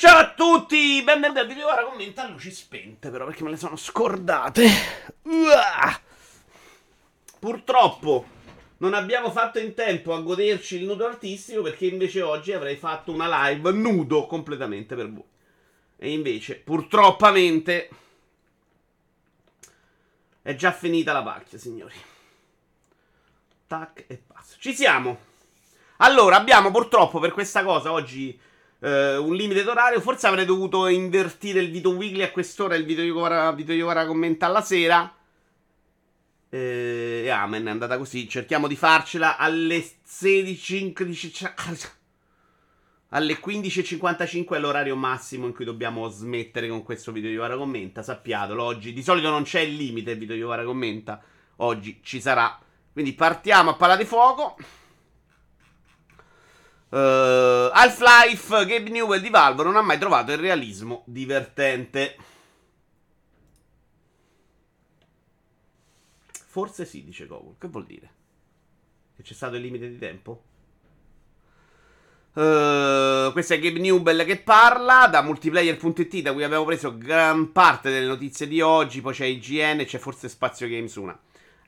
Ciao a tutti, benvenuti al video ora commenta a luci spente però perché me le sono scordate. Uah! Purtroppo non abbiamo fatto in tempo a goderci il nudo artistico perché invece oggi avrei fatto una live nudo completamente per voi. E invece, purtroppamente, è già finita la pacchia, signori. Tac e passo. Ci siamo. Allora, abbiamo purtroppo per questa cosa oggi eh, un limite d'orario. Forse avrei dovuto invertire il video weekly a quest'ora. Il video di ora commenta alla sera. Eh, amen, è andata così. Cerchiamo di farcela alle 16. 15, alle 15.55 è l'orario massimo in cui dobbiamo smettere con questo video di ora commenta. Sappiatelo, oggi di solito non c'è il limite il video di ora commenta. Oggi ci sarà. Quindi partiamo a palla di fuoco. Uh, Half-Life, Gabe Newell di Valve non ha mai trovato il realismo divertente. Forse sì, dice Google. Che vuol dire? Che c'è stato il limite di tempo? Uh, questo è Gabe Newell che parla da multiplayer.it da cui abbiamo preso gran parte delle notizie di oggi. Poi c'è IGN e c'è forse Spazio Games 1.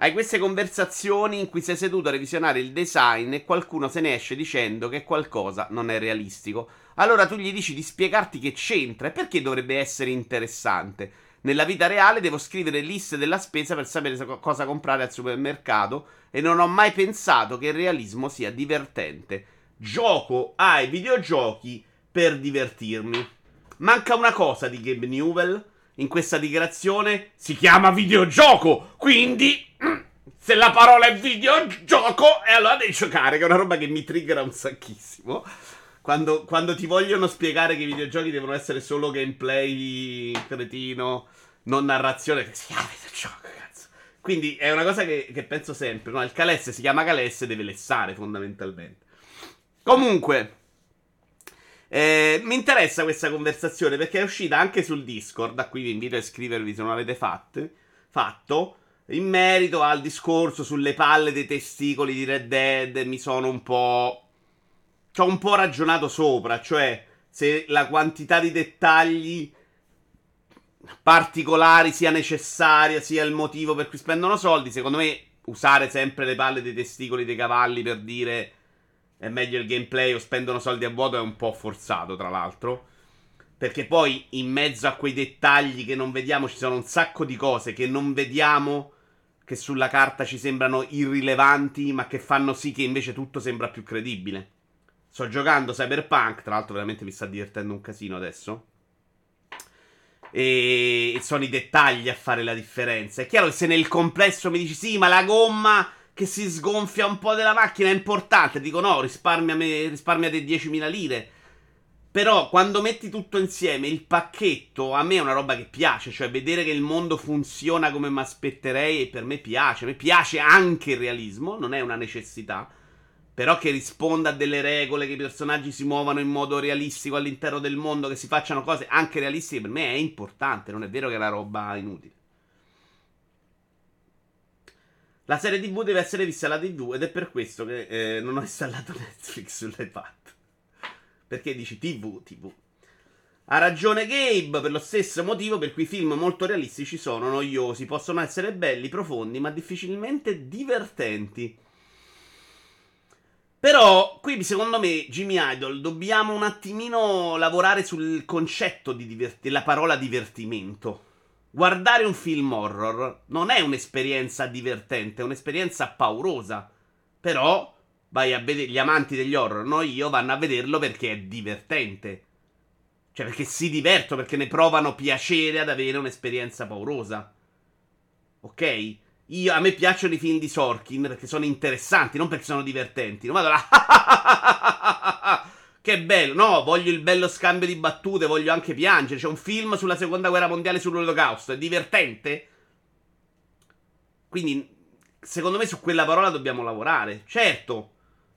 Hai queste conversazioni in cui sei seduto a revisionare il design e qualcuno se ne esce dicendo che qualcosa non è realistico. Allora tu gli dici di spiegarti che c'entra e perché dovrebbe essere interessante. Nella vita reale devo scrivere liste della spesa per sapere cosa comprare al supermercato e non ho mai pensato che il realismo sia divertente. Gioco ai videogiochi per divertirmi. Manca una cosa di Gabe Newell in questa dichiarazione. Si chiama videogioco, quindi se la parola è videogioco, e allora devi giocare, che è una roba che mi triggera un sacchissimo. Quando, quando, ti vogliono spiegare che i videogiochi devono essere solo gameplay cretino, non narrazione, si chiama videogioco, cazzo. Quindi è una cosa che, che penso sempre, no? Il calesse si chiama calesse deve lessare, fondamentalmente. Comunque, eh, mi interessa questa conversazione perché è uscita anche sul Discord, da cui vi invito a iscrivervi se non l'avete fatto, fatto in merito al discorso sulle palle dei testicoli di Red Dead, mi sono un po'. Ho un po' ragionato sopra, cioè se la quantità di dettagli particolari sia necessaria, sia il motivo per cui spendono soldi. Secondo me, usare sempre le palle dei testicoli dei cavalli per dire è meglio il gameplay o spendono soldi a vuoto è un po' forzato, tra l'altro. Perché poi in mezzo a quei dettagli che non vediamo ci sono un sacco di cose che non vediamo, che sulla carta ci sembrano irrilevanti, ma che fanno sì che invece tutto sembra più credibile. Sto giocando Cyberpunk, tra l'altro veramente mi sta divertendo un casino adesso. E sono i dettagli a fare la differenza. È chiaro che se nel complesso mi dici sì, ma la gomma che si sgonfia un po' della macchina è importante, dico no, risparmiate 10.000 lire. Però quando metti tutto insieme, il pacchetto a me è una roba che piace, cioè vedere che il mondo funziona come mi aspetterei e per me piace. A me piace anche il realismo, non è una necessità. Però che risponda a delle regole, che i personaggi si muovano in modo realistico all'interno del mondo, che si facciano cose anche realistiche, per me è importante, non è vero che è una roba inutile. La serie TV deve essere vista alla TV ed è per questo che eh, non ho installato Netflix sull'iPad. Perché dici TV, TV. Ha ragione Gabe per lo stesso motivo per cui film molto realistici sono noiosi, possono essere belli, profondi, ma difficilmente divertenti. Però qui secondo me Jimmy Idol dobbiamo un attimino lavorare sul concetto di divert- della parola divertimento. Guardare un film horror non è un'esperienza divertente, è un'esperienza paurosa. Però vai a vedere gli amanti degli horror, no io, vanno a vederlo perché è divertente. Cioè perché si divertono, perché ne provano piacere ad avere un'esperienza paurosa. Ok? Io, a me piacciono i film di Sorkin perché sono interessanti, non perché sono divertenti. Non vado là. che bello. No, voglio il bello scambio di battute, voglio anche piangere. C'è un film sulla seconda guerra mondiale sull'olocausto. È divertente? Quindi, secondo me, su quella parola dobbiamo lavorare. Certo.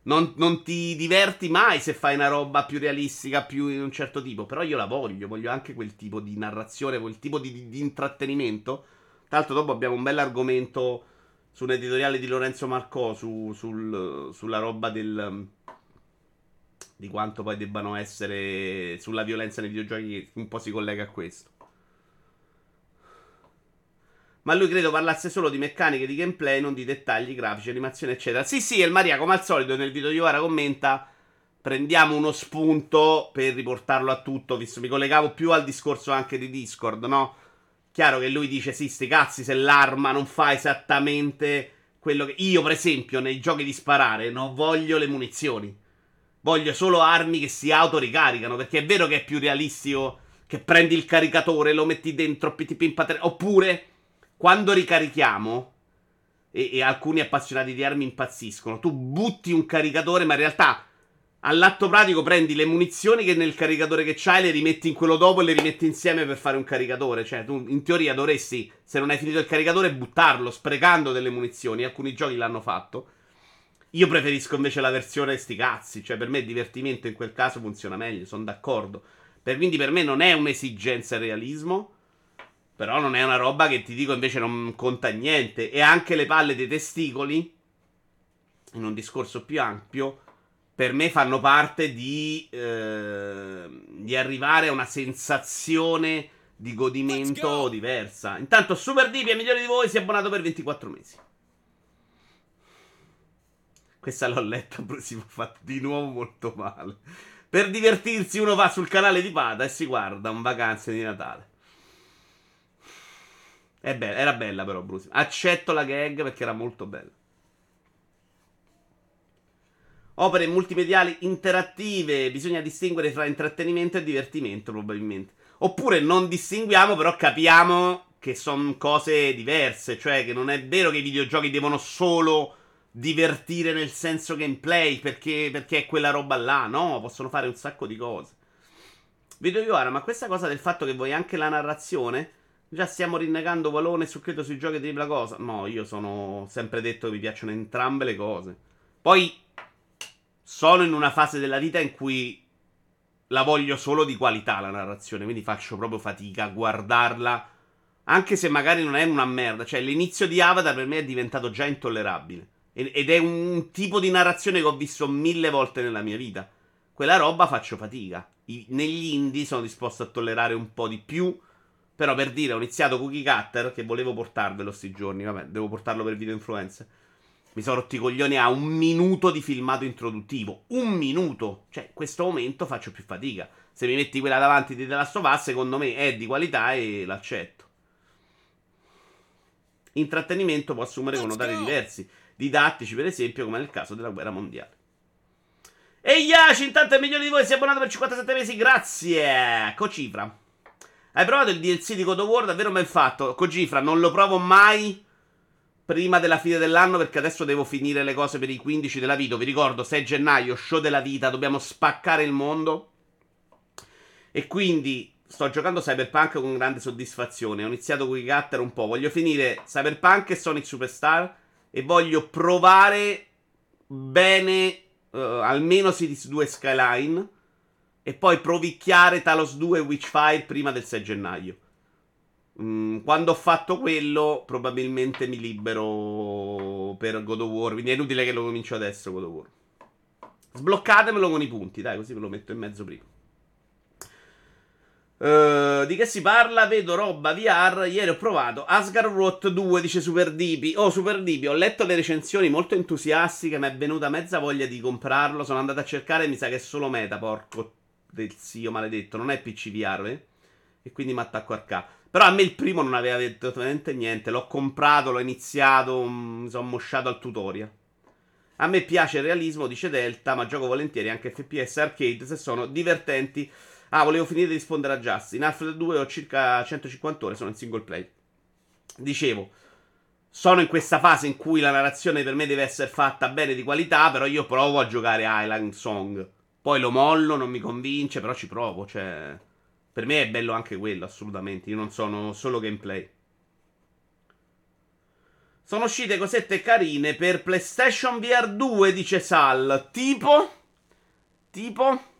Non, non, ti diverti mai se fai una roba più realistica, più di un certo tipo. Però io la voglio, voglio anche quel tipo di narrazione, quel tipo di, di, di intrattenimento. Tra l'altro, dopo abbiamo un bel argomento su un editoriale di Lorenzo Marcò su, sul, sulla roba del, di quanto poi debbano essere sulla violenza nei videogiochi, che un po' si collega a questo. Ma lui credo parlasse solo di meccaniche di gameplay, non di dettagli grafici, animazioni, eccetera. Sì, sì, il Maria, come al solito, nel video di ora commenta. Prendiamo uno spunto per riportarlo a tutto, visto mi collegavo più al discorso anche di Discord, no? Chiaro che lui dice, sì, sti cazzi, se l'arma non fa esattamente quello che... Io, per esempio, nei giochi di sparare, non voglio le munizioni. Voglio solo armi che si autoricaricano, perché è vero che è più realistico che prendi il caricatore, lo metti dentro, PTP in patria... Oppure quando ricarichiamo, e, e, alcuni appassionati di armi impazziscono, tu butti un caricatore, ma in realtà all'atto pratico prendi le munizioni che nel caricatore che c'hai, le rimetti in quello dopo e le rimetti insieme per fare un caricatore. Cioè, tu in teoria dovresti, se non hai finito il caricatore, buttarlo, sprecando delle munizioni. Alcuni giochi l'hanno fatto. Io preferisco invece la versione sti cazzi. Cioè, per me il divertimento in quel caso funziona meglio, sono d'accordo. Per, quindi per me non è un'esigenza il realismo. Però non è una roba che ti dico invece non conta niente. E anche le palle dei testicoli, in un discorso più ampio, per me fanno parte di, eh, di arrivare a una sensazione di godimento diversa. Intanto Super Deep è migliore di voi, si è abbonato per 24 mesi. Questa l'ho letta, si fa fatto di nuovo molto male. Per divertirsi uno va sul canale di Pada e si guarda un vacanze di Natale. Bella, era bella però Bruce. Accetto la gag perché era molto bella. Opere multimediali interattive, bisogna distinguere tra intrattenimento e divertimento probabilmente. Oppure non distinguiamo, però capiamo che sono cose diverse, cioè che non è vero che i videogiochi devono solo divertire nel senso gameplay, perché, perché è quella roba là, no, possono fare un sacco di cose. Vedo io ora, ma questa cosa del fatto che vuoi anche la narrazione Già stiamo rinnegando Valone su credo sui giochi di tripla cosa. No, io sono sempre detto che mi piacciono entrambe le cose. Poi sono in una fase della vita in cui la voglio solo di qualità la narrazione, quindi faccio proprio fatica a guardarla. Anche se magari non è una merda. Cioè, l'inizio di Avatar per me è diventato già intollerabile. Ed è un tipo di narrazione che ho visto mille volte nella mia vita. Quella roba faccio fatica. I, negli indie sono disposto a tollerare un po' di più. Però per dire, ho iniziato Cookie Cutter che volevo portarvelo sti giorni. Vabbè, devo portarlo per video influencer. Mi sono rotti i coglioni a un minuto di filmato introduttivo. Un minuto! Cioè, in questo momento faccio più fatica. Se mi metti quella davanti di The Last of Us, secondo me è di qualità e l'accetto. Intrattenimento può assumere connotati diversi. Didattici, per esempio, come nel caso della guerra mondiale. E Yaci, intanto milioni di voi si è abbonato per 57 mesi, grazie! Cocifra. Hai provato il DLC di God of War? Davvero ben fatto. Cogifra, non lo provo mai prima della fine dell'anno perché adesso devo finire le cose per i 15 della vita. Vi ricordo, 6 gennaio, show della vita, dobbiamo spaccare il mondo. E quindi sto giocando Cyberpunk con grande soddisfazione. Ho iniziato con i Cutter un po'. Voglio finire Cyberpunk e Sonic Superstar e voglio provare bene uh, almeno Cities 2 Skyline e poi provicchiare Talos 2 e Witchfire prima del 6 gennaio. Mm, quando ho fatto quello, probabilmente mi libero per God of War. Quindi è inutile che lo comincio adesso. God of War. Sbloccatemelo con i punti, dai, così ve lo metto in mezzo prima. Uh, di che si parla? Vedo roba VR. Ieri ho provato Asgard Rot 2, dice Super Dipi. Oh, Super Dipi, ho letto le recensioni molto entusiastiche. Mi è venuta mezza voglia di comprarlo. Sono andato a cercare. Mi sa che è solo meta, porco del zio maledetto, non è PC VR, eh? E quindi mi attacco a K. Però a me il primo non aveva detto veramente niente. L'ho comprato, l'ho iniziato, mm, mi sono mosciato al tutorial. A me piace il realismo, dice Delta, ma gioco volentieri anche FPS arcade se sono divertenti. Ah, volevo finire di rispondere a Justin. In Half-Life 2 ho circa 150 ore, sono in single play. Dicevo, sono in questa fase in cui la narrazione per me deve essere fatta bene di qualità, però io provo a giocare Island Song. Poi lo mollo, non mi convince, però ci provo. Cioè, per me è bello anche quello, assolutamente. Io non sono solo gameplay. Sono uscite cosette carine per PlayStation VR 2, dice Sal. Tipo? Tipo?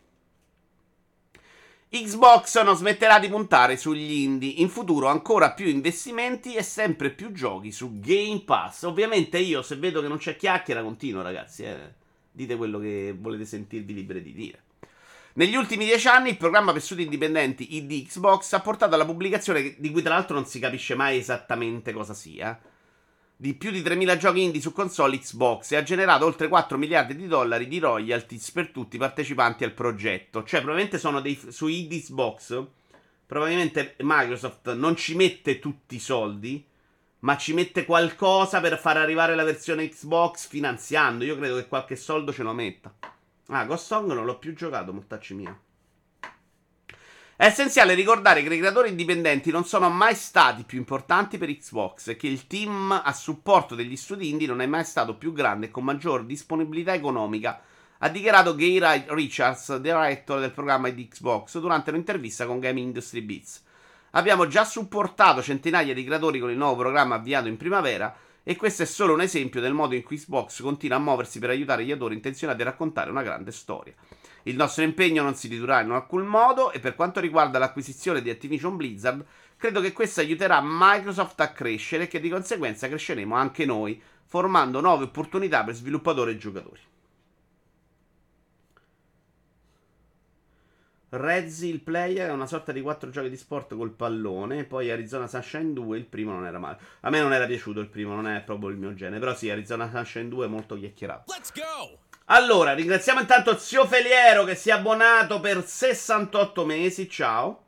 Xbox non smetterà di puntare sugli indie. In futuro ancora più investimenti e sempre più giochi su Game Pass. Ovviamente io se vedo che non c'è chiacchiera continuo, ragazzi. Eh dite quello che volete sentirvi liberi di dire. Negli ultimi dieci anni il programma per studi indipendenti ID Xbox ha portato alla pubblicazione, di cui tra l'altro non si capisce mai esattamente cosa sia, di più di 3.000 giochi indie su console Xbox e ha generato oltre 4 miliardi di dollari di royalties per tutti i partecipanti al progetto. Cioè, probabilmente sono dei, su Xbox, probabilmente Microsoft non ci mette tutti i soldi, ma ci mette qualcosa per far arrivare la versione Xbox finanziando. Io credo che qualche soldo ce lo metta. Ah, Ghost Song non l'ho più giocato, mortacci mia. È essenziale ricordare che i creatori indipendenti non sono mai stati più importanti per Xbox e che il team a supporto degli studi indie non è mai stato più grande e con maggior disponibilità economica, ha dichiarato Gay Richards, direttore del programma di Xbox, durante un'intervista con Game Industry Beats. Abbiamo già supportato centinaia di creatori con il nuovo programma avviato in primavera e questo è solo un esempio del modo in cui Xbox continua a muoversi per aiutare gli autori intenzionati a raccontare una grande storia. Il nostro impegno non si ridurrà in alcun modo e per quanto riguarda l'acquisizione di Activision Blizzard, credo che questo aiuterà Microsoft a crescere e che di conseguenza cresceremo anche noi, formando nuove opportunità per sviluppatori e giocatori. Rezzi il player è una sorta di quattro giochi di sport col pallone. Poi Arizona Sunshine 2, il primo non era male. A me non era piaciuto il primo, non è proprio il mio genere. Però sì, Arizona Sunshine 2 è molto chiacchierato. Let's go! Allora, ringraziamo intanto Zio Feliero che si è abbonato per 68 mesi. Ciao.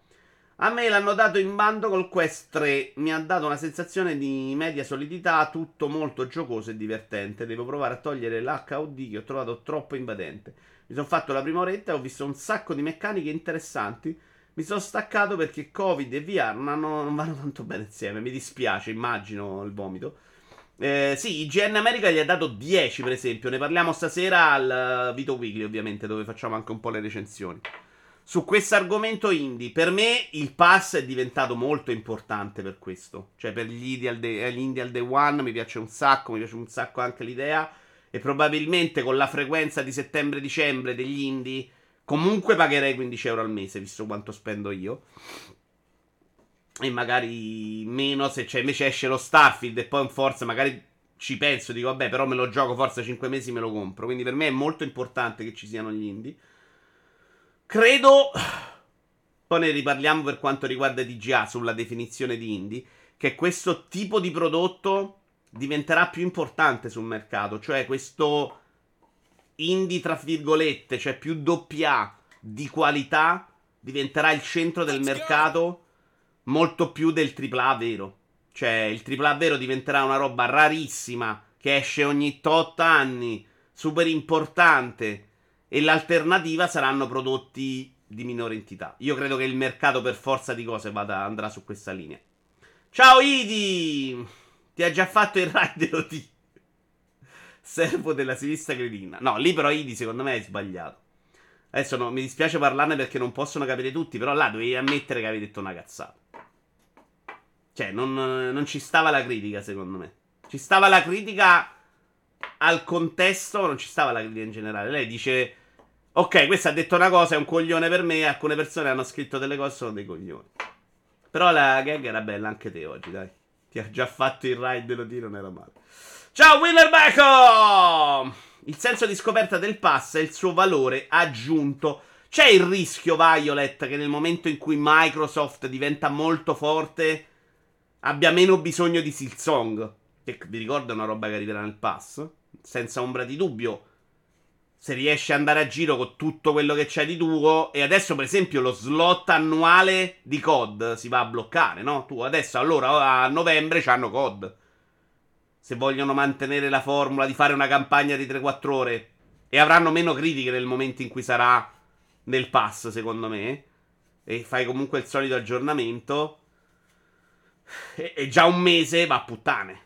A me l'hanno dato in bando col Quest 3. Mi ha dato una sensazione di media solidità, tutto molto giocoso e divertente. Devo provare a togliere l'HUD che ho trovato troppo invadente. Mi sono fatto la prima oretta e ho visto un sacco di meccaniche interessanti. Mi sono staccato perché Covid e VR non, non vanno tanto bene insieme. Mi dispiace, immagino il vomito. Eh, sì, IGN America gli ha dato 10, per esempio. Ne parliamo stasera al Vito Weekly, ovviamente, dove facciamo anche un po' le recensioni. Su questo argomento indie, per me il pass è diventato molto importante per questo. Cioè, per day, gli indie al day one mi piace un sacco, mi piace un sacco anche l'idea. E probabilmente con la frequenza di settembre-dicembre degli indie, comunque pagherei 15 euro al mese, visto quanto spendo io. E magari meno se c'è invece esce lo Starfield e poi un Forza, magari ci penso, dico vabbè, però me lo gioco forse 5 mesi me lo compro. Quindi per me è molto importante che ci siano gli indie. Credo, poi ne riparliamo per quanto riguarda DGA sulla definizione di indie, che questo tipo di prodotto diventerà più importante sul mercato, cioè questo indie tra virgolette, cioè più doppia di qualità, diventerà il centro del mercato molto più del AAA vero. Cioè il AAA vero diventerà una roba rarissima che esce ogni tot anni, super importante e l'alternativa saranno prodotti di minore entità. Io credo che il mercato per forza di cose vada, andrà su questa linea. Ciao Idi! Ti ha già fatto il raid OT. Servo della sinistra cretina. No, lì però Idi secondo me è sbagliato. Adesso no, mi dispiace parlarne perché non possono capire tutti, però là dovevi ammettere che avevi detto una cazzata. Cioè, non, non ci stava la critica, secondo me. Ci stava la critica al contesto, non ci stava la critica in generale. Lei dice: Ok, questo ha detto una cosa, è un coglione per me. Alcune persone hanno scritto delle cose, sono dei coglioni. Però la gag era bella anche te oggi, dai. Ti ha già fatto il ride, lo dire, non era male. Ciao, Winner! Il senso di scoperta del pass e il suo valore aggiunto. C'è il rischio, Violet, che nel momento in cui Microsoft diventa molto forte abbia meno bisogno di Silsong. Che vi ricordo è una roba che arriverà nel pass. Senza ombra di dubbio. Se riesci ad andare a giro con tutto quello che c'è di tuo. E adesso, per esempio, lo slot annuale di COD si va a bloccare, no? Tu adesso, allora, a novembre c'hanno COD. Se vogliono mantenere la formula di fare una campagna di 3-4 ore. E avranno meno critiche nel momento in cui sarà nel pass, secondo me. E fai comunque il solito aggiornamento. E, e già un mese va a puttane.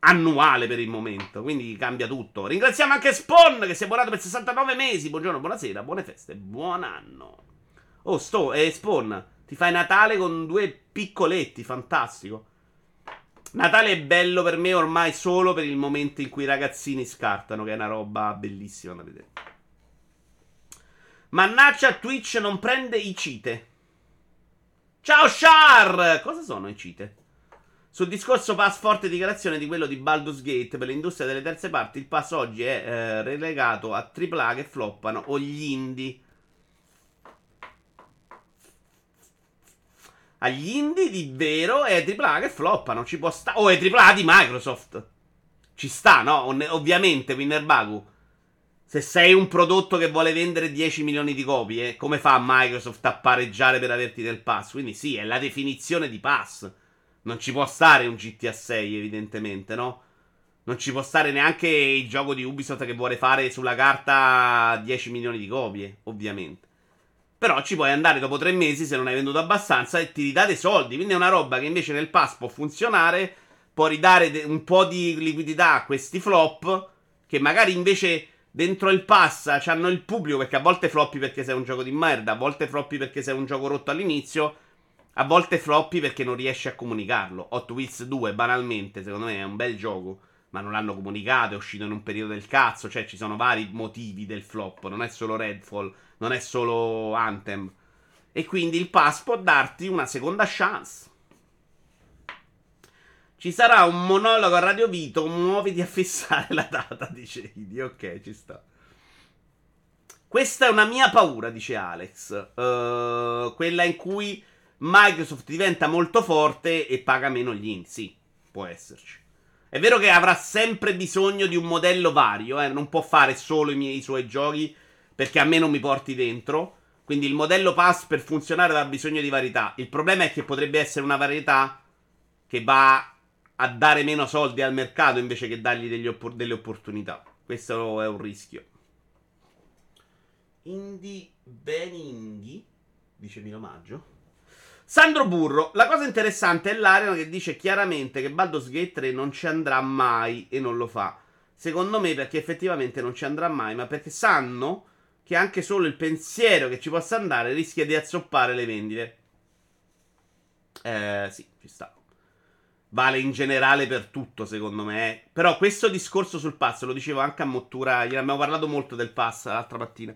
Annuale per il momento, quindi cambia tutto. Ringraziamo anche Spawn che si è abbonato per 69 mesi. Buongiorno, buonasera, buone feste, buon anno. Oh, sto, eh, Spawn, ti fai Natale con due piccoletti, fantastico. Natale è bello per me ormai solo per il momento in cui i ragazzini scartano, che è una roba bellissima da vedere. Mannaggia, Twitch non prende i cite. Ciao Shar! Cosa sono i CITE? Sul discorso pass forte dichiarazione di quello di Baldur's Gate per l'industria delle terze parti, il pass oggi è eh, relegato a AAA che floppano o gli indie. Ah, Agli indie di vero è AAA che floppano, ci può stare. O oh, è AAA di Microsoft. Ci sta, no? O- ovviamente, Winner Baku. Se sei un prodotto che vuole vendere 10 milioni di copie, come fa Microsoft a pareggiare per averti del pass? Quindi sì, è la definizione di pass. Non ci può stare un GTA 6, evidentemente, no? Non ci può stare neanche il gioco di Ubisoft che vuole fare sulla carta 10 milioni di copie, ovviamente. Però ci puoi andare dopo tre mesi se non hai venduto abbastanza e ti ridate soldi. Quindi è una roba che invece nel pass può funzionare. Può ridare un po' di liquidità a questi flop. Che magari invece dentro il pass hanno il pubblico. Perché a volte floppi perché sei un gioco di merda. A volte floppi perché sei un gioco rotto all'inizio. A volte floppi perché non riesci a comunicarlo. Hot Wheels 2, banalmente, secondo me è un bel gioco ma non l'hanno comunicato, è uscito in un periodo del cazzo, cioè ci sono vari motivi del flop, non è solo Redfall, non è solo Anthem. E quindi il pass può darti una seconda chance. Ci sarà un monologo a Radio Vito, muoviti a fissare la data, dice Idi. Ok, ci sta. Questa è una mia paura, dice Alex. Uh, quella in cui Microsoft diventa molto forte e paga meno gli indie. Sì, può esserci. È vero che avrà sempre bisogno di un modello vario, eh? non può fare solo i, miei, i suoi giochi perché a me non mi porti dentro. Quindi il modello pass per funzionare ha bisogno di varietà. Il problema è che potrebbe essere una varietà che va a dare meno soldi al mercato invece che dargli oppor- delle opportunità. Questo è un rischio. Indie Beninghi, dice Milo Maggio. Sandro Burro, la cosa interessante è l'Arian che dice chiaramente che Baldur's Gate 3 non ci andrà mai e non lo fa. Secondo me perché effettivamente non ci andrà mai, ma perché sanno che anche solo il pensiero che ci possa andare rischia di azzoppare le vendite. Eh, sì, ci sta. Vale in generale per tutto, secondo me. Però questo discorso sul pass, lo dicevo anche a Mottura, ieri abbiamo parlato molto del pass l'altra mattina.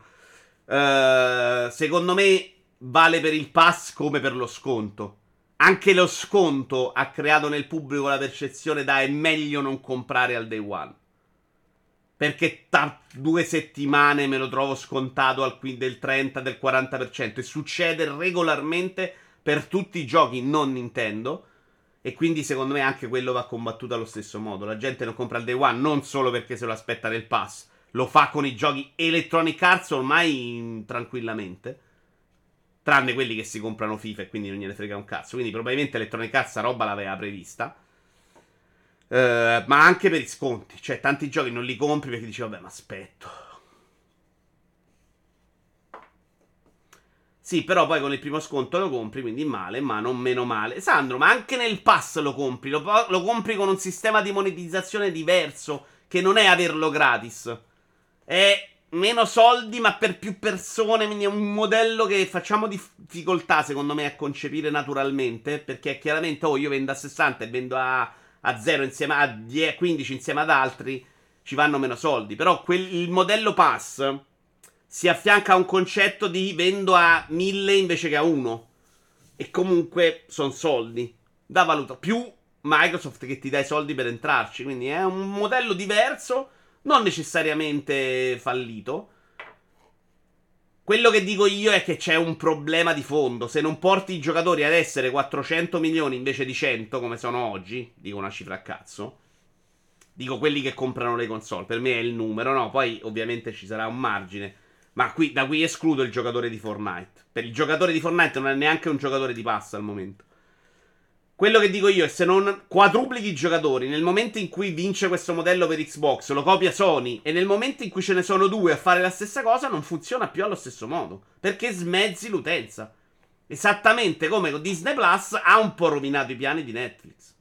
Eh, secondo me vale per il pass come per lo sconto. Anche lo sconto ha creato nel pubblico la percezione da è meglio non comprare al day one. Perché tra due settimane me lo trovo scontato al del 30, del 40%. E succede regolarmente per tutti i giochi non Nintendo. E quindi secondo me anche quello va combattuto allo stesso modo. La gente non compra il day one non solo perché se lo aspetta nel pass. Lo fa con i giochi Electronic Arts ormai tranquillamente. Tranne quelli che si comprano FIFA e quindi non gliene frega un cazzo. Quindi probabilmente Electronic Arts roba l'aveva prevista. Uh, ma anche per i sconti. Cioè, tanti giochi non li compri perché dici, vabbè, ma aspetto. Sì, però poi con il primo sconto lo compri, quindi male, ma non meno male. Sandro, ma anche nel pass lo compri. Lo, lo compri con un sistema di monetizzazione diverso, che non è averlo gratis. È meno soldi, ma per più persone. Quindi è un modello che facciamo difficoltà, secondo me, a concepire naturalmente. Perché chiaramente, oh, io vendo a 60 e vendo a, a 0 insieme a 10, 15 insieme ad altri. Ci vanno meno soldi. Però quel, il modello pass si affianca a un concetto di vendo a 1000 invece che a 1. E comunque sono soldi. Da valutare. Più Microsoft che ti dà i soldi per entrarci. Quindi è un modello diverso non necessariamente fallito. Quello che dico io è che c'è un problema di fondo. Se non porti i giocatori ad essere 400 milioni invece di 100, come sono oggi, dico una cifra a cazzo. Dico quelli che comprano le console. Per me è il numero, no? Poi ovviamente ci sarà un margine. Ma qui, da qui escludo il giocatore di Fortnite. Per il giocatore di Fortnite non è neanche un giocatore di passa al momento. Quello che dico io è se non quadruplichi i giocatori nel momento in cui vince questo modello per Xbox, lo copia Sony, e nel momento in cui ce ne sono due a fare la stessa cosa, non funziona più allo stesso modo. Perché smezzi l'utenza. Esattamente come con Disney Plus ha un po' rovinato i piani di Netflix.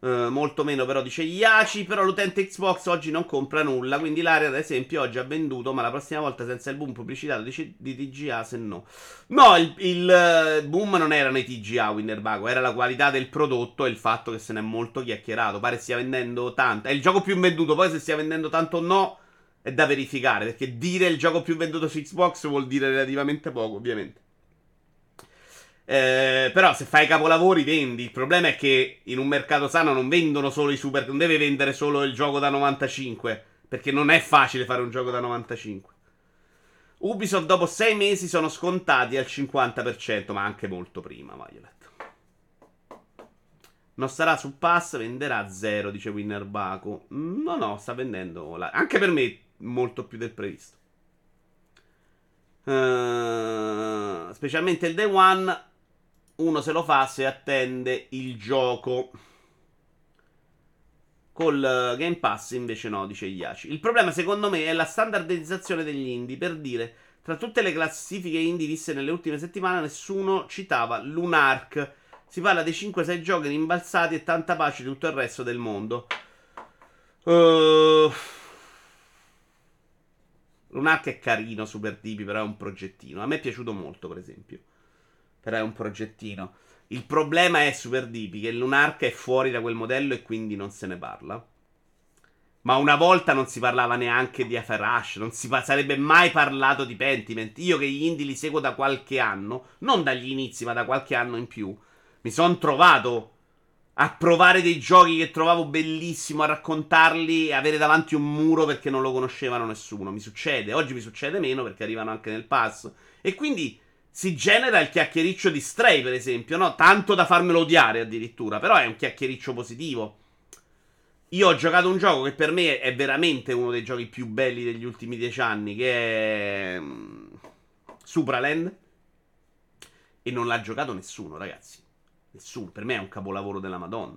Uh, molto meno però dice Iaci però l'utente Xbox oggi non compra nulla quindi l'area ad esempio oggi ha venduto ma la prossima volta senza il boom pubblicitario di, di TGA se no. No il, il uh, boom non erano i TGA Winnerbago era la qualità del prodotto e il fatto che se ne è molto chiacchierato. Pare stia vendendo tanto è il gioco più venduto poi se stia vendendo tanto o no è da verificare perché dire il gioco più venduto su Xbox vuol dire relativamente poco ovviamente eh, però se fai capolavori vendi. Il problema è che in un mercato sano non vendono solo i super. Non deve vendere solo il gioco da 95. Perché non è facile fare un gioco da 95. Ubisoft dopo 6 mesi sono scontati al 50%, ma anche molto prima, Violet. Non sarà su pass, venderà zero, dice Winner Baku. No, no, sta vendendo. La... Anche per me molto più del previsto. Uh, specialmente il day one. Uno se lo fa se attende il gioco. Col Game Pass invece no, dice Iaci. Il problema secondo me è la standardizzazione degli indie. Per dire, tra tutte le classifiche indie viste nelle ultime settimane, nessuno citava Lunark si parla dei 5-6 giochi rimbalzati e tanta pace di tutto il resto del mondo. Uh... Lunark è carino, super tipi, però è un progettino. A me è piaciuto molto, per esempio. È un progettino. Il problema è Super Dipi, che Lunark è fuori da quel modello e quindi non se ne parla. Ma una volta non si parlava neanche di Aferash, non si pa- sarebbe mai parlato di Pentiment. Io che gli indie li seguo da qualche anno, non dagli inizi, ma da qualche anno in più, mi sono trovato a provare dei giochi che trovavo bellissimo, a raccontarli e avere davanti un muro perché non lo conoscevano nessuno. Mi succede, oggi mi succede meno perché arrivano anche nel pass. E quindi si genera il chiacchiericcio di Stray, per esempio, no? Tanto da farmelo odiare addirittura, però è un chiacchiericcio positivo. Io ho giocato un gioco che per me è veramente uno dei giochi più belli degli ultimi dieci anni, che è mm, Supraland. E non l'ha giocato nessuno, ragazzi. Nessuno. Per me è un capolavoro della Madonna.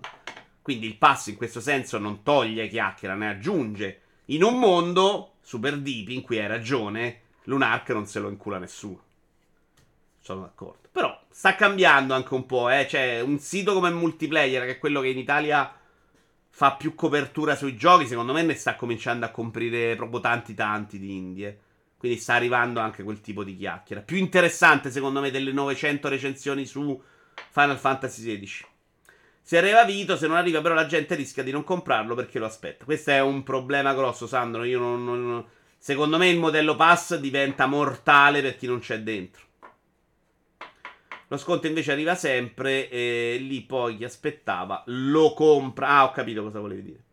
Quindi il pass in questo senso non toglie chiacchiera, ne aggiunge. In un mondo super deep in cui hai ragione, Lunark non se lo incula nessuno. Sono d'accordo. Però sta cambiando anche un po', eh. Cioè, un sito come multiplayer, che è quello che in Italia fa più copertura sui giochi, secondo me ne sta cominciando a comprire proprio tanti tanti di indie. Quindi sta arrivando anche quel tipo di chiacchiera. Più interessante, secondo me, delle 900 recensioni su Final Fantasy XVI. Se arriva Vito, se non arriva però la gente rischia di non comprarlo perché lo aspetta. Questo è un problema grosso, Sandro. Io non, non, secondo me il modello pass diventa mortale per chi non c'è dentro. Lo sconto invece arriva sempre e lì poi chi aspettava lo compra. Ah, ho capito cosa volevi dire.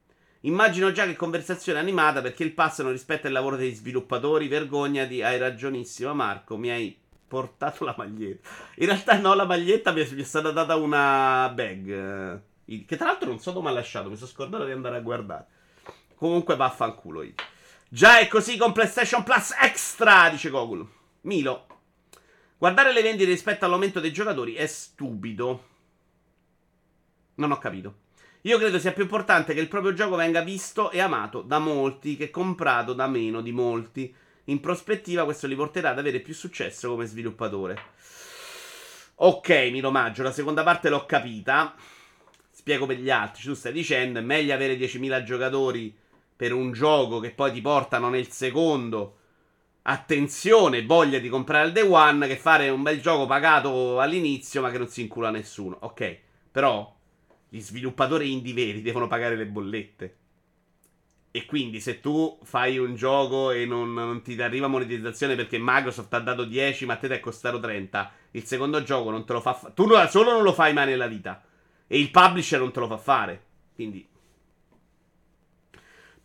Immagino già che conversazione animata perché il pass non rispetta il lavoro degli sviluppatori. Vergognati, hai ragionissimo Marco, mi hai portato la maglietta. In realtà no, la maglietta mi è, mi è stata data una bag. Che tra l'altro non so dove ha lasciato, mi sono scordato di andare a guardare. Comunque vaffanculo. Già è così con PlayStation Plus Extra, dice Gogul. Milo. Guardare le vendite rispetto all'aumento dei giocatori è stupido. Non ho capito. Io credo sia più importante che il proprio gioco venga visto e amato da molti che comprato da meno di molti. In prospettiva questo li porterà ad avere più successo come sviluppatore. Ok, Miro Maggio, la seconda parte l'ho capita. Spiego per gli altri. Tu stai dicendo, è meglio avere 10.000 giocatori per un gioco che poi ti portano nel secondo. Attenzione, voglia di comprare il day one che fare un bel gioco pagato all'inizio ma che non si incula nessuno. Ok, però gli sviluppatori indie veri devono pagare le bollette. E quindi se tu fai un gioco e non, non ti arriva monetizzazione perché Microsoft ha dato 10 ma a te ti è costato 30, il secondo gioco non te lo fa fare. Tu solo non lo fai mai nella vita. E il publisher non te lo fa fare. Quindi...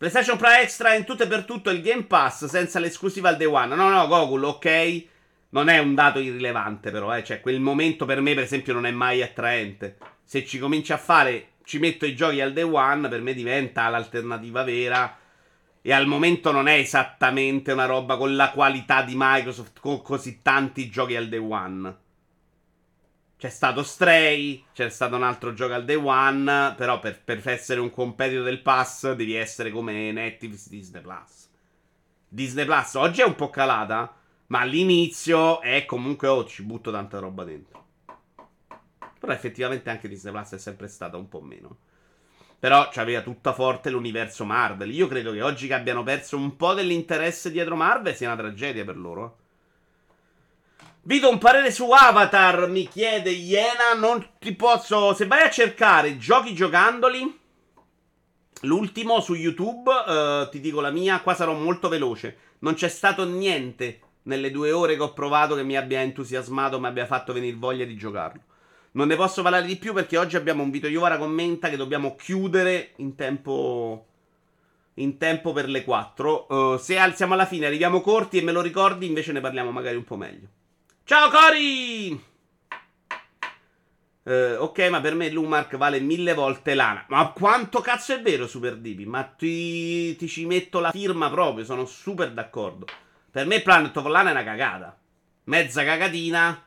PlayStation Pro Extra in tutto e per tutto il Game Pass senza l'esclusiva al day one. No, no, Gogol, ok. Non è un dato irrilevante però, eh. Cioè, quel momento per me, per esempio, non è mai attraente. Se ci cominci a fare ci metto i giochi al day one, per me diventa l'alternativa vera. E al momento non è esattamente una roba con la qualità di Microsoft, con così tanti giochi al day one. C'è stato Stray, c'è stato un altro gioco al day one, però per, per essere un competitor del pass devi essere come Netflix Disney Plus. Disney Plus oggi è un po' calata, ma all'inizio è comunque, oh, ci butto tanta roba dentro. Però effettivamente anche Disney Plus è sempre stata un po' meno. Però c'aveva tutta forte l'universo Marvel. Io credo che oggi che abbiano perso un po' dell'interesse dietro Marvel sia una tragedia per loro. Vito, un parere su Avatar, mi chiede Iena. Non ti posso. Se vai a cercare giochi giocandoli. L'ultimo su YouTube, uh, ti dico la mia, qua sarò molto veloce. Non c'è stato niente nelle due ore che ho provato che mi abbia entusiasmato, mi abbia fatto venire voglia di giocarlo. Non ne posso parlare di più perché oggi abbiamo un Vito Iovara commenta che dobbiamo chiudere in tempo in tempo per le 4. Uh, se siamo alla fine, arriviamo corti e me lo ricordi, invece ne parliamo magari un po' meglio. Ciao Cori! Uh, ok, ma per me Lumark vale mille volte l'ana. Ma quanto cazzo è vero, Super Dipi? Ma ti, ti, ci metto la firma proprio, sono super d'accordo. Per me Planet of Lana è una cagata. Mezza cagatina.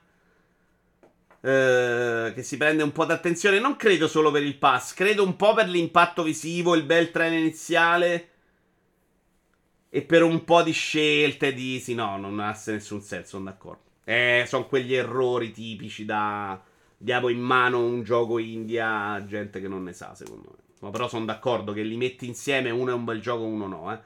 Uh, che si prende un po' d'attenzione. Non credo solo per il pass, credo un po' per l'impatto visivo, il bel treno iniziale. E per un po' di scelte di... Sì, no, non ha nessun senso, sono d'accordo. Eh, sono quegli errori tipici da diamo in mano un gioco India a gente che non ne sa, secondo me. Ma però sono d'accordo che li metti insieme, uno è un bel gioco, uno no, eh.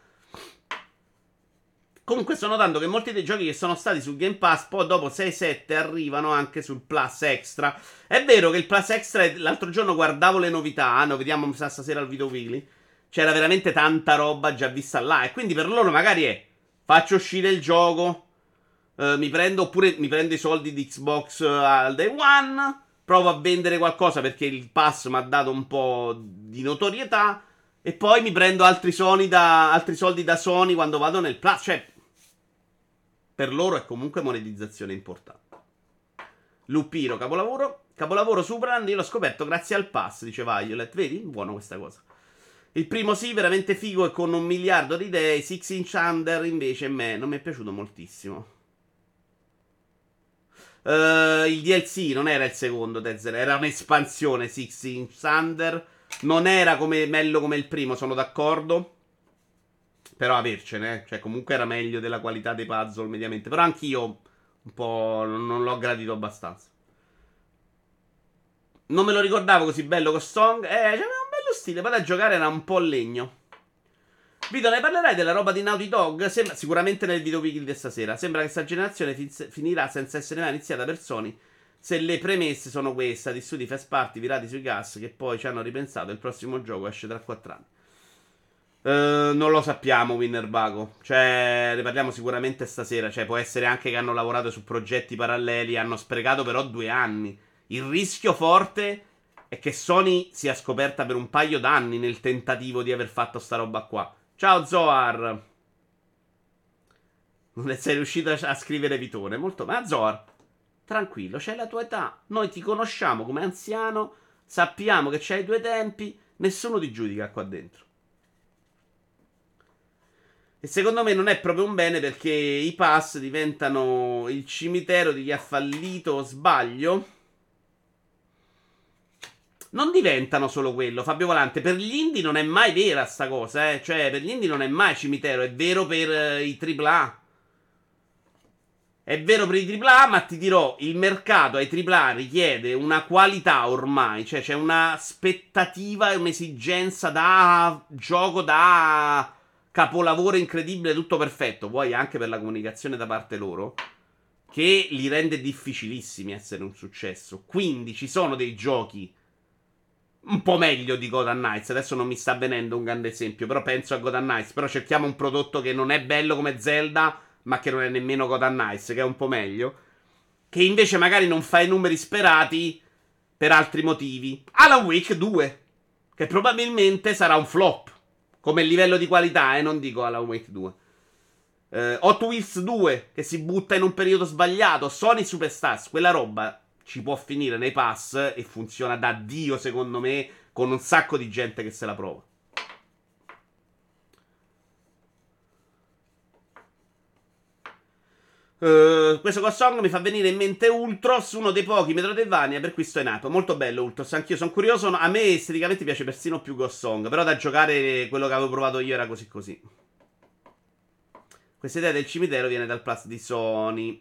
Comunque sto notando che molti dei giochi che sono stati sul Game Pass poi dopo 6-7 arrivano anche sul Plus Extra. È vero che il Plus Extra l'altro giorno guardavo le novità, lo vediamo stasera al video weekly. C'era veramente tanta roba già vista là e quindi per loro magari è faccio uscire il gioco, eh, mi prendo oppure mi prendo i soldi di Xbox uh, al day one. Provo a vendere qualcosa perché il pass mi ha dato un po' di notorietà. E poi mi prendo altri, da, altri soldi da Sony quando vado nel plus. Cioè, per loro è comunque monetizzazione importante. Lupiro, capolavoro. Capolavoro Superland, io l'ho scoperto grazie al pass, dice Violet. Vedi? Buono questa cosa. Il primo sì, veramente figo e con un miliardo di idee. Six Inch Under invece me non mi è piaciuto moltissimo. Uh, il DLC non era il secondo Dead era un'espansione Six Inch Thunder. Non era come bello come il primo, sono d'accordo. Però avercene, eh. cioè comunque era meglio della qualità dei puzzle mediamente. Però anch'io un po' non, l'ho gradito abbastanza. Non me lo ricordavo così bello con Song. Eh, c'aveva un bello stile, poi da giocare era un po' legno. Vito, ne parlerai della roba di Naughty Dog? Sembra, sicuramente nel video weekly di stasera. Sembra che questa generazione fin- finirà senza essere mai iniziata per Sony. Se le premesse sono queste, di studi first party virati sui gas che poi ci hanno ripensato, il prossimo gioco esce tra 4 anni. Uh, non lo sappiamo, Winner Bago. Cioè, ne parliamo sicuramente stasera. Cioè, può essere anche che hanno lavorato su progetti paralleli, hanno sprecato però due anni. Il rischio forte è che Sony sia scoperta per un paio d'anni nel tentativo di aver fatto sta roba qua. Ciao Zoar. Non sei riuscito a scrivere Vitone. Molto. Ma Zoar, tranquillo, c'hai la tua età. Noi ti conosciamo come anziano. Sappiamo che c'hai i tuoi tempi. Nessuno ti giudica qua dentro. E secondo me non è proprio un bene perché i pass diventano il cimitero di chi ha fallito o sbaglio non diventano solo quello. Fabio Volante, per gli indie non è mai vera sta cosa, eh. Cioè, per gli indie non è mai cimitero, è vero per uh, i AAA. È vero per i AAA, ma ti dirò, il mercato ai AAA richiede una qualità ormai, cioè c'è un'aspettativa e un'esigenza da gioco, da capolavoro incredibile, tutto perfetto, vuoi anche per la comunicazione da parte loro, che li rende difficilissimi essere un successo. Quindi ci sono dei giochi un po' meglio di Gotham Knights. Adesso non mi sta venendo un grande esempio, però penso a Gotham Knights. Però cerchiamo un prodotto che non è bello come Zelda, ma che non è nemmeno Gotham Knights, che è un po' meglio. Che invece magari non fa i numeri sperati per altri motivi. Alan Wake 2, che probabilmente sarà un flop. Come livello di qualità, eh, non dico Alan Wake 2. Uh, Hot Wheels 2, che si butta in un periodo sbagliato. Sony Superstars, quella roba ci può finire nei pass e funziona da Dio, secondo me, con un sacco di gente che se la prova. Uh, questo Song mi fa venire in mente Ultros, uno dei pochi Metroidvania per cui sto è nato. Molto bello Ultros, anch'io sono curioso. A me esteticamente piace persino più Ghost Song, però da giocare quello che avevo provato io era così così. Questa idea del cimitero viene dal plus di Sony.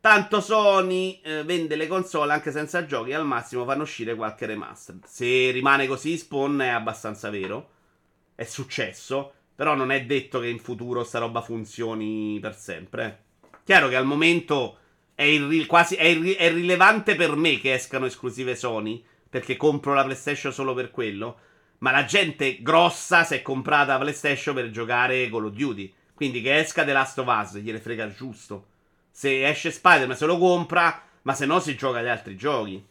Tanto Sony eh, vende le console anche senza giochi, al massimo fanno uscire qualche remaster. Se rimane così, Spawn è abbastanza vero. È successo. Però non è detto che in futuro sta roba funzioni per sempre. Chiaro che al momento è, irri- quasi, è, irri- è rilevante per me che escano esclusive Sony. Perché compro la PlayStation solo per quello. Ma la gente grossa si è comprata la PlayStation per giocare Call of Duty. Quindi che esca The Last of Us, gliene frega giusto. Se esce Spider-Man se lo compra, ma se no si gioca agli altri giochi.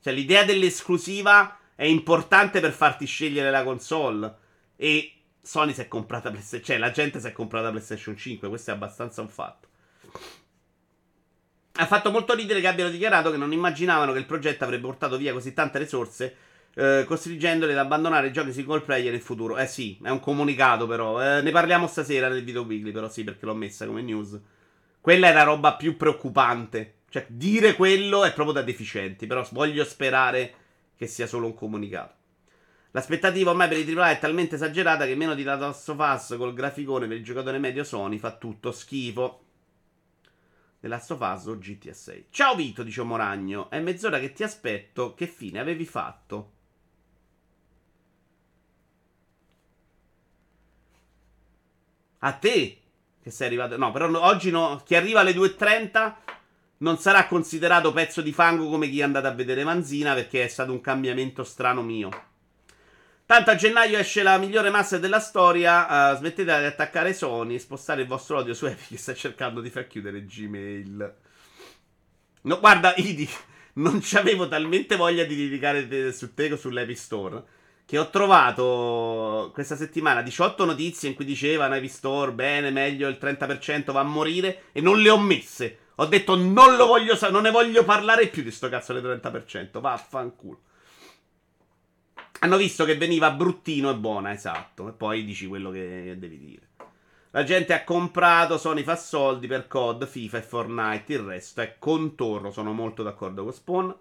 Cioè l'idea dell'esclusiva è importante per farti scegliere la console. E Sony si è comprata PlayStation. Cioè, la gente si è comprata PlayStation 5. Questo è abbastanza un fatto. Ha fatto molto ridere che abbiano dichiarato che non immaginavano che il progetto avrebbe portato via così tante risorse, eh, costringendoli ad abbandonare i giochi single player in futuro. Eh sì, è un comunicato però. Eh, ne parliamo stasera nel video weekly, però sì, perché l'ho messa come news. Quella è la roba più preoccupante. Cioè, dire quello è proprio da deficienti, però voglio sperare che sia solo un comunicato. L'aspettativa ormai per i AAA è talmente esagerata che meno di Last of col graficone per il giocatore medio Sony fa tutto schifo. The Last of Us o GTA 6. Ciao Vito, dice Moragno. È mezz'ora che ti aspetto. Che fine avevi fatto? A te? Che sei arrivato. No, però oggi no. Chi arriva alle 2.30 non sarà considerato pezzo di fango come chi è andato a vedere Manzina perché è stato un cambiamento strano mio. Tanto a gennaio esce la migliore master della storia. Uh, smettete di attaccare Sony e spostare il vostro odio su Epic che sta cercando di far chiudere Gmail. No, guarda, Idi, non c'avevo talmente voglia di litigare su te sull'Epic Store. Che ho trovato questa settimana 18 notizie in cui dicevano Epic Store, bene, meglio, il 30% va a morire. E non le ho messe. Ho detto non lo voglio sa- non ne voglio parlare più di sto cazzo del 30%. Vaffanculo. Hanno visto che veniva bruttino e buona, esatto. E poi dici quello che devi dire. La gente ha comprato, Sony fa soldi per COD, FIFA e Fortnite. Il resto è contorno. Sono molto d'accordo con Spawn.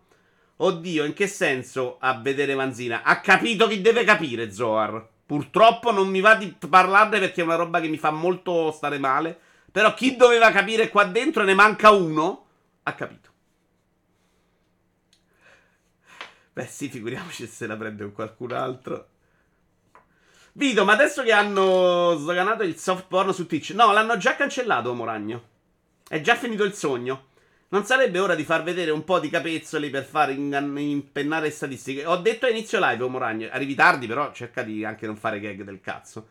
Oddio, in che senso a vedere Manzina? Ha capito chi deve capire, Zoar. Purtroppo non mi va di parlarne perché è una roba che mi fa molto stare male. Però chi doveva capire qua dentro ne manca uno, ha capito. Beh, sì, figuriamoci se la prende qualcun altro. Vito, ma adesso che hanno sdoganato il soft porn su Twitch, no, l'hanno già cancellato, Moragno. È già finito il sogno. Non sarebbe ora di far vedere un po' di capezzoli per far impennare statistiche? Ho detto a inizio live, oh Moragno. Arrivi tardi, però cerca di anche non fare gag del cazzo.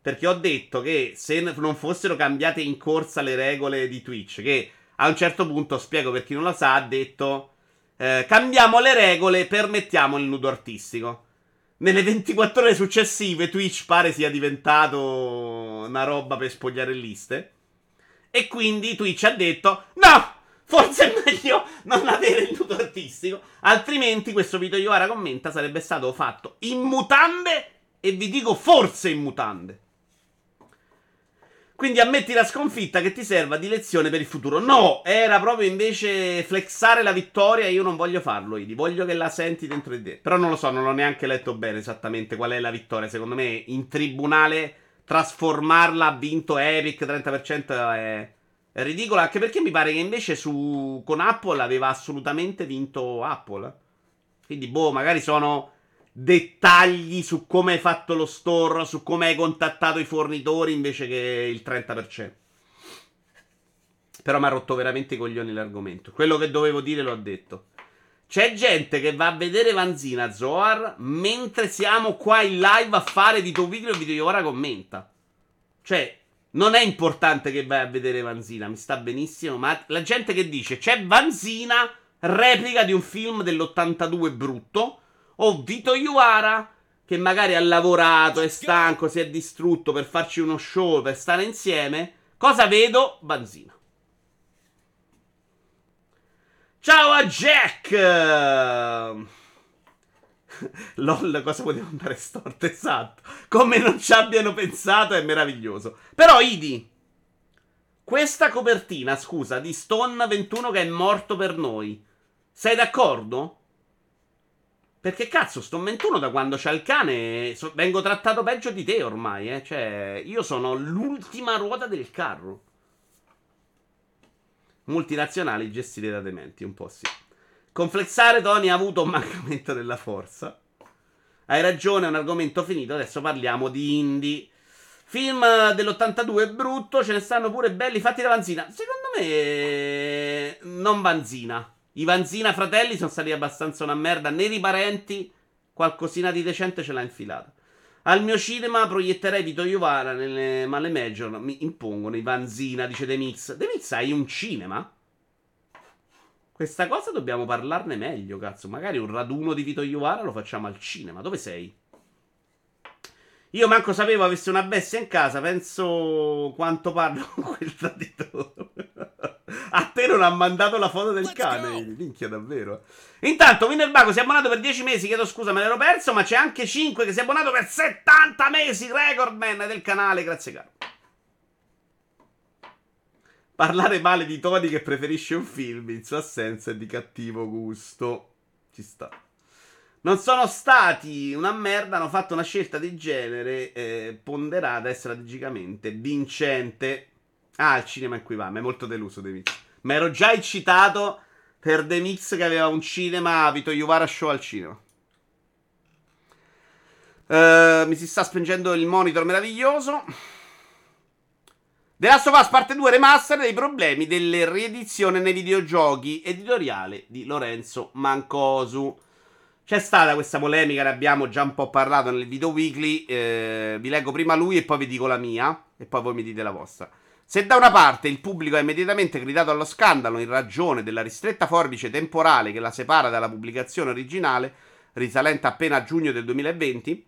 Perché ho detto che se non fossero cambiate in corsa le regole di Twitch, che a un certo punto, spiego per chi non lo sa, ha detto eh, cambiamo le regole, permettiamo il nudo artistico. Nelle 24 ore successive Twitch pare sia diventato una roba per spogliare liste. E quindi Twitch ha detto! Forse è meglio non avere il nudo artistico. Altrimenti questo video Yoara commenta sarebbe stato fatto in mutande. E vi dico forse in mutande. Quindi ammetti la sconfitta che ti serva di lezione per il futuro. No, era proprio invece flexare la vittoria. Io non voglio farlo, Idi. Voglio che la senti dentro di te. Però non lo so, non ho neanche letto bene esattamente qual è la vittoria. Secondo me in tribunale trasformarla ha vinto Epic 30% è, ridicolo. Anche perché mi pare che invece su, con Apple aveva assolutamente vinto Apple. Quindi, boh, magari sono dettagli su come hai fatto lo store, su come hai contattato i fornitori invece che il 30%. Però mi ha rotto veramente i coglioni l'argomento. Quello che dovevo dire l'ho detto. C'è gente che va a vedere Vanzina Zoar mentre siamo qua in live a fare video video e video ora commenta. Cioè, non è importante che vai a vedere Vanzina, mi sta benissimo, ma la gente che dice c'è Vanzina replica di un film dell'82 brutto o Vito Iuara, che magari ha lavorato, è stanco, si è distrutto per farci uno show, per stare insieme. Cosa vedo? Banzina. Ciao a Jack! LOL, cosa poteva andare storto? Esatto. Come non ci abbiano pensato è meraviglioso. Però, Idi, questa copertina, scusa, di Stone 21 che è morto per noi. Sei d'accordo? Perché cazzo, sto 21 da quando c'ha il cane. So, vengo trattato peggio di te ormai, eh. Cioè, io sono l'ultima ruota del carro. Multinazionali gestite da dementi, un po' sì. Conflessare Tony ha avuto un mancamento della forza. Hai ragione, è un argomento finito. Adesso parliamo di indie. Film dell'82 è brutto, ce ne stanno pure belli fatti da Vanzina. Secondo me, non Vanzina. I Vanzina fratelli sono stati abbastanza una merda. Neri parenti, qualcosina di decente ce l'ha infilata. Al mio cinema proietterei Vito Iovara nelle male major. Mi impongono i Vanzina, dice The Mix. The Mix hai un cinema? Questa cosa dobbiamo parlarne meglio, cazzo. Magari un raduno di Vito Iovara lo facciamo al cinema. Dove sei? Io manco sapevo avesse una bestia in casa, penso quanto parlo con quel traditore. A te non ha mandato la foto del cane. Minchia, davvero. Intanto, Winnerbago si è abbonato per 10 mesi. Chiedo scusa, me l'ero perso. Ma c'è anche 5 che si è abbonato per 70 mesi. Recordman del canale. Grazie, caro. Parlare male di Tony che preferisce un film in sua assenza è di cattivo gusto. Ci sta. Non sono stati una merda, hanno fatto una scelta di genere eh, ponderata e strategicamente vincente. Ah, il cinema mi è molto deluso De Mix. Mi ero già eccitato per The Mix che aveva un cinema Vito Juvara Show al cinema. Uh, mi si sta spengendo il monitor meraviglioso. The Last of Us parte 2 remaster dei problemi delle riedizioni nei videogiochi. Editoriale di Lorenzo Mancosu. C'è stata questa polemica, ne abbiamo già un po' parlato nel video weekly. Eh, vi leggo prima lui e poi vi dico la mia. E poi voi mi dite la vostra. Se da una parte il pubblico ha immediatamente gridato allo scandalo in ragione della ristretta forbice temporale che la separa dalla pubblicazione originale, risalente appena a giugno del 2020,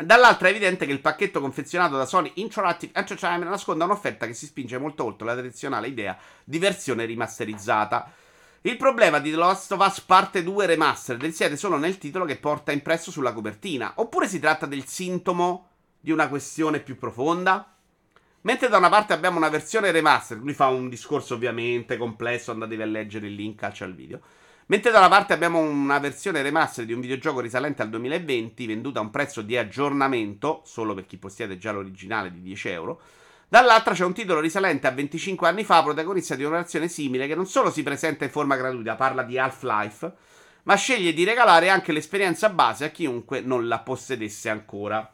dall'altra è evidente che il pacchetto confezionato da Sony Interactive Entertainment nasconde un'offerta che si spinge molto oltre la tradizionale idea di versione rimasterizzata. Il problema di The Last of Us Parte 2 Remastered risiede solo nel titolo che porta impresso sulla copertina, oppure si tratta del sintomo di una questione più profonda? Mentre da una parte abbiamo una versione remaster, lui fa un discorso ovviamente complesso, andatevi a leggere il link calcio al video. Mentre da una parte abbiamo una versione remaster di un videogioco risalente al 2020, venduta a un prezzo di aggiornamento, solo per chi possiede già l'originale di 10 euro. Dall'altra c'è un titolo risalente a 25 anni fa, protagonista di una versione simile, che non solo si presenta in forma gratuita, parla di Half-Life, ma sceglie di regalare anche l'esperienza base a chiunque non la possedesse ancora.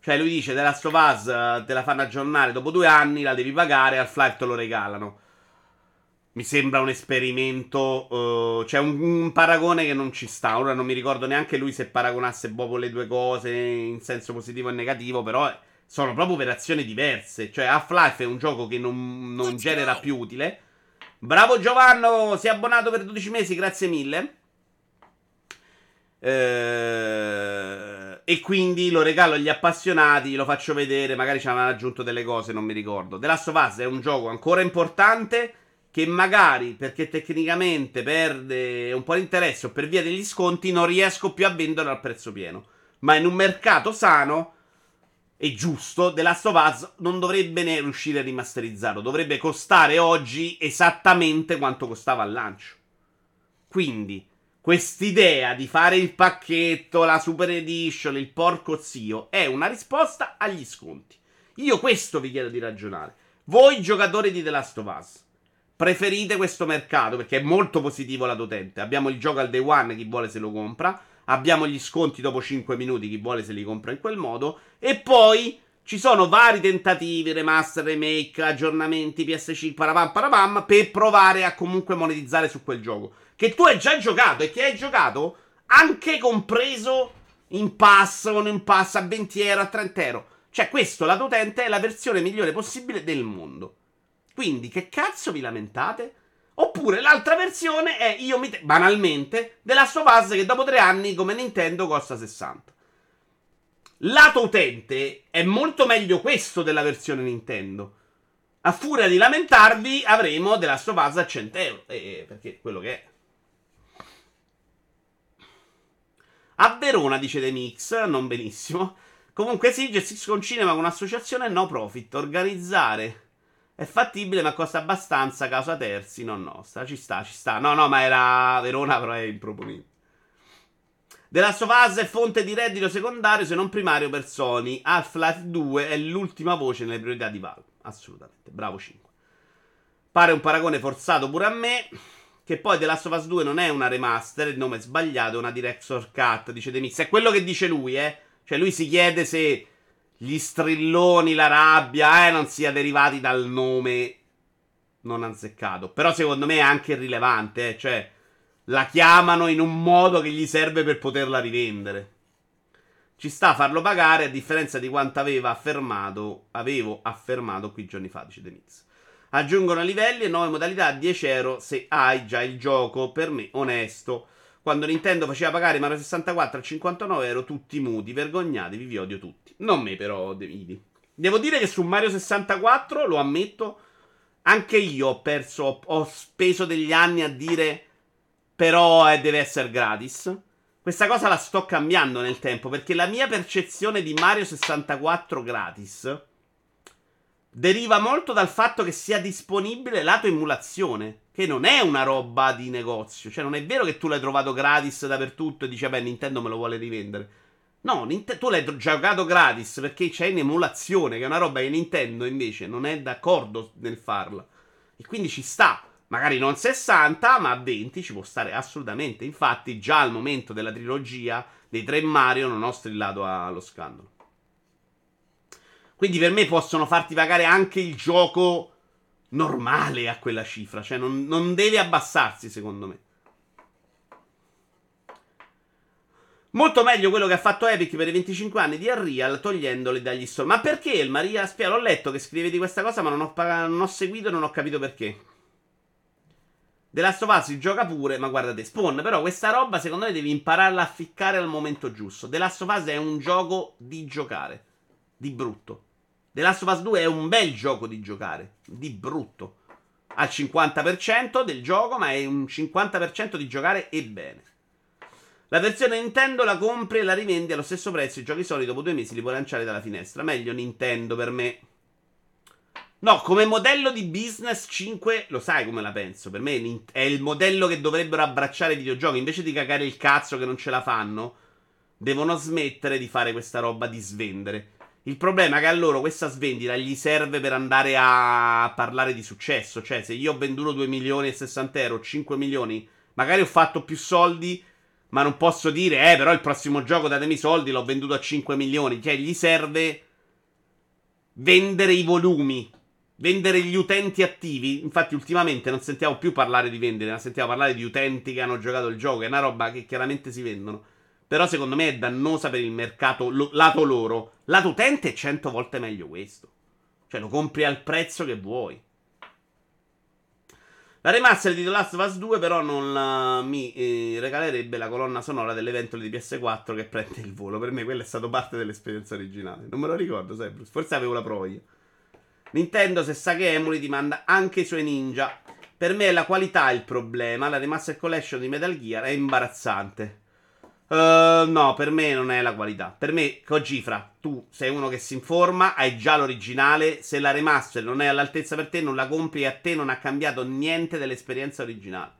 Cioè, lui dice: The Last of Us eh, te la fanno aggiornare dopo due anni, la devi pagare, al flight te lo regalano. Mi sembra un esperimento. Uh, cioè, un, un, paragone che non ci sta. Ora non mi ricordo neanche lui se paragonasse proprio le due cose in senso positivo e negativo. Però sono proprio operazioni diverse. Cioè, Half-Life è un gioco che non, non genera più utile. Bravo Giovanni, si è abbonato per 12 mesi, grazie mille. Ehm. E quindi lo regalo agli appassionati, lo faccio vedere, magari ci hanno aggiunto delle cose, non mi ricordo. The Last of Us è un gioco ancora importante che magari perché tecnicamente perde un po' di interesse o per via degli sconti non riesco più a vendere al prezzo pieno. Ma in un mercato sano e giusto, The Last of Us non dovrebbe ne riuscire a rimasterizzarlo, dovrebbe costare oggi esattamente quanto costava al lancio. Quindi Quest'idea di fare il pacchetto, la super edition, il porco zio, è una risposta agli sconti. Io questo vi chiedo di ragionare. Voi giocatori di The Last of Us, preferite questo mercato perché è molto positivo lato utente. Abbiamo il gioco al day one, chi vuole se lo compra. Abbiamo gli sconti dopo 5 minuti, chi vuole se li compra in quel modo. E poi ci sono vari tentativi, remaster, remake, aggiornamenti, PS5, parapam, parapam, per provare a comunque monetizzare su quel gioco che tu hai già giocato e che hai giocato anche compreso in pass o in pass a 20 euro, a 30 euro. Cioè, questo, lato utente, è la versione migliore possibile del mondo. Quindi, che cazzo vi lamentate? Oppure l'altra versione è io mi te- banalmente della base che dopo tre anni come Nintendo costa 60. Lato utente è molto meglio questo della versione Nintendo. A furia di lamentarvi avremo della base a 100 euro. Eh, perché quello che è. A Verona, dice The Mix, non benissimo. Comunque sì, gestisco un cinema con un'associazione no profit. Organizzare è fattibile, ma costa abbastanza causa terzi, non nostra. Ci sta, ci sta. No, no, ma era Verona, però è improponibile. Of Us è fonte di reddito secondario, se non primario per Sony. Half-Life 2 è l'ultima voce nelle priorità di Valve. Assolutamente. Bravo 5. Pare un paragone forzato pure a me. Che poi The Last of Us 2 non è una remaster, il nome è sbagliato, è una director cut, dice The Mix. È quello che dice lui, eh. Cioè lui si chiede se gli strilloni, la rabbia, eh, non sia derivati dal nome non azzeccato. Però secondo me è anche rilevante, eh. Cioè, la chiamano in un modo che gli serve per poterla rivendere. Ci sta a farlo pagare a differenza di quanto aveva affermato, avevo affermato qui giorni fa, dice Mix. Aggiungono livelli e nuove modalità a 10 euro se hai già il gioco. Per me, onesto. Quando Nintendo faceva pagare Mario 64 a 59 euro, tutti muti, vergognatevi, vi odio tutti. Non me però, Devidi. Devo dire che su Mario 64, lo ammetto, anche io ho perso, ho speso degli anni a dire però eh, deve essere gratis. Questa cosa la sto cambiando nel tempo perché la mia percezione di Mario 64 gratis deriva molto dal fatto che sia disponibile lato emulazione, che non è una roba di negozio. Cioè, non è vero che tu l'hai trovato gratis dappertutto e dici, beh, Nintendo me lo vuole rivendere. No, Nint- tu l'hai giocato gratis perché c'è in emulazione, che è una roba che Nintendo invece non è d'accordo nel farla. E quindi ci sta. Magari non 60, ma 20 ci può stare assolutamente. Infatti, già al momento della trilogia dei tre Mario non ho strillato allo scandalo. Quindi per me possono farti pagare anche il gioco normale a quella cifra. Cioè non, non deve abbassarsi, secondo me. Molto meglio quello che ha fatto Epic per i 25 anni di Unreal togliendoli dagli store. Ma perché il Maria Spia? L'ho letto che scrive di questa cosa, ma non ho, non ho seguito e non ho capito perché. The Last of Us si gioca pure, ma guardate, Spawn, però questa roba secondo me devi impararla a ficcare al momento giusto. The Last of Us è un gioco di giocare, di brutto. The Last of Us 2 è un bel gioco di giocare, di brutto. Al 50% del gioco, ma è un 50% di giocare e bene. La versione Nintendo la compri e la rivendi allo stesso prezzo. I giochi solidi dopo due mesi li puoi lanciare dalla finestra. Meglio Nintendo per me. No, come modello di business 5, lo sai come la penso. Per me è il modello che dovrebbero abbracciare i videogiochi. Invece di cagare il cazzo che non ce la fanno, devono smettere di fare questa roba di svendere. Il problema è che a loro questa svendita gli serve per andare a parlare di successo. Cioè, se io ho venduto 2 milioni e 60 euro, 5 milioni, magari ho fatto più soldi, ma non posso dire, eh, però il prossimo gioco datemi i soldi, l'ho venduto a 5 milioni. Cioè, gli serve vendere i volumi, vendere gli utenti attivi. Infatti, ultimamente non sentiamo più parlare di vendere, ma sentiamo parlare di utenti che hanno giocato il gioco. È una roba che chiaramente si vendono. Però secondo me è dannosa per il mercato lo, lato loro. Lato utente è 100 volte meglio questo. Cioè lo compri al prezzo che vuoi. La remaster di The Last of Us 2 però non la, mi eh, regalerebbe la colonna sonora dell'evento di PS4 che prende il volo. Per me quella è stata parte dell'esperienza originale. Non me lo ricordo, sai, Forse avevo la io. Nintendo se sa che emuli ti manda anche i suoi ninja. Per me è la qualità il problema. La remaster collection di Metal Gear è imbarazzante. Uh, no, per me non è la qualità. Per me, Cogifra, tu sei uno che si informa, hai già l'originale. Se la remaster non è all'altezza per te, non la compri e a te non ha cambiato niente dell'esperienza originale.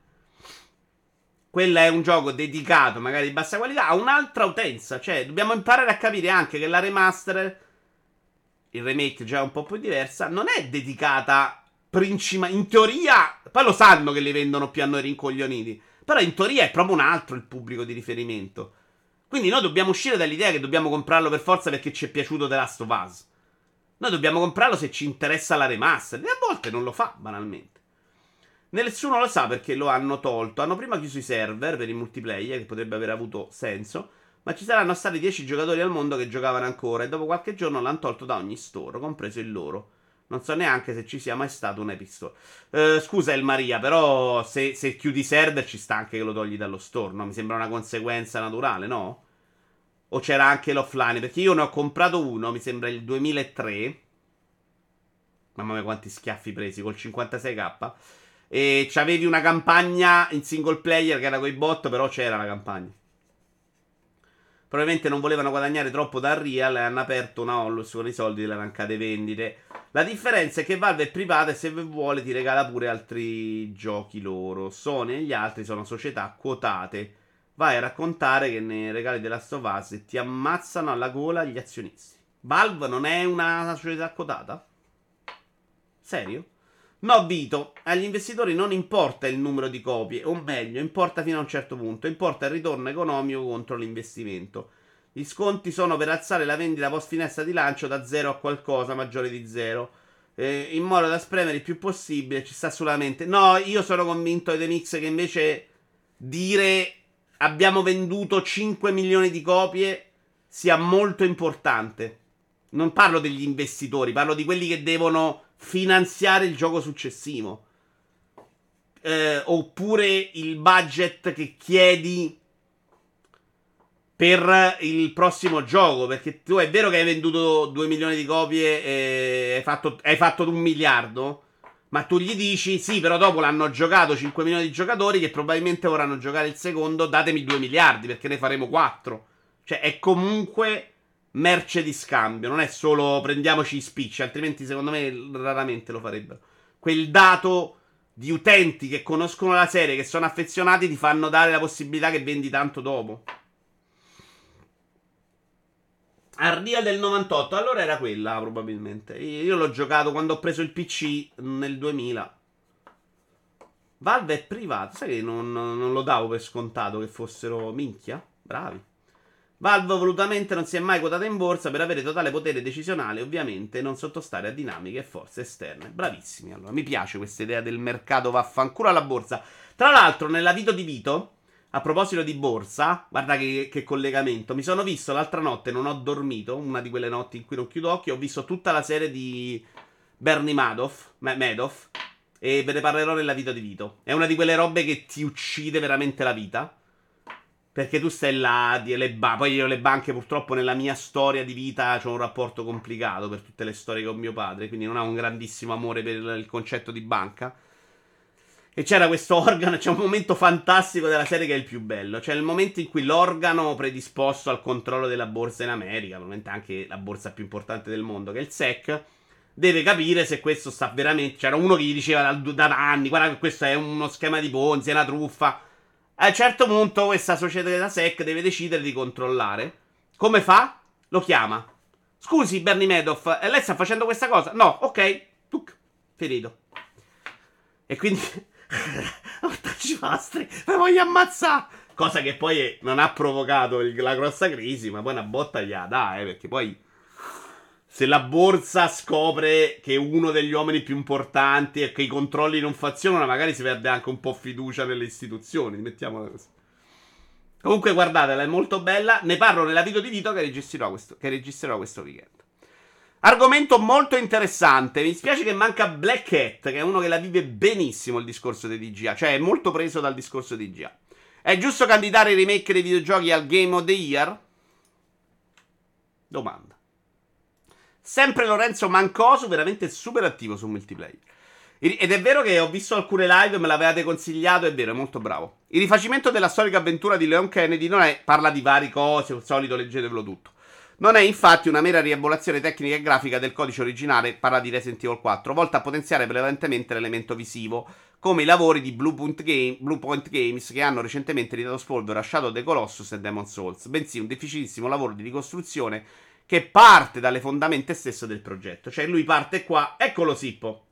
Quella è un gioco dedicato, magari di bassa qualità, a un'altra utenza. Cioè, dobbiamo imparare a capire anche che la remaster, il remake già un po' più diversa, non è dedicata principalmente. In teoria, poi lo sanno che li vendono più a noi rincoglioniti. Però in teoria è proprio un altro il pubblico di riferimento. Quindi noi dobbiamo uscire dall'idea che dobbiamo comprarlo per forza perché ci è piaciuto The Last of Us. Noi dobbiamo comprarlo se ci interessa la remaster. E a volte non lo fa, banalmente. Nessuno lo sa perché lo hanno tolto. Hanno prima chiuso i server per il multiplayer, che potrebbe aver avuto senso. Ma ci saranno stati 10 giocatori al mondo che giocavano ancora. E dopo qualche giorno l'hanno tolto da ogni store, compreso il loro. Non so neanche se ci sia mai stato un Store. Uh, scusa, El Maria, però se, se, chiudi server ci sta anche che lo togli dallo store, no? Mi sembra una conseguenza naturale, no? O c'era anche l'offline? Perché io ne ho comprato uno, mi sembra il 2003. Mamma mia, quanti schiaffi presi col 56k. E c'avevi una campagna in single player che era con i bot, però c'era la campagna. Probabilmente non volevano guadagnare troppo da Real e hanno aperto una Hollus con i soldi delle arrancate vendite. La differenza è che Valve è privata e se vuole ti regala pure altri giochi loro. Sony e gli altri sono società quotate. Vai a raccontare che nei regali della Stovaz ti ammazzano alla gola gli azionisti. Valve non è una società quotata? Serio? No, Vito, agli investitori non importa il numero di copie, o meglio, importa fino a un certo punto, importa il ritorno economico contro l'investimento. Gli sconti sono per alzare la vendita post finestra di lancio da 0 a qualcosa maggiore di 0. Eh, in modo da spremere il più possibile, ci sta solamente. No, io sono convinto ai The Mix che invece dire abbiamo venduto 5 milioni di copie sia molto importante. Non parlo degli investitori, parlo di quelli che devono finanziare il gioco successivo. eh, oppure il budget che chiedi per il prossimo gioco. Perché tu è vero che hai venduto 2 milioni di copie e hai fatto, hai fatto un miliardo. Ma tu gli dici, sì, però dopo l'hanno giocato 5 milioni di giocatori che probabilmente vorranno giocare il secondo, datemi 2 miliardi perché ne faremo 4. Cioè è comunque merce di scambio, non è solo prendiamoci i spicci, altrimenti secondo me raramente lo farebbero. Quel dato di utenti che conoscono la serie, che sono affezionati, ti fanno dare la possibilità che vendi tanto dopo. Ardia del 98, allora era quella probabilmente. Io l'ho giocato quando ho preso il PC nel 2000. Valve è privato, sai che non, non lo davo per scontato che fossero minchia? Bravi. Valve volutamente non si è mai quotata in borsa per avere totale potere decisionale, ovviamente, non sottostare a dinamiche e forze esterne. Bravissimi, allora. Mi piace questa idea del mercato vaffanculo alla borsa. Tra l'altro, nella Vito di Vito, a proposito di borsa, guarda che, che, collegamento. Mi sono visto l'altra notte, non ho dormito, una di quelle notti in cui non chiudo occhi, ho visto tutta la serie di Bernie Madoff, Madoff e ve ne parlerò nella vita di Vito. È una di quelle robe che ti uccide veramente la vita. Perché tu stai là, di le ba- poi io le banche purtroppo nella mia storia di vita ho un rapporto complicato per tutte le storie con mio padre, quindi non ho un grandissimo amore per il concetto di banca. E c'era questo organo, c'è un momento fantastico della serie che è il più bello. Cioè il momento in cui l'organo predisposto al controllo della borsa in America, probabilmente anche la borsa più importante del mondo, che è il SEC, deve capire se questo sta veramente. C'era uno che gli diceva da, da anni: guarda questo è uno schema di Ponzi, è una truffa. A un certo punto questa società della SEC deve decidere di controllare. Come fa? Lo chiama. Scusi, Bernie Madoff, lei sta facendo questa cosa? No, ok. Tuc, finito. E quindi Ortaggi mastri, mi voglio ammazzare. Cosa che poi non ha provocato il, la grossa crisi, ma poi una botta gli dà, eh, perché poi se la borsa scopre che uno degli uomini più importanti e che i controlli non funzionano, magari si perde anche un po' fiducia nelle istituzioni, mettiamola così. Comunque guardatela, è molto bella. Ne parlo nella video di Vito che registrerò questo, che registrerò questo weekend. Argomento molto interessante. Mi spiace che manca Black Cat, che è uno che la vive benissimo il discorso di DGA. Cioè, è molto preso dal discorso di DGA. È giusto candidare i remake dei videogiochi al Game of the Year? Domanda. Sempre Lorenzo Mancosu, veramente super attivo su multiplayer. Ed è vero che ho visto alcune live, me l'avevate consigliato, è vero, è molto bravo. Il rifacimento della storica avventura di Leon Kennedy non è, parla di varie cose, al solito leggetevelo tutto. Non è infatti una mera riabolazione tecnica e grafica del codice originale, parla di Resident Evil 4, volta a potenziare prevalentemente l'elemento visivo, come i lavori di Bluepoint, Game, Bluepoint Games che hanno recentemente ridato spolvero a Shadow of the Colossus e Demon Souls, bensì un difficilissimo lavoro di ricostruzione che parte dalle fondamenta stesse del progetto. Cioè lui parte qua, eccolo Sippo.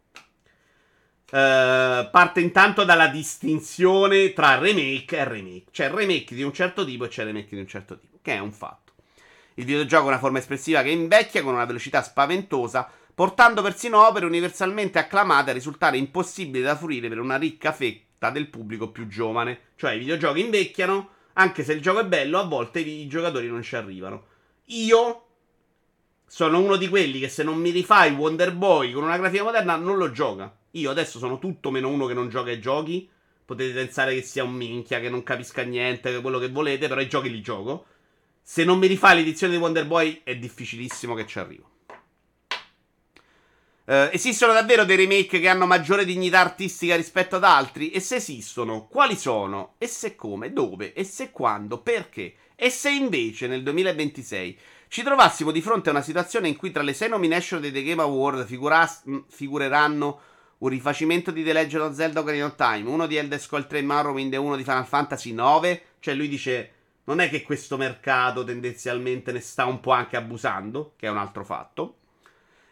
Uh, parte intanto dalla distinzione tra remake e remake. C'è remake di un certo tipo e c'è remake di un certo tipo, che è un fatto. Il videogioco ha una forma espressiva che invecchia con una velocità spaventosa, portando persino opere universalmente acclamate a risultare impossibili da fruire per una ricca fetta del pubblico più giovane. Cioè i videogiochi invecchiano, anche se il gioco è bello, a volte i giocatori non ci arrivano. Io sono uno di quelli che se non mi rifai Wonder Boy con una grafica moderna non lo gioca. Io adesso sono tutto meno uno che non gioca ai giochi. Potete pensare che sia un minchia, che non capisca niente, quello che volete, però i giochi li gioco. Se non mi rifai l'edizione di Wonder Boy, è difficilissimo che ci arrivo. Uh, esistono davvero dei remake che hanno maggiore dignità artistica rispetto ad altri? E se esistono, quali sono? E se come? Dove? E se quando? Perché? E se invece nel 2026 ci trovassimo di fronte a una situazione in cui tra le sei nomination dei The Game Award figura- figureranno un rifacimento di The Legend of Zelda Ocarina of Time, uno di Elder Scrolls 3 Morrowind e uno di Final Fantasy 9, cioè lui dice non è che questo mercato tendenzialmente ne sta un po' anche abusando, che è un altro fatto.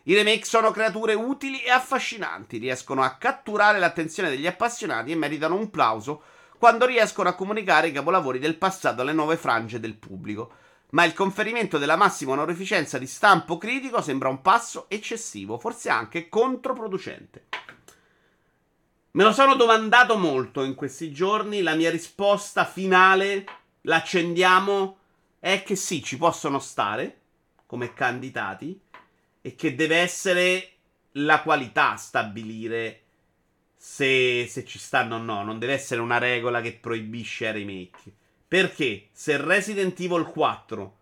I remake sono creature utili e affascinanti, riescono a catturare l'attenzione degli appassionati e meritano un plauso quando riescono a comunicare i capolavori del passato alle nuove frange del pubblico. Ma il conferimento della massima onorificenza di stampo critico sembra un passo eccessivo, forse anche controproducente. Me lo sono domandato molto in questi giorni, la mia risposta finale l'accendiamo è che sì, ci possono stare come candidati e che deve essere la qualità a stabilire se, se ci stanno o no. Non deve essere una regola che proibisce i remake. Perché se Resident Evil 4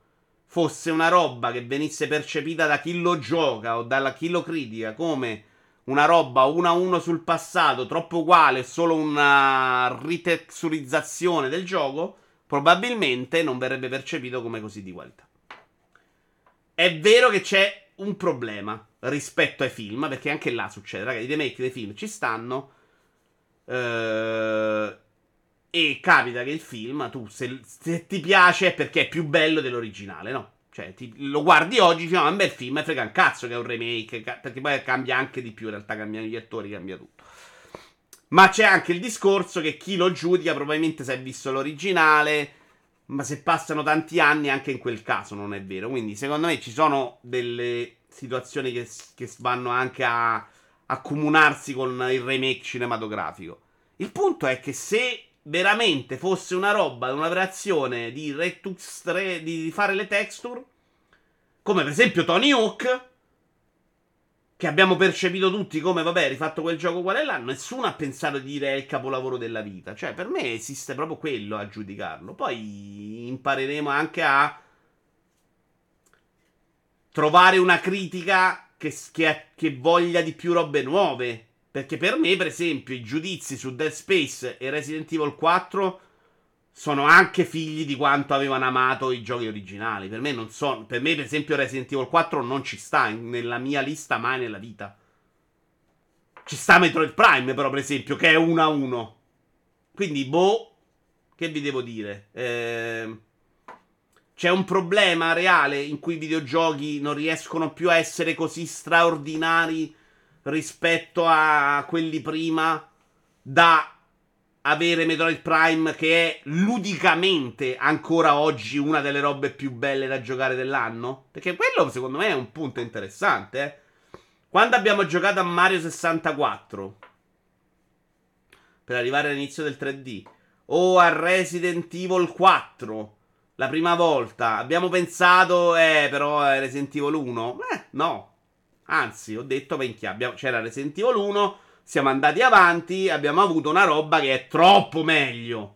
fosse una roba che venisse percepita da chi lo gioca o da chi lo critica come una roba 1 a 1 sul passato, troppo uguale, solo una ritexturizzazione del gioco, probabilmente non verrebbe percepito come così di qualità. È vero che c'è un problema rispetto ai film, perché anche là succede, ragazzi, i remake dei film ci stanno. Eh, e capita che il film, tu, se, se, ti piace è perché è più bello dell'originale, no? Cioè, ti, lo guardi oggi, dici, no, è un bel film, e frega un cazzo che è un remake, perché poi cambia anche di più, in realtà cambiano gli attori, cambia tutto. Ma c'è anche il discorso che chi lo giudica probabilmente si è visto l'originale, ma se passano tanti anni anche in quel caso non è vero. Quindi secondo me ci sono delle situazioni che, che vanno anche a accomunarsi con il remake cinematografico. Il punto è che se veramente fosse una roba, una variazione di Retux 3, di fare le texture, come per esempio Tony Hawk, che abbiamo percepito tutti come, vabbè, rifatto quel gioco qual è l'anno, nessuno ha pensato di dire è il capolavoro della vita. Cioè, per me esiste proprio quello a giudicarlo. Poi impareremo anche a trovare una critica che, che, che voglia di più robe nuove. Perché per me, per esempio, i giudizi su Dead Space e Resident Evil 4 sono anche figli di quanto avevano amato i giochi originali. Per me non sono. Per me, per esempio, Resident Evil 4 non ci sta nella mia lista mai nella vita. Ci sta Metroid Prime, però, per esempio, che è 1 a 1. Quindi, boh. Che vi devo dire? Eh, c'è un problema reale in cui i videogiochi non riescono più a essere così straordinari rispetto a quelli prima da avere Metroid Prime che è ludicamente ancora oggi una delle robe più belle da giocare dell'anno? Perché quello secondo me è un punto interessante. Eh? Quando abbiamo giocato a Mario 64 per arrivare all'inizio del 3D o a Resident Evil 4 la prima volta abbiamo pensato eh però è Resident Evil 1? Eh no. Anzi, ho detto minchia, c'era Resident Evil 1 siamo andati avanti, abbiamo avuto una roba che è troppo meglio.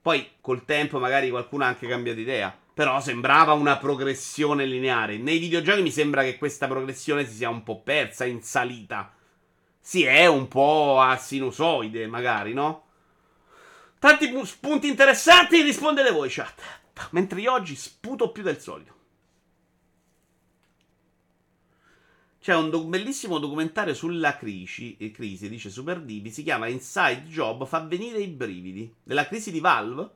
Poi col tempo magari qualcuno ha anche cambiato idea. Però sembrava una progressione lineare. Nei videogiochi mi sembra che questa progressione si sia un po' persa in salita. Si è un po' a sinusoide, magari, no? Tanti spunti interessanti, rispondete voi, chat. Mentre io oggi sputo più del solito. C'è un do- bellissimo documentario sulla crisi, eh, crisi, dice Super Divi, si chiama Inside Job, fa venire i brividi. Della crisi di Valve?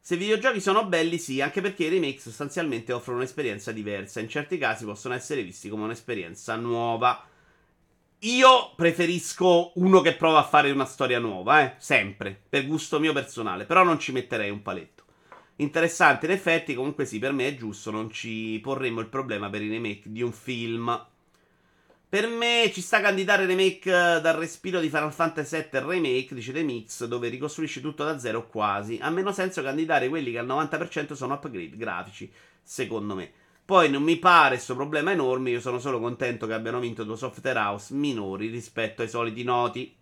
Se i videogiochi sono belli, sì, anche perché i remake sostanzialmente offrono un'esperienza diversa. In certi casi possono essere visti come un'esperienza nuova. Io preferisco uno che prova a fare una storia nuova, eh, sempre, per gusto mio personale, però non ci metterei un paletto. Interessante, in effetti, comunque sì, per me è giusto, non ci porremmo il problema per i remake di un film per me ci sta a candidare remake eh, dal respiro di Final Fantasy VII Remake, dice The Mix, dove ricostruisci tutto da zero quasi. Ha meno senso candidare quelli che al 90% sono upgrade grafici, secondo me. Poi non mi pare questo problema enorme, io sono solo contento che abbiano vinto due software house minori rispetto ai soliti noti.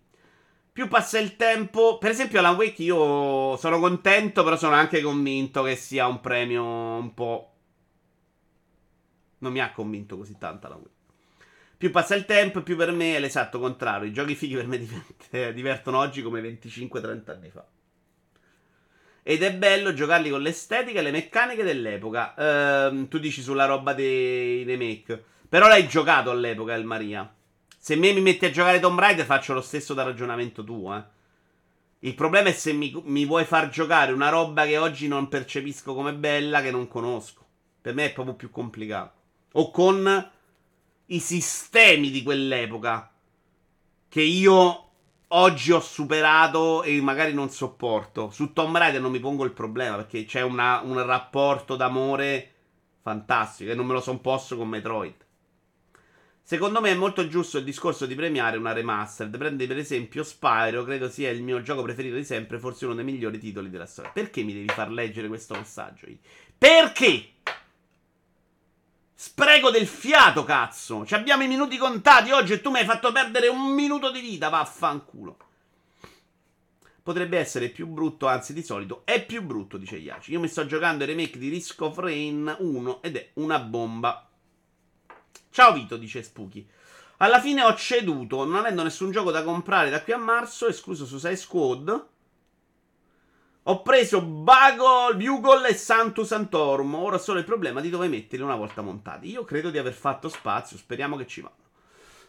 Più passa il tempo, per esempio Alan Wake io sono contento, però sono anche convinto che sia un premio un po'... Non mi ha convinto così tanto Alan Wake. Più passa il tempo, più per me è l'esatto contrario. I giochi fighi per me divent- divertono oggi come 25-30 anni fa. Ed è bello giocarli con l'estetica e le meccaniche dell'epoca. Ehm, tu dici sulla roba dei remake. Però l'hai giocato all'epoca, il Maria. Se me mi metti a giocare Tomb Raider faccio lo stesso da ragionamento tuo, eh. Il problema è se mi, mi, vuoi far giocare una roba che oggi non percepisco come bella, che non conosco. Per me è proprio più complicato. O con i sistemi di quell'epoca che io oggi ho superato e magari non sopporto. Su Tomb Raider non mi pongo il problema perché c'è una, un rapporto d'amore fantastico e non me lo son posto con Metroid. Secondo me è molto giusto il discorso di premiare una remastered. Prendi per esempio Spyro, credo sia il mio gioco preferito di sempre, forse uno dei migliori titoli della storia. Perché mi devi far leggere questo messaggio? Perché? Spreco del fiato, cazzo. Ci abbiamo i minuti contati oggi e tu mi hai fatto perdere un minuto di vita, vaffanculo. Potrebbe essere più brutto, anzi di solito è più brutto, dice Yaci. Io mi sto giocando il remake di Risk of Rain 1 ed è una bomba. Ciao Vito, dice Spooky. Alla fine ho ceduto, non avendo nessun gioco da comprare da qui a marzo, escluso su 6 Squad. Ho preso Bagol, Bugle e Santu Santorum. Ora solo il problema di dove metterli una volta montati. Io credo di aver fatto spazio, speriamo che ci vada.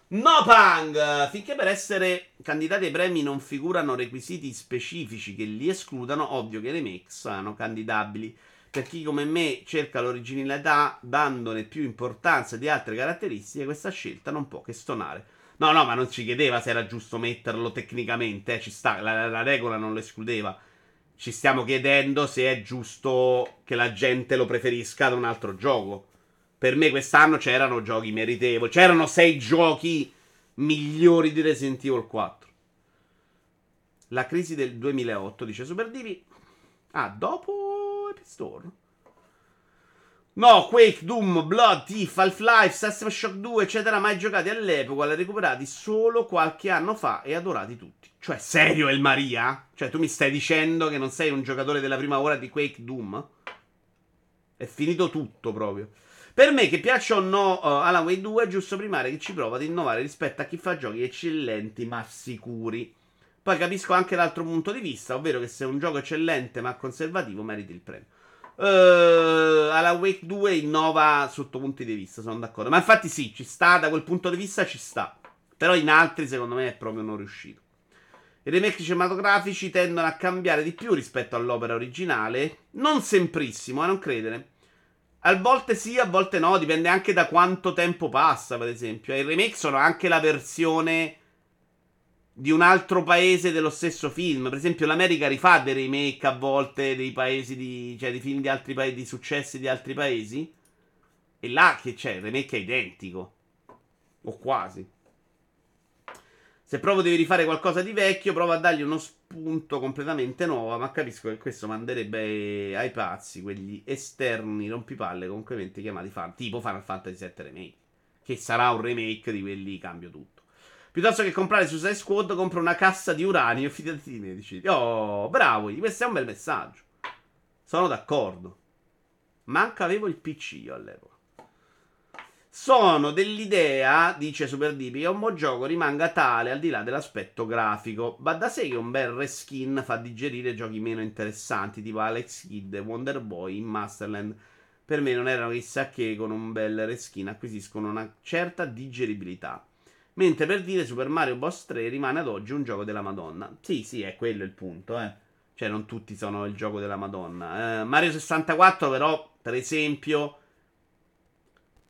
No Pang! Finché per essere candidati ai premi non figurano requisiti specifici che li escludano, ovvio che i remake sono candidabili. Per chi come me cerca l'originalità dandone più importanza di altre caratteristiche, questa scelta non può che stonare. No, no, ma non ci chiedeva se era giusto metterlo tecnicamente, eh, ci sta, la, la regola non lo escludeva ci stiamo chiedendo se è giusto che la gente lo preferisca ad un altro gioco. Per me quest'anno c'erano giochi meritevoli. C'erano sei giochi migliori di Resident Evil 4. La crisi del 2008, dice Super Divi. Ah, dopo Epic Store. No, Quake, Doom, Blood, Thief, Half-Life, System Shock 2, eccetera, mai giocati all'epoca, li recuperati solo qualche anno fa e adorati tutti. Cioè, serio, El Maria? Cioè, tu mi stai dicendo che non sei un giocatore della prima ora di Quake Doom? È finito tutto proprio. Per me, che piaccia o no uh, Alan Wake 2, è giusto primare che ci prova ad innovare rispetto a chi fa giochi eccellenti ma sicuri. Poi capisco anche l'altro punto di vista, ovvero che se un gioco eccellente ma conservativo meriti il premio. Uh, alla Wake 2 innova sotto punti di vista, sono d'accordo. Ma infatti sì, ci sta, da quel punto di vista ci sta. Però in altri secondo me è proprio non riuscito. I remake cinematografici tendono a cambiare di più rispetto all'opera originale. Non semprissimo, a non credere. A volte sì, a volte no, dipende anche da quanto tempo passa, per esempio. I remake sono anche la versione di un altro paese dello stesso film. Per esempio, l'America rifà dei remake a volte dei paesi di. cioè di film di altri paesi, di successi di altri paesi. E là che c'è, il remake è identico. O quasi. Se proprio devi rifare qualcosa di vecchio, prova a dargli uno spunto completamente nuovo. Ma capisco che questo manderebbe ai pazzi quegli esterni rompipalle comunque chiamati fan, tipo Final Fantasy VII Remake. Che sarà un remake di quelli cambio tutto. Piuttosto che comprare Suicide Squad, compra una cassa di uranio, fidati di me. Oh, bravo, questo è un bel messaggio. Sono d'accordo. Manca avevo il PC io all'epoca. Sono dell'idea, dice Super Dipi, che un gioco rimanga tale al di là dell'aspetto grafico. Va da sé che un bel reskin fa digerire giochi meno interessanti, tipo Alex Kidd Wonder Boy in Masterland. Per me non erano chissà che con un bel reskin acquisiscono una certa digeribilità. Mentre per dire Super Mario Bros 3 rimane ad oggi un gioco della Madonna. Sì, sì, è quello il punto, eh. Cioè, non tutti sono il gioco della Madonna. Eh, Mario 64, però, per esempio,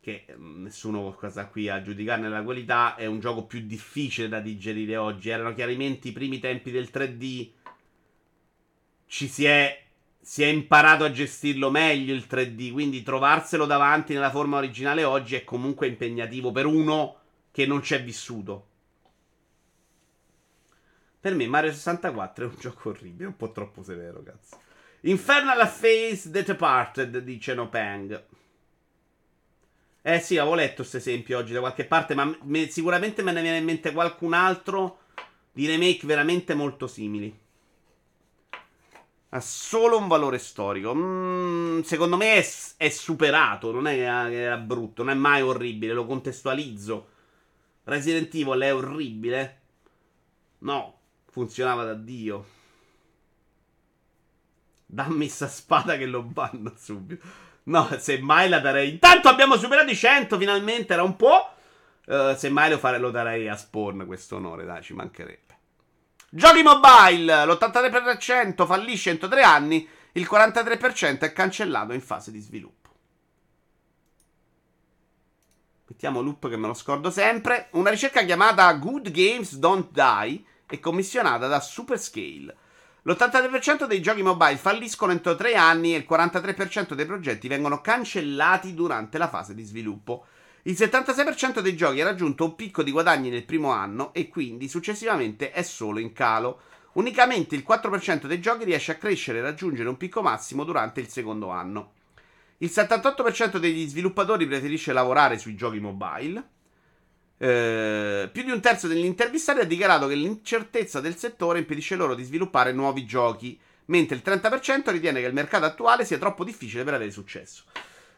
che mm, nessuno sta qui a giudicarne la qualità, è un gioco più difficile da digerire oggi. Erano chiaramente i primi tempi del 3D. Ci si è, si è imparato a gestirlo meglio il 3D. Quindi trovarselo davanti nella forma originale oggi è comunque impegnativo per uno che non c'è vissuto. Per me Mario 64 è un gioco orribile, un po' troppo severo, cazzo. Infernal Face The Departed, dice Nopang. Eh sì, avevo letto questo esempio oggi da qualche parte, ma me, sicuramente me ne viene in mente qualcun altro di remake veramente molto simili. Ha solo un valore storico. Mm, secondo me è, è, superato, non è, è brutto, non è mai orribile, lo contestualizzo. Resident Evil è orribile? No, funzionava da Dio. Dammi sta spada che lo banno subito. No, semmai la darei. Intanto abbiamo superato i 100 finalmente, era un po'. Uh, semmai lo, fare, lo darei a Spawn questo onore, dai, ci mancherebbe. Giochi mobile, l'83% fallisce entro 3 anni, il 43% è cancellato in fase di sviluppo. Mettiamo loop che me lo scordo sempre. Una ricerca chiamata Good Games Don't Die è commissionata da Superscale. L'83% dei giochi mobile falliscono entro 3 anni e il 43% dei progetti vengono cancellati durante la fase di sviluppo. Il 76% dei giochi ha raggiunto un picco di guadagni nel primo anno e quindi successivamente è solo in calo. Unicamente il 4% dei giochi riesce a crescere e raggiungere un picco massimo durante il secondo anno. Il 78% degli sviluppatori preferisce lavorare sui giochi mobile. Eh, più di un terzo degli intervistati ha dichiarato che l'incertezza del settore impedisce loro di sviluppare nuovi giochi, mentre il 30% ritiene che il mercato attuale sia troppo difficile per avere successo.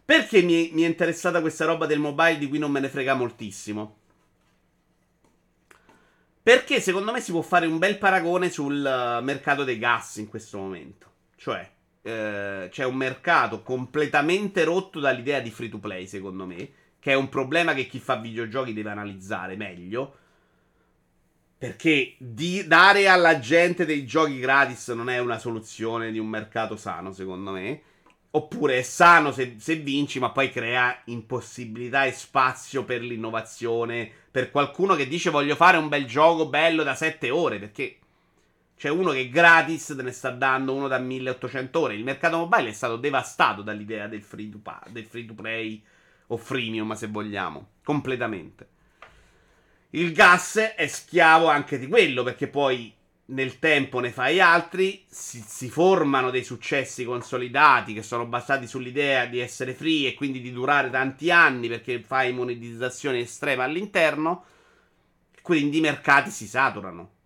Perché mi, mi è interessata questa roba del mobile di cui non me ne frega moltissimo? Perché secondo me si può fare un bel paragone sul eh, mercato dei gas in questo momento. Cioè, eh, c'è un mercato completamente rotto dall'idea di free to play, secondo me, che è un problema che chi fa videogiochi deve analizzare meglio. Perché dare alla gente dei giochi gratis non è una soluzione di un mercato sano, secondo me. Oppure è sano se, se, vinci, ma poi crea impossibilità e spazio per l'innovazione. Per qualcuno che dice voglio fare un bel gioco bello da 7 ore. Perché c'è uno che gratis te ne sta dando uno da 1800 ore. Il mercato mobile è stato devastato dall'idea del free to, pay, del free to play o freemium, se vogliamo. Completamente. Il gas è schiavo anche di quello, perché poi nel tempo ne fai altri, si, si, formano dei successi consolidati che sono basati sull'idea di essere free e quindi di durare tanti anni perché fai monetizzazione estrema all'interno, quindi i mercati si saturano.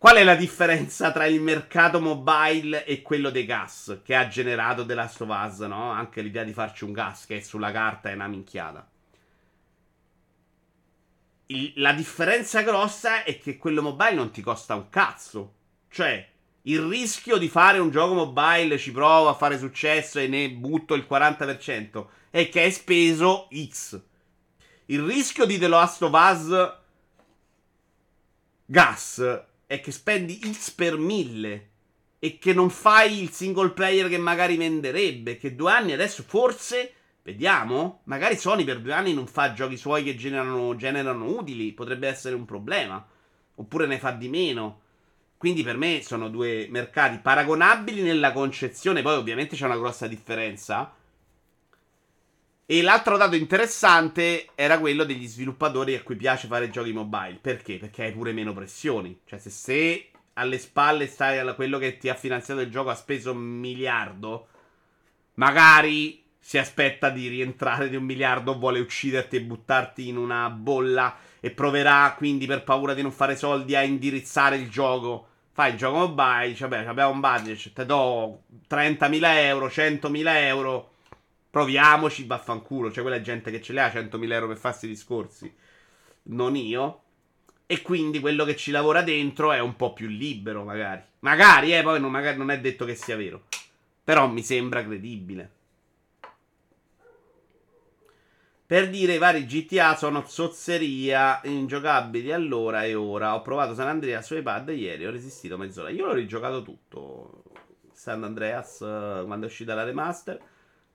Qual è la differenza tra il mercato mobile e quello dei gas che ha generato The Last of Us, no? Anche l'idea di farci un gas che sulla carta è una minchiata il, la differenza grossa è che quello mobile non ti costa un cazzo. Cioè, il rischio di fare un gioco mobile, ci provo a fare successo e ne butto il 40%, è che hai speso X. Il rischio di The Last of Us Gas è che spendi X per mille e che non fai il single player che magari venderebbe. Che due anni adesso forse Vediamo? Magari Sony per due anni non fa giochi suoi che generano, generano utili. Potrebbe essere un problema. Oppure ne fa di meno. Quindi per me sono due mercati paragonabili nella concezione. Poi ovviamente c'è una grossa differenza. E l'altro dato interessante era quello degli sviluppatori a cui piace fare giochi mobile. Perché? Perché hai pure meno pressioni. Cioè se, se alle spalle stai quello che ti ha finanziato il gioco ha speso un miliardo, magari si aspetta di rientrare di un miliardo, vuole ucciderti e buttarti in una bolla e proverà quindi per paura di non fare soldi a indirizzare il gioco. Fai il gioco mobile, dice, vabbè, abbiamo un budget, te do 30.000 euro, 100.000 euro, proviamoci, vaffanculo. Cioè, quella gente che ce le ha 100.000 euro per farsi discorsi, non io. E quindi quello che ci lavora dentro è un po' più libero, magari. Magari, eh, poi non, magari non è detto che sia vero. Però mi sembra credibile. Per dire i vari GTA sono zozzeria, ingiocabili allora e ora. Ho provato San Andreas su iPad ieri, ho resistito mezz'ora. Io l'ho rigiocato tutto. San Andreas eh, quando è uscita la remaster.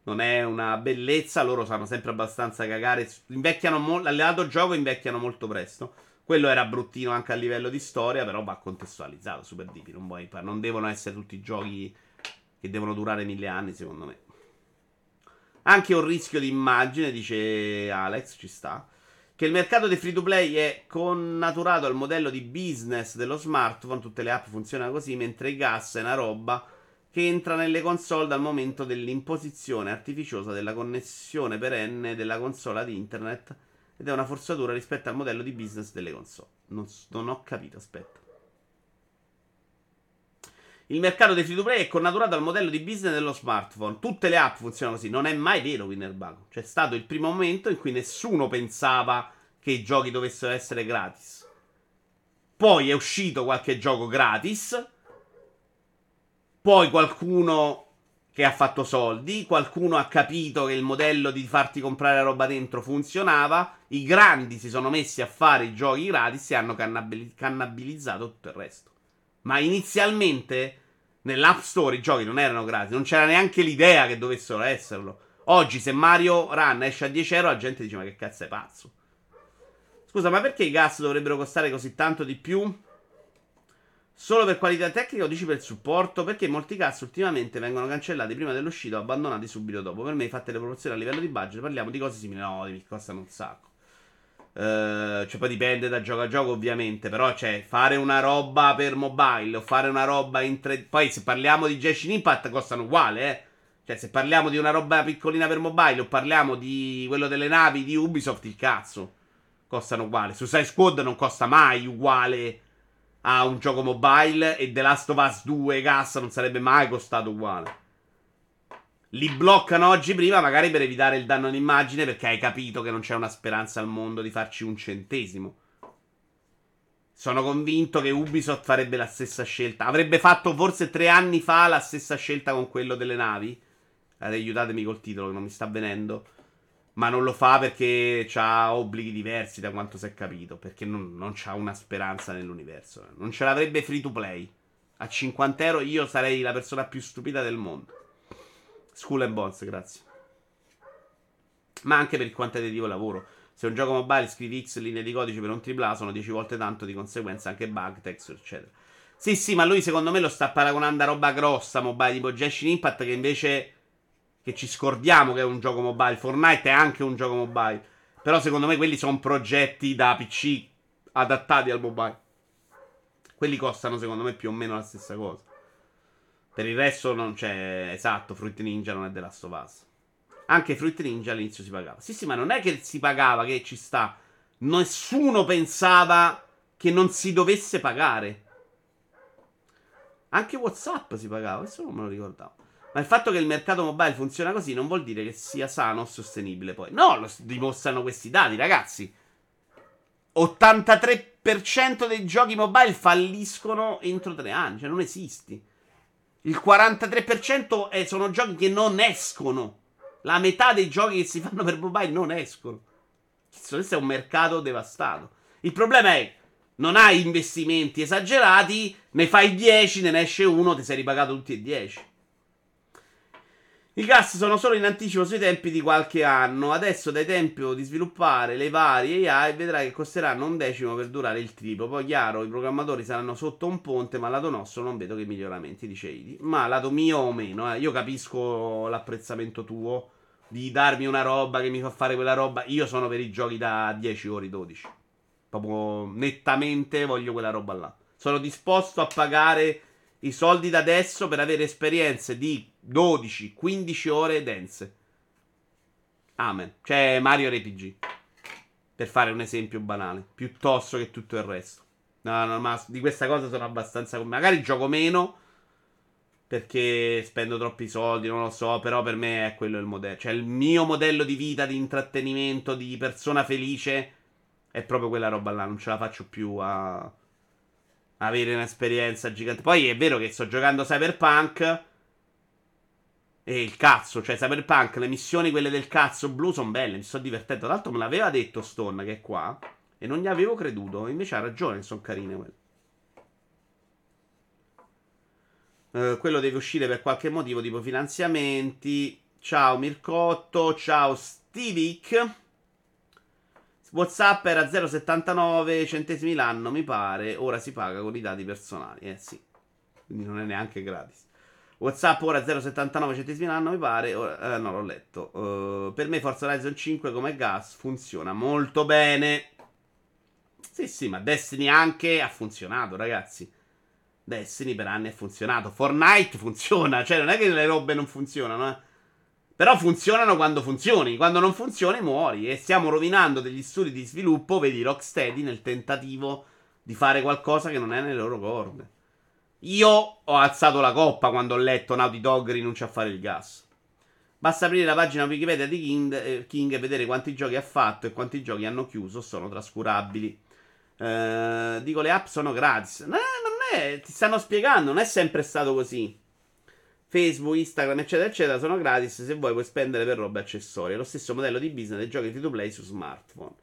Non è una bellezza, loro sanno sempre abbastanza cagare. Invecchiano molto. Alleato gioco invecchiano molto presto. Quello era bruttino anche a livello di storia, però va contestualizzato. Super deep. Non, non devono essere tutti giochi che devono durare mille anni, secondo me. Anche un rischio di immagine, dice Alex, ci sta. Che il mercato dei free to play è connaturato al modello di business dello smartphone, tutte le app funzionano così, mentre il gas è una roba che entra nelle console dal momento dell'imposizione artificiosa della connessione perenne della console ad internet ed è una forzatura rispetto al modello di business delle console. Non, non ho capito, aspetta. Il mercato dei free to play è connaturato al modello di business dello smartphone. Tutte le app funzionano così. Non è mai vero, Winnerbago. C'è stato il primo momento in cui nessuno pensava che i giochi dovessero essere gratis. Poi è uscito qualche gioco gratis. Poi qualcuno che ha fatto soldi, qualcuno ha capito che il modello di farti comprare la roba dentro funzionava, i grandi si sono messi a fare i giochi gratis e hanno cannabilizzato tutto il resto. Ma inizialmente nell'App Store i giochi non erano gratis, non c'era neanche l'idea che dovessero esserlo. Oggi, se Mario Run esce a 10 euro, la gente dice: Ma che cazzo è pazzo? Scusa, ma perché i gas dovrebbero costare così tanto di più? Solo per qualità tecnica o dici per supporto? Perché molti gas ultimamente vengono cancellati prima dell'uscita o abbandonati subito dopo. Per me, fatte le proporzioni a livello di budget, parliamo di cose simili. No, mi costano un sacco. Uh, cioè, poi dipende da gioco a gioco, ovviamente. Però, cioè, fare una roba per mobile o fare una roba in 3 Poi, se parliamo di Genshin Impact, costano uguale, eh. Cioè, se parliamo di una roba piccolina per mobile o parliamo di quello delle navi di Ubisoft, il cazzo. Costano uguale. Suicide Squad non costa mai uguale a un gioco mobile e The Last of Us 2 cassa non sarebbe mai costato uguale. Li bloccano oggi prima, magari per evitare il danno all'immagine, perché hai capito che non c'è una speranza al mondo di farci un centesimo. Sono convinto che Ubisoft farebbe la stessa scelta. Avrebbe fatto forse tre anni fa la stessa scelta con quello delle navi. Aiutatemi col titolo che non mi sta venendo. Ma non lo fa perché ha obblighi diversi da quanto si è capito. Perché non, non ha una speranza nell'universo. Non ce l'avrebbe free to play. A 50 euro io sarei la persona più stupida del mondo. School and Bones, grazie. Ma anche per il quantitativo lavoro. Se un gioco mobile scrivi X linee di codice per un AAA sono 10 volte tanto, di conseguenza anche bug, texture, eccetera. Sì, sì, ma lui secondo me lo sta paragonando a roba grossa mobile tipo Genshin Impact che invece che ci scordiamo che è un gioco mobile. Fortnite è anche un gioco mobile. Però secondo me quelli sono progetti da PC adattati al mobile. Quelli costano secondo me più o meno la stessa cosa. Per il resto non c'è... Esatto, Fruit Ninja non è of Us. Anche Fruit Ninja all'inizio si pagava. Sì, sì, ma non è che si pagava, che ci sta. Nessuno pensava che non si dovesse pagare. Anche WhatsApp si pagava, questo non me lo ricordavo. Ma il fatto che il mercato mobile funziona così non vuol dire che sia sano o sostenibile poi. No, lo dimostrano questi dati, ragazzi. 83% dei giochi mobile falliscono entro tre anni, cioè non esisti. Il 43% è, sono giochi che non escono. La metà dei giochi che si fanno per mobile non escono. Questo è un mercato devastato. Il problema è non hai investimenti esagerati, ne fai 10, ne esce uno, ti sei ripagato tutti e 10. I gas sono solo in anticipo sui tempi di qualche anno. Adesso dai tempo di sviluppare le varie AI vedrai che costeranno un decimo per durare il triplo. Poi chiaro, i programmatori saranno sotto un ponte, ma lato nostro non vedo che miglioramenti, dice Idi. Ma lato mio o meno, eh. io capisco l'apprezzamento tuo di darmi una roba che mi fa fare quella roba. Io sono per i giochi da 10 ore, 12. Proprio nettamente voglio quella roba là. Sono disposto a pagare i soldi da adesso per avere esperienze di 12-15 ore dense. Amen. Cioè Mario RPG. Per fare un esempio banale. Piuttosto che tutto il resto. No, no, ma di questa cosa sono abbastanza... Magari gioco meno perché spendo troppi soldi, non lo so, però per me è quello il modello. Cioè il mio modello di vita, di intrattenimento, di persona felice è proprio quella roba là. Non ce la faccio più a avere un'esperienza gigante. Poi è vero che sto giocando Cyberpunk e il cazzo, cioè Cyberpunk, le missioni quelle del cazzo blu sono belle, mi sto divertendo. Tra l'altro me l'aveva detto Stone che è qua e non gli avevo creduto, invece ha ragione, sono carine quelle. Uh, quello deve uscire per qualche motivo, tipo finanziamenti. Ciao Mircotto, ciao Stivic. WhatsApp era 0,79 centesimi l'anno, mi pare. Ora si paga con i dati personali. Eh sì, quindi non è neanche gratis. WhatsApp ora 0,79 centesimi l'anno, mi pare. Ora, eh, no, l'ho letto. Uh, per me Forza Horizon 5 come gas funziona molto bene. Sì, sì, ma Destiny anche ha funzionato, ragazzi. Destiny per anni ha funzionato. Fortnite funziona, cioè non è che le robe non funzionano, eh. Però funzionano quando funzioni. Quando non funzioni, muori. E stiamo rovinando degli studi di sviluppo. Vedi Rocksteady nel tentativo di fare qualcosa che non è nelle loro corde. Io ho alzato la coppa quando ho letto Naughty Dog rinuncia a fare il gas. Basta aprire la pagina Wikipedia di King, eh, King e vedere quanti giochi ha fatto e quanti giochi hanno chiuso. Sono trascurabili. Eh, dico, le app sono gratis. No, non è. Ti stanno spiegando. Non è sempre stato così. Facebook, Instagram, eccetera, eccetera, sono gratis se vuoi puoi spendere per robe accessorie. Lo stesso modello di business dei giochi free to play su smartphone.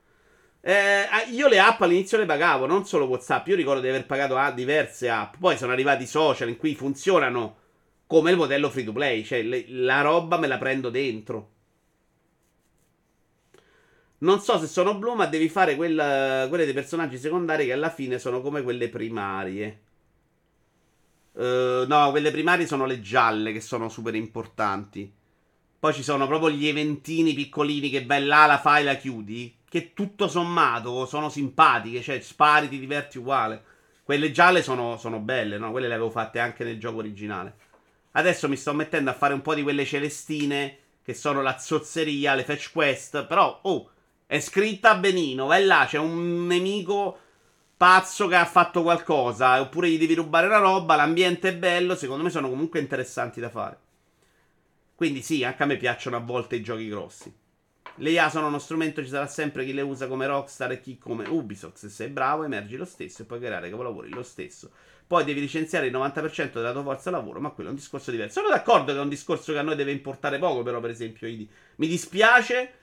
Eh, io le app all'inizio le pagavo, non solo WhatsApp. Io ricordo di aver pagato a diverse app. Poi sono arrivati i social in cui funzionano come il modello free to play. Cioè, le, la roba me la prendo dentro. Non so se sono blu, ma devi fare quella, quelle dei personaggi secondari che alla fine sono come quelle primarie. Uh, no, quelle primarie sono le gialle che sono super importanti. Poi ci sono proprio gli eventini piccolini che vai là, la fai, la chiudi. Che tutto sommato sono simpatiche. Cioè, spari, ti diverti uguale. Quelle gialle sono, sono belle, no? Quelle le avevo fatte anche nel gioco originale. Adesso mi sto mettendo a fare un po' di quelle celestine che sono la zozzeria, le fetch quest. Però, oh, è scritta benino. Vai là, c'è un nemico pazzo che ha fatto qualcosa. Oppure gli devi rubare una roba. L'ambiente è bello. Secondo me sono comunque interessanti da fare. Quindi, sì, anche a me piacciono a volte i giochi grossi. Le IA sono uno strumento, ci sarà sempre chi le usa come Rockstar e chi come Ubisoft. Se sei bravo, emergi lo stesso e puoi creare capolavori lo stesso. Poi devi licenziare il 90% della tua forza lavoro, ma quello è un discorso diverso. Sono d'accordo che è un discorso che a noi deve importare poco, però, per esempio, mi dispiace.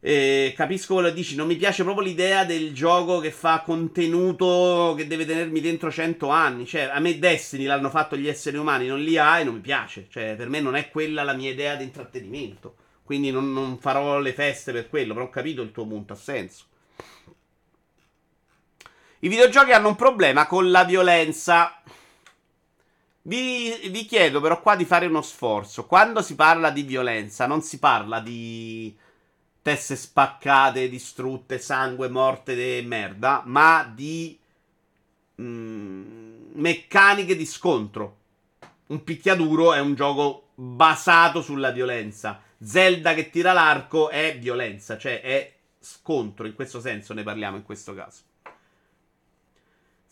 E capisco quello che dici. Non mi piace proprio l'idea del gioco che fa contenuto che deve tenermi dentro 100 anni. Cioè, a me Destiny l'hanno fatto gli esseri umani, non li ha e non mi piace. Cioè, per me non è quella la mia idea di intrattenimento. Quindi non, non farò le feste per quello. Però ho capito il tuo punto, ha senso. I videogiochi hanno un problema con la violenza. Vi, vi, chiedo però qua di fare uno sforzo. Quando si parla di violenza, non si parla di teste spaccate, distrutte, sangue, morte e merda, ma di mm, meccaniche di scontro. Un picchiaduro è un gioco basato sulla violenza. Zelda che tira l'arco è violenza, cioè è scontro. In questo senso ne parliamo in questo caso.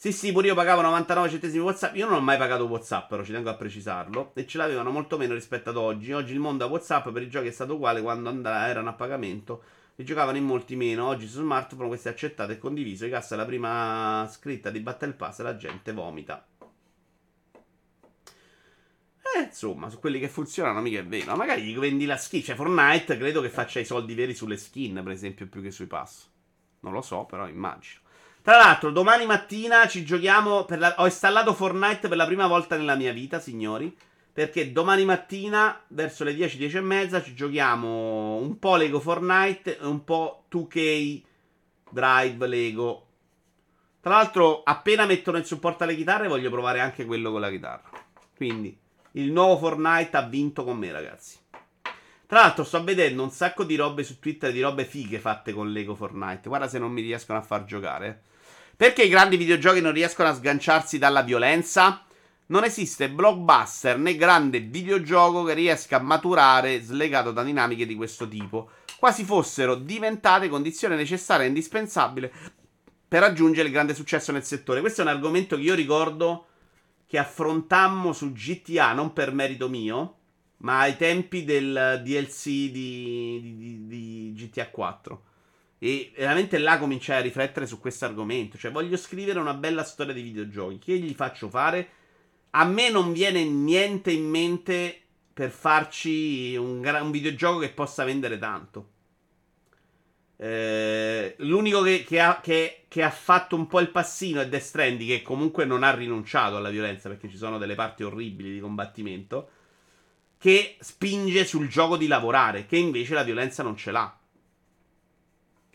Sì, sì, pure io pagavo 99 centesimi WhatsApp. Io non ho mai pagato WhatsApp, però ci tengo a precisarlo. E ce l'avevano molto meno rispetto ad oggi. Oggi il mondo a WhatsApp per i giochi è stato uguale quando andava, erano a pagamento. Li giocavano in molti meno. Oggi su smartphone questo è accettato e condiviso. I cassa la prima scritta di Battle Pass e la gente vomita. Eh, insomma, su quelli che funzionano mica è vero. Magari gli vendi la skin. Cioè, Fortnite credo che faccia i soldi veri sulle skin, per esempio, più che sui pass. Non lo so, però immagino. Tra l'altro, domani mattina ci giochiamo. La... Ho installato Fortnite per la prima volta nella mia vita, signori. Perché domani mattina, verso le 10, 10 e mezza, ci giochiamo un po' Lego Fortnite e un po' 2K Drive Lego. Tra l'altro, appena mettono in supporto alle chitarre, voglio provare anche quello con la chitarra. Quindi, il nuovo Fortnite ha vinto con me, ragazzi. Tra l'altro, sto vedendo un sacco di robe su Twitter, di robe fighe fatte con Lego Fortnite. Guarda se non mi riescono a far giocare. Perché i grandi videogiochi non riescono a sganciarsi dalla violenza? Non esiste blockbuster né grande videogioco che riesca a maturare slegato da dinamiche di questo tipo, quasi fossero diventate condizione necessaria e indispensabile per raggiungere il grande successo nel settore. Questo è un argomento che io ricordo che affrontammo su GTA, non per merito mio, ma ai tempi del DLC di, di, di GTA 4. E veramente là cominciai a riflettere su questo argomento. Cioè, voglio scrivere una bella storia di videogiochi. Che gli faccio fare? A me non viene niente in mente per farci un, gra- un videogioco che possa vendere tanto. Eh, l'unico che, che, ha, che, che, ha, fatto un po' il passino è Death Stranding, che comunque non ha rinunciato alla violenza perché ci sono delle parti orribili di combattimento. Che spinge sul gioco di lavorare, che invece la violenza non ce l'ha.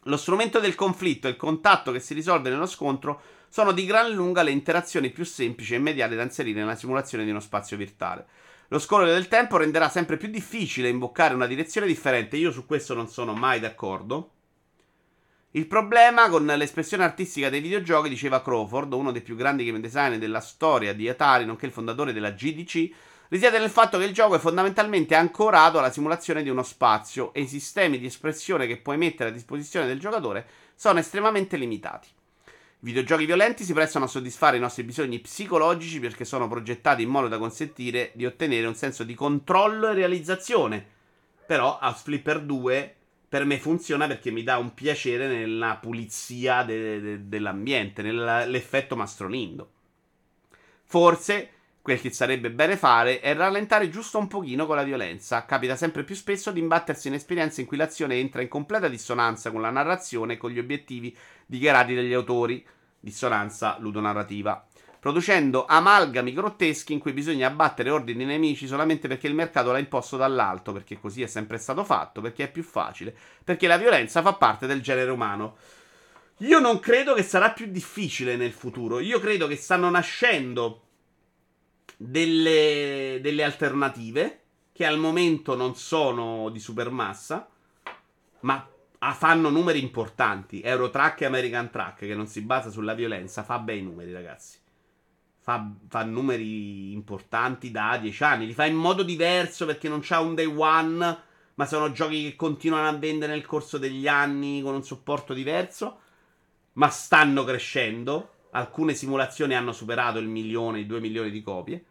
Lo strumento del conflitto e il contatto che si risolve nello scontro sono di gran lunga le interazioni più semplici e immediate da inserire nella simulazione di uno spazio virtuale. Lo scorrere del tempo renderà sempre più difficile imboccare una direzione differente. Io su questo non sono mai d'accordo. Il problema con l'espressione artistica dei videogiochi, diceva Crawford, uno dei più grandi game designer della storia di Atari, nonché il fondatore della GDC, risiede nel fatto che il gioco è fondamentalmente ancorato alla simulazione di uno spazio e i sistemi di espressione che puoi mettere a disposizione del giocatore sono estremamente limitati. I videogiochi violenti si prestano a soddisfare i nostri bisogni psicologici perché sono progettati in modo da consentire di ottenere un senso di controllo e realizzazione. Però House Flipper 2 per me funziona perché mi dà un piacere nella pulizia de- de- dell'ambiente, nell'effetto mastrolindo. Forse Quel che sarebbe bene fare è rallentare giusto un pochino con la violenza. Capita sempre più spesso di imbattersi in esperienze in cui l'azione entra in completa dissonanza con la narrazione e con gli obiettivi dichiarati dagli autori. Dissonanza ludonarrativa. Producendo amalgami grotteschi in cui bisogna abbattere ordini nemici solamente perché il mercato l'ha imposto dall'alto, perché così è sempre stato fatto, perché è più facile, perché la violenza fa parte del genere umano. Io non credo che sarà più difficile nel futuro. Io credo che stanno nascendo delle, delle alternative che al momento non sono di supermassa, ma fanno numeri importanti. Eurotrack e American Track, che non si basa sulla violenza, fa bei numeri, ragazzi. fa, fa, numeri importanti da 10 anni. Li fa in modo diverso perché non c'ha un day one, ma sono giochi che continuano a vendere nel corso degli anni con un supporto diverso. Ma stanno crescendo. Alcune simulazioni hanno superato il milione, i due milioni di copie.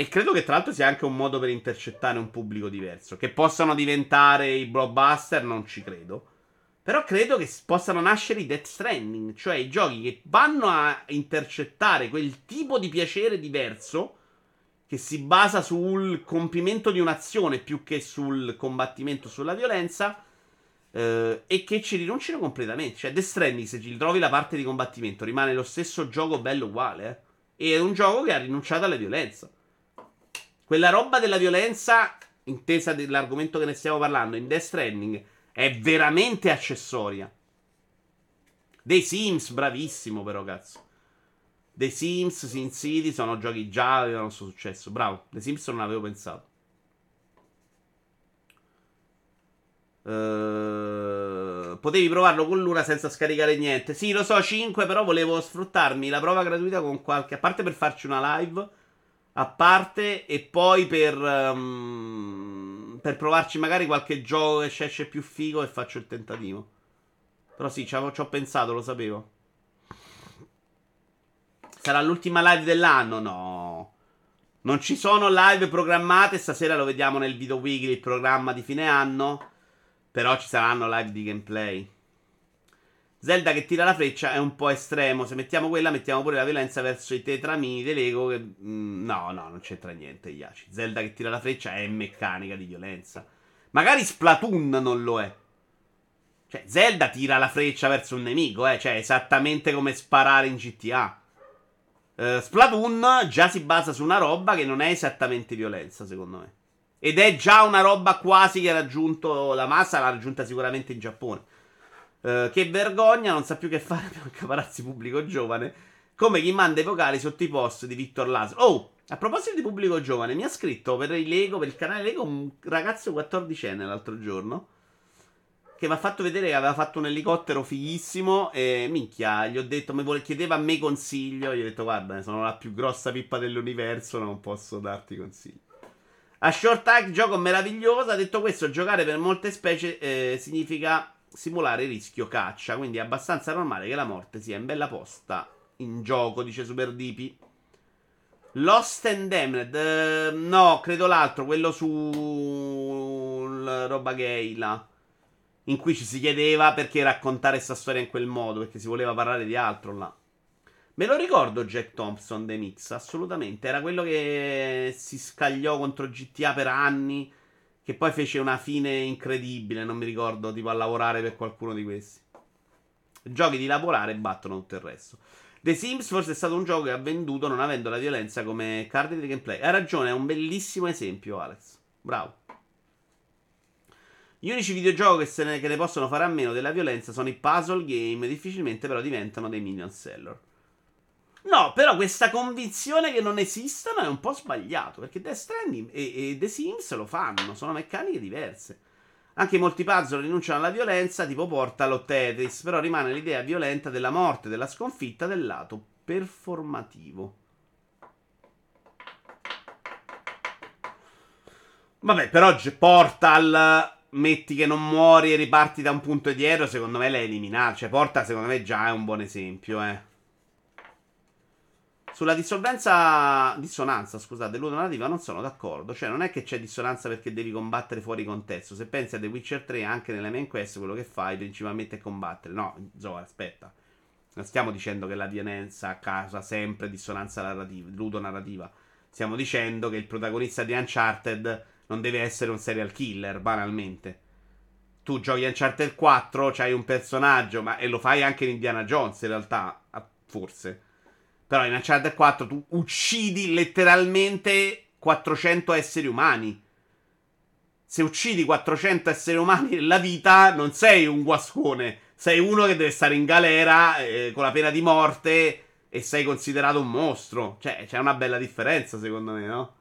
E credo che tra l'altro sia anche un modo per intercettare un pubblico diverso. Che possano diventare i blockbuster, non ci credo. Però credo che possano nascere i Death Stranding, cioè i giochi che vanno a intercettare quel tipo di piacere diverso che si basa sul compimento di un'azione più che sul combattimento, sulla violenza. Eh, e che ci rinunciano completamente. Cioè, Death Stranding, se ci trovi la parte di combattimento, rimane lo stesso gioco bello uguale. Eh? E è un gioco che ha rinunciato alla violenza. Quella roba della violenza, intesa dell'argomento che ne stiamo parlando, in Death Stranding è veramente accessoria. Dei Sims, bravissimo però, cazzo. The Sims, Sin City sono giochi già avevano il successo. Bravo, The Sims non avevo pensato. Uh, potevi provarlo con l'una senza scaricare niente. Sì, lo so, 5, però volevo sfruttarmi la prova gratuita con qualche... A parte per farci una live, a parte, e poi per... Um per provarci magari qualche gioco che esce più figo e faccio il tentativo. Però sì, ci ho pensato, lo sapevo. Sarà l'ultima live dell'anno? No. Non ci sono live programmate. Stasera lo vediamo nel video weekly, il programma di fine anno. Però ci saranno live di gameplay. Zelda che tira la freccia è un po' estremo. Se mettiamo quella, mettiamo pure la violenza verso i tetramini dell'ego. Che... Mm, no, no, non c'entra niente, Yaci. Zelda che tira la freccia è meccanica di violenza. Magari Splatoon non lo è. Cioè, Zelda tira la freccia verso un nemico, eh. Cioè, esattamente come sparare in GTA. Uh, eh, Splatoon già si basa su una roba che non è esattamente violenza, secondo me. Ed è già una roba quasi che ha raggiunto la massa, l'ha raggiunta sicuramente in Giappone. Uh, che vergogna, non sa più che fare per accapararsi pubblico giovane. Come chi manda i vocali sotto i post di Victor Laszlo. Oh, a proposito di pubblico giovane, mi ha scritto per il Lego, per il canale Lego, un ragazzo 14enne l'altro giorno. Che mi ha fatto vedere che aveva fatto un elicottero fighissimo. E minchia, gli ho detto, mi vuole, chiedeva a me consiglio. Gli ho detto, guarda, sono la più grossa pippa dell'universo, non posso darti consigli. A short tag, gioco meraviglioso. Ha detto questo, giocare per molte specie eh, significa simulare rischio caccia, quindi è abbastanza normale che la morte sia in bella posta in gioco, dice Super Dipi. Lost and Damned, uh, no, credo l'altro, quello su roba gay là. In cui ci si chiedeva perché raccontare questa storia in quel modo, perché si voleva parlare di altro là. Me lo ricordo Jack Thompson The Mix, assolutamente. Era quello che si scagliò contro GTA per anni che poi fece una fine incredibile, non mi ricordo, tipo a lavorare per qualcuno di questi. Giochi di lavorare battono tutto il resto. The Sims forse è stato un gioco che ha venduto non avendo la violenza come cardine di gameplay. Hai ragione, è un bellissimo esempio, Alex. Bravo. Gli unici videogiochi che, ne, che ne possono fare a meno della violenza sono i puzzle game, difficilmente però diventano dei minion seller. No, però questa convinzione che non esistano è un po' sbagliato. Perché Death Stranding e, e The Sims lo fanno, sono meccaniche diverse. Anche molti puzzle rinunciano alla violenza, tipo Portal o Tetris, però rimane l'idea violenta della morte, della sconfitta del lato performativo. Vabbè, però Portal metti che non muori e riparti da un punto dietro, secondo me l'hai eliminato. Cioè, Portal secondo me già è un buon esempio, eh. Sulla dissonanza, dissonanza scusate, ludonarrativa non sono d'accordo. Cioè, non è che c'è dissonanza perché devi combattere fuori contesto. Se pensi a The Witcher 3, anche nelle main quest, quello che fai principalmente è combattere. No, Zoe, aspetta. Non stiamo dicendo che la violenza causa sempre dissonanza narrativa, ludonarrativa. Stiamo dicendo che il protagonista di Uncharted non deve essere un serial killer, banalmente. Tu giochi Uncharted 4, c'hai un personaggio, ma e lo fai anche in Indiana Jones, in realtà, forse però in Uncharted 4 tu uccidi letteralmente 400 esseri umani. Se uccidi 400 esseri umani nella vita, non sei un guascone. Sei uno che deve stare in galera eh, con la pena di morte e sei considerato un mostro. Cioè, c'è una bella differenza, secondo me, no?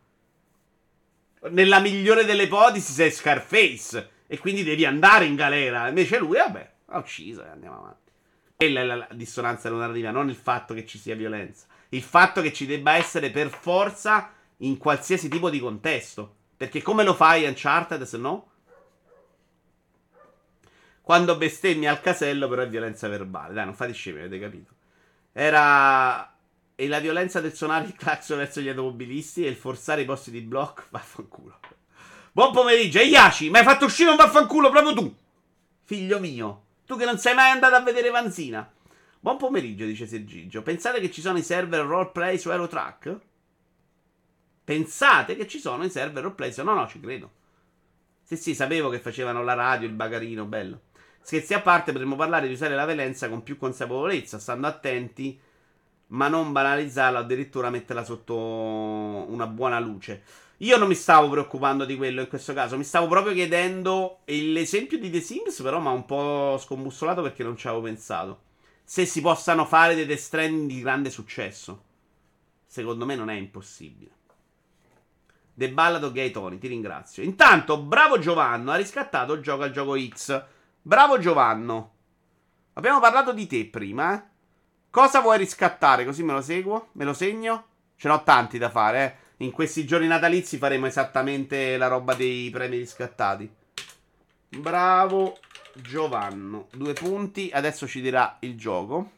Nella migliore delle ipotesi sei Scarface e quindi devi andare in galera. Invece lui, vabbè, ha ucciso e andiamo avanti. Quella è la, dissonanza narrativa, non il fatto che ci sia violenza. il fatto che ci debba essere per forza in qualsiasi tipo di contesto. Perché come lo fai Uncharted se no? Quando bestemmi al casello però è violenza verbale. Dai, non fate scemi, avete capito. Era... E la violenza del suonare il clacson verso gli automobilisti e il forzare i posti di blocco. Vaffanculo. Buon pomeriggio, Iaci, mi hai fatto uscire un vaffanculo proprio tu. Figlio mio, tu che non sei mai andato a vedere Vanzina. Buon pomeriggio, dice Sergigio. Pensate che ci sono i server roleplay su Aerotrack? Pensate che ci sono i server roleplay? No, no, ci credo. Sì, sì, sapevo che facevano la radio, il bagarino, bello. Scherzi a parte, potremmo parlare di usare la violenza con più consapevolezza, stando attenti, ma non banalizzarla, addirittura metterla sotto una buona luce. Io non mi stavo preoccupando di quello in questo caso, mi stavo proprio chiedendo l'esempio di The Sims, però mi ha un po' scombussolato perché non ci avevo pensato. Se si possano fare dei Stranding di grande successo. Secondo me non è impossibile. The Ballad of Gay Tony, ti ringrazio. Intanto, bravo Giovanno, ha riscattato il gioco al gioco X. Bravo Giovanno. Abbiamo parlato di te prima, eh? Cosa vuoi riscattare? Così me lo seguo? Me lo segno? Ce n'ho tanti da fare, eh? In questi giorni natalizi faremo esattamente la roba dei premi riscattati. Bravo Giovanno. Due punti. Adesso ci dirà il gioco.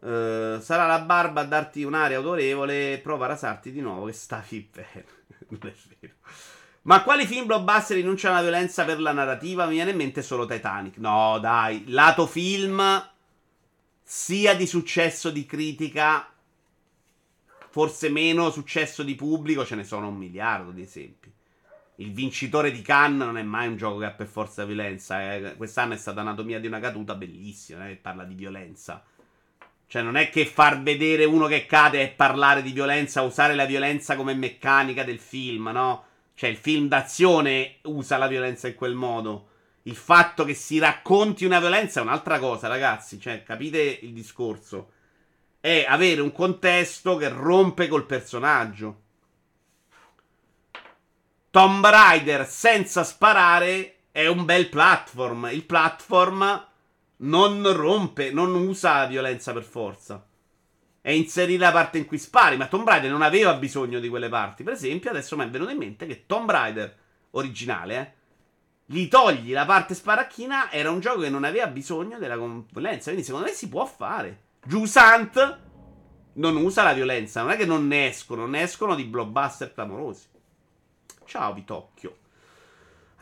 Uh, sarà la barba a darti un'aria autorevole. Prova a rasarti di nuovo che stavi bene. non è vero. Ma quali film blockbuster rinunciano alla violenza per la narrativa? Mi viene in mente solo Titanic. No, dai. Lato film, sia di successo di critica, forse meno successo di pubblico, ce ne sono un miliardo di esempi. Il vincitore di Cannes non è mai un gioco che ha per forza violenza. Eh. Quest'anno è stata Anatomia di una caduta bellissima, eh, che parla di violenza. Cioè, non è che far vedere uno che cade e parlare di violenza, usare la violenza come meccanica del film, no? Cioè, il film d'azione usa la violenza in quel modo. Il fatto che si racconti una violenza è un'altra cosa, ragazzi. Cioè, capite il discorso? È avere un contesto che rompe col personaggio. Tomb Raider senza sparare è un bel platform. Il platform non rompe, non usa violenza per forza. È inserire la parte in cui spari, ma Tomb Raider non aveva bisogno di quelle parti. Per esempio, adesso mi è venuto in mente che Tomb Raider originale, eh, gli togli la parte sparacchina, era un gioco che non aveva bisogno della violenza. Quindi secondo me si può fare. Jusant non usa la violenza. Non è che non ne escono, ne escono di blockbuster clamorosi. Ciao, Vitocchio.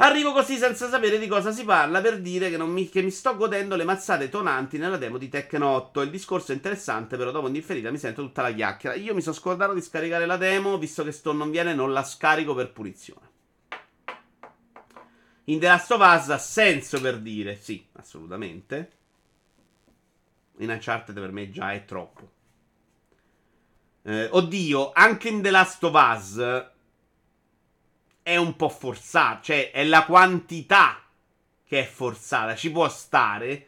Arrivo così senza sapere di cosa si parla per dire che, mi, che mi, sto godendo le mazzate tonanti nella demo di Tekken 8. Il discorso è interessante, però dopo in differita mi sento tutta la chiacchiera. Io mi sono scordato di scaricare la demo, visto che sto non viene, non la scarico per punizione. In The Last of Us ha senso per dire, sì, assolutamente. In Uncharted per me già è troppo. Eh, oddio, anche in The Last of Us è un po' forzato. Cioè, è la quantità che è forzata. Ci può stare.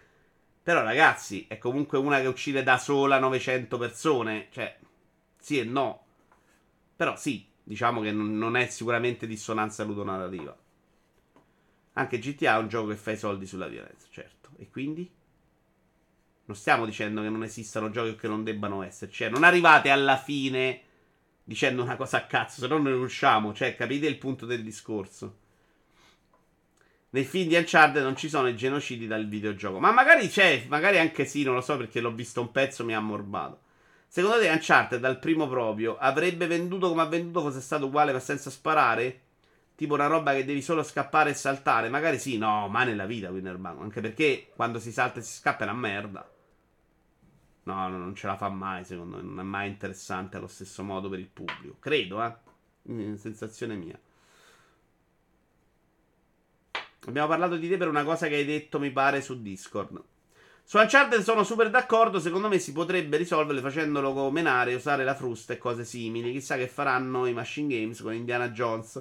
Però, ragazzi, è comunque una che uccide da sola 900 persone. Cioè, sì e no. Però sì, diciamo che non è sicuramente dissonanza ludonarrativa. Anche GTA è un gioco che fa i soldi sulla violenza, certo. E quindi? Non stiamo dicendo che non esistano giochi che non debbano esserci. Cioè, non arrivate alla fine dicendo una cosa a cazzo, se no non riusciamo. Cioè, capite il punto del discorso. Nei film di Uncharted non ci sono i genocidi dal videogioco. Ma magari c'è, magari anche sì, non lo so perché l'ho visto un pezzo, mi ha ammorbato. Secondo te Uncharted dal primo proprio avrebbe venduto come ha venduto fosse stato uguale ma senza sparare? Tipo una roba che devi solo scappare e saltare? Magari sì, no, ma nella vita Winnerbank. Anche perché quando si salta e si scappa è una merda. No, no, non ce la fa mai, secondo me. Non è mai interessante allo stesso modo per il pubblico. Credo, eh. Sensazione mia. Abbiamo parlato di te per una cosa che hai detto, mi pare, su Discord. Su Uncharted sono super d'accordo. Secondo me si potrebbe risolvere facendolo menare, usare la frusta e cose simili. Chissà che faranno i Machine Games con Indiana Jones.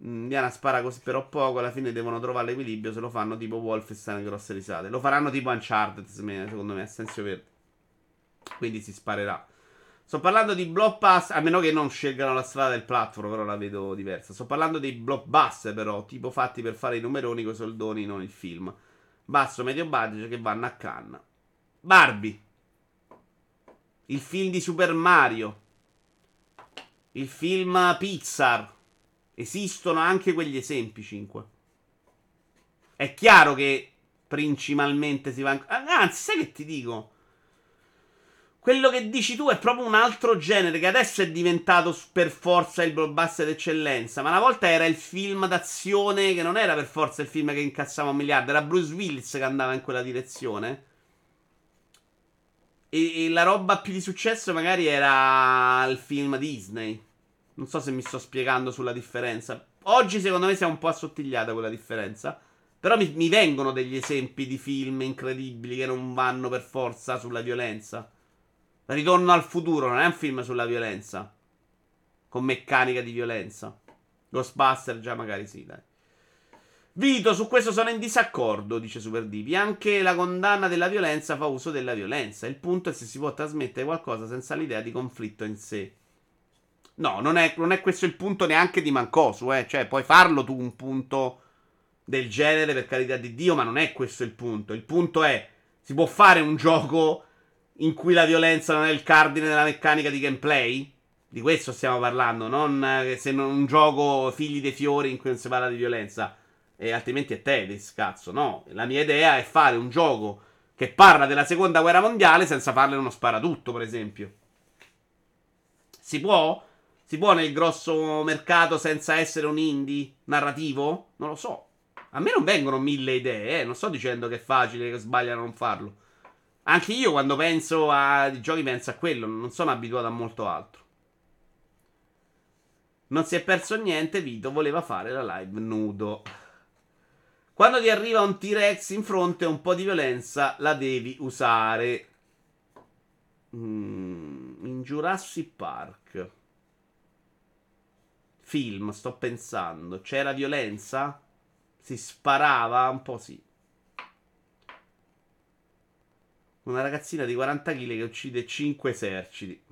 Indiana spara così però poco. Alla fine devono trovare l'equilibrio. Se lo fanno tipo Wolfenstein, grosse risate. Lo faranno tipo Uncharted, secondo me, a senso verde. Quindi si sparerà. Sto parlando di blockbuster, a meno che non scelgano la strada del platform, però la vedo diversa. Sto parlando dei blockbuster, però, tipo fatti per fare i numeroni con i soldoni, non il film. Basso, medio budget che vanno a canna. Barbie. il film di Super Mario, il film Pixar. Esistono anche quegli esempi 5. È chiaro che principalmente si va... Anzi, sai che ti dico? Quello che dici tu è proprio un altro genere che adesso è diventato per forza il blockbuster d'eccellenza. Ma una volta era il film d'azione che non era per forza il film che incassava un miliardo, era Bruce Willis che andava in quella direzione. E, e la roba più di successo magari era il film Disney. Non so se mi sto spiegando sulla differenza. Oggi secondo me si è un po' assottigliata quella differenza. Però mi, mi vengono degli esempi di film incredibili che non vanno per forza sulla violenza. Ritorno al futuro non è un film sulla violenza. Con meccanica di violenza. Ghostbuster già magari sì, dai. Vito, su questo sono in disaccordo, dice Super Divi. Anche la condanna della violenza fa uso della violenza. Il punto è se si può trasmettere qualcosa senza l'idea di conflitto in sé. No, non è, non è questo il punto neanche di Mancosu, eh. Cioè, puoi farlo tu un punto del genere, per carità di Dio, ma non è questo il punto. Il punto è, si può fare un gioco in cui la violenza non è il cardine della meccanica di gameplay? Di questo stiamo parlando, non eh, se non un gioco figli dei fiori in cui non si parla di violenza. E altrimenti è Tedis, cazzo, no. La mia idea è fare un gioco che parla della seconda guerra mondiale senza farle uno sparatutto, per esempio. Si può? Si può nel grosso mercato senza essere un indie narrativo? Non lo so. A me non vengono mille idee, eh. Non sto dicendo che è facile, che sbagliano a non farlo. Anche io quando penso ai giochi penso a quello, non sono abituato a molto altro. Non si è perso niente, Vito voleva fare la live nudo. Quando ti arriva un T-Rex in fronte un po' di violenza, la devi usare. Mm, in Jurassic Park. Film, sto pensando. C'era violenza? Si sparava? Un po' sì. Una ragazzina di 40 kg che uccide 5 eserciti.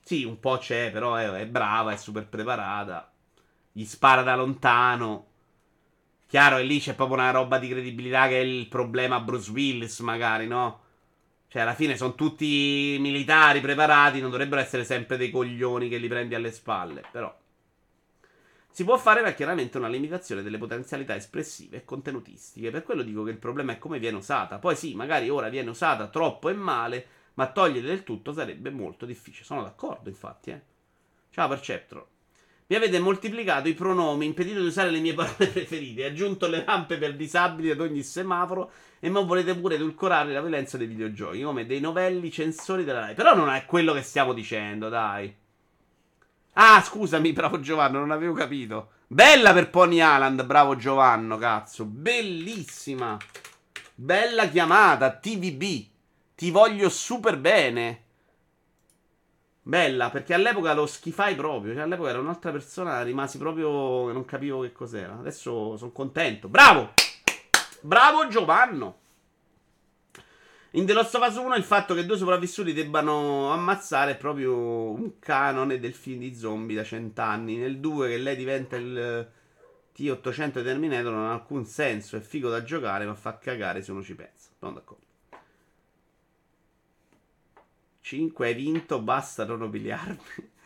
Sì, un po' c'è, però è, è brava, è super preparata. Gli spara da lontano. Chiaro, e lì c'è proprio una roba di credibilità che è il problema Bruce Willis, magari, no? Cioè, alla fine sono tutti militari preparati, non dovrebbero essere sempre dei coglioni che li prendi alle spalle, però. Si può fare ma chiaramente una limitazione delle potenzialità espressive e contenutistiche. Per quello dico che il problema è come viene usata. Poi sì, magari ora viene usata troppo e male, ma togliere del tutto sarebbe molto difficile. Sono d'accordo, infatti, eh. Ciao Perceptro. Mi avete moltiplicato i pronomi, impedito di usare le mie parole preferite, aggiunto le rampe per disabili ad ogni semaforo e non volete pure edulcorare la violenza dei videogiochi, come dei novelli censori della Rai. Però non è quello che stiamo dicendo, dai. Ah, scusami, bravo Giovanni, non avevo capito. Bella per Pony Island, bravo Giovanni, cazzo. Bellissima. Bella chiamata, TVB. Ti voglio super bene. Bella, perché all'epoca lo schifai proprio. Cioè, all'epoca era un'altra persona, rimasi proprio. Non capivo che cos'era. Adesso sono contento. Bravo! Bravo Giovanni! In The Lost of Us 1 il fatto che due sopravvissuti debbano ammazzare è proprio un canone del film di zombie da cent'anni. Nel 2 che lei diventa il T800 Terminator non ha alcun senso, è figo da giocare ma fa cagare se uno ci pensa. Sono d'accordo. 5 hai vinto, basta non biliardi.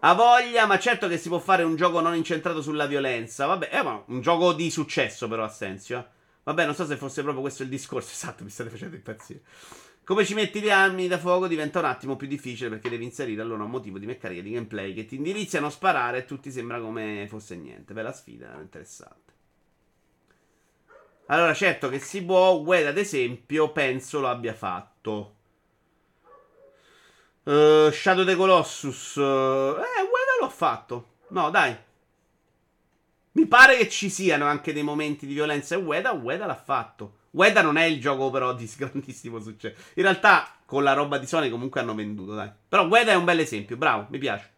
Ha voglia, ma certo che si può fare un gioco non incentrato sulla violenza. Vabbè, è eh, un gioco di successo però ha senso, eh. Vabbè, non so se fosse proprio questo il discorso. Esatto, mi state facendo impazzire. Come ci metti le armi da fuoco diventa un attimo più difficile perché devi inserire allora un motivo di meccanica di gameplay che ti indiriziano a sparare e tutti sembra come fosse niente. Bella sfida, interessante. Allora, certo che si può. Wed, ad esempio, penso lo abbia fatto. Uh, Shadow the Colossus. Uh, eh, Weda l'ho fatto. No, dai. Mi pare che ci siano anche dei momenti di violenza e Ueda, Ueda l'ha fatto. Ueda non è il gioco però di grandissimo successo. In realtà con la roba di Sony comunque hanno venduto, dai. Però Ueda è un bel esempio, bravo, mi piace.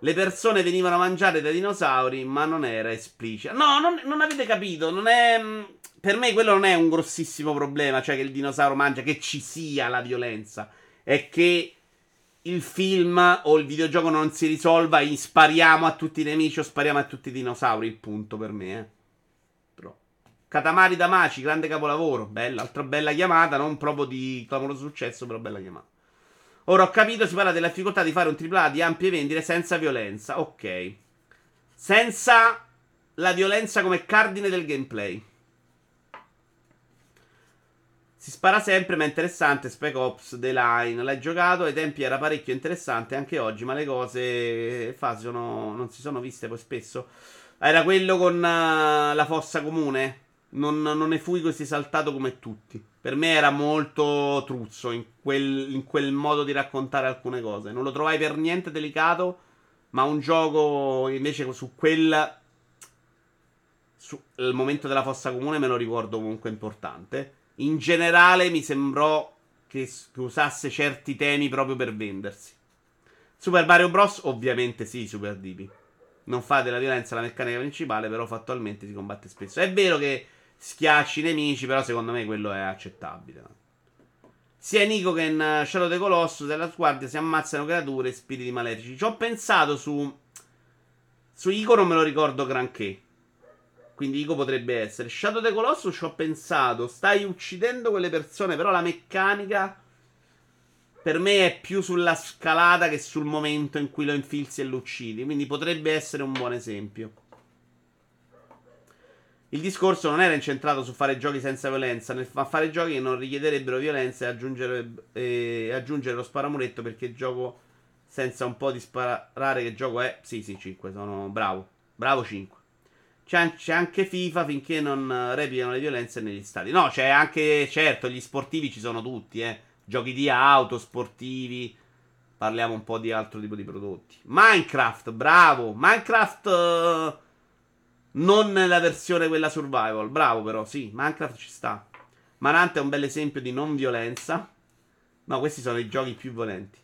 Le persone venivano a mangiare dai dinosauri, ma non era esplicito. No, non, non avete capito, non è... Mm, per me quello non è un grossissimo problema, cioè che il dinosauro mangia, che ci sia la violenza. È che il film o il videogioco non si risolva in spariamo a tutti i nemici o spariamo a tutti i dinosauri. Il punto per me, eh. Però. Katamari Damaci, grande capolavoro. Bella, altra bella chiamata, non proprio di clamoroso successo, però bella chiamata. Ora ho capito, si parla della difficoltà di fare un AAA di ampie vendite senza violenza. Ok. Senza la violenza come cardine del gameplay. Si spara sempre, ma è interessante. Spec Ops The Line. L'hai giocato? Ai tempi era parecchio interessante anche oggi, ma le cose fa sono, non si sono viste poi spesso. Era quello con uh, la fossa comune. Non, non ne fui così saltato come tutti. Per me era molto truzzo in quel, in quel modo di raccontare alcune cose. Non lo trovai per niente delicato. Ma un gioco invece su quel. Su, il momento della fossa comune me lo ricordo comunque importante in generale mi sembrò che, usasse certi temi proprio per vendersi. Super Mario Bros. Ovviamente sì, Super DB. Non fa della violenza la meccanica principale, però fattualmente si combatte spesso. È vero che schiacci i nemici, però secondo me quello è accettabile. Sia Nico che in Shadow the Colossus della sguardia si ammazzano creature e spiriti maledici. Ci ho pensato su... Su Ico non me lo ricordo granché. Quindi Ico potrebbe essere. Shadow the Colossus ho pensato. Stai uccidendo quelle persone, però la meccanica per me è più sulla scalata che sul momento in cui lo infilzi e lo uccidi. Quindi potrebbe essere un buon esempio. Il discorso non era incentrato su fare giochi senza violenza, ma fare giochi che non richiederebbero violenza e aggiungere, e aggiungere lo sparamuretto perché gioco senza un po' di sparare che gioco è. Sì, sì, 5, sono bravo. Bravo 5. C'è, c'è, anche FIFA finché non replicano le violenze negli stadi. No, c'è anche, certo, gli sportivi ci sono tutti, eh. Giochi di auto, sportivi. Parliamo un po' di altro tipo di prodotti. Minecraft, bravo. Minecraft uh, non nella versione quella survival. Bravo però, sì, Minecraft ci sta. Marante è un bel esempio di non violenza. No, questi sono i giochi più violenti.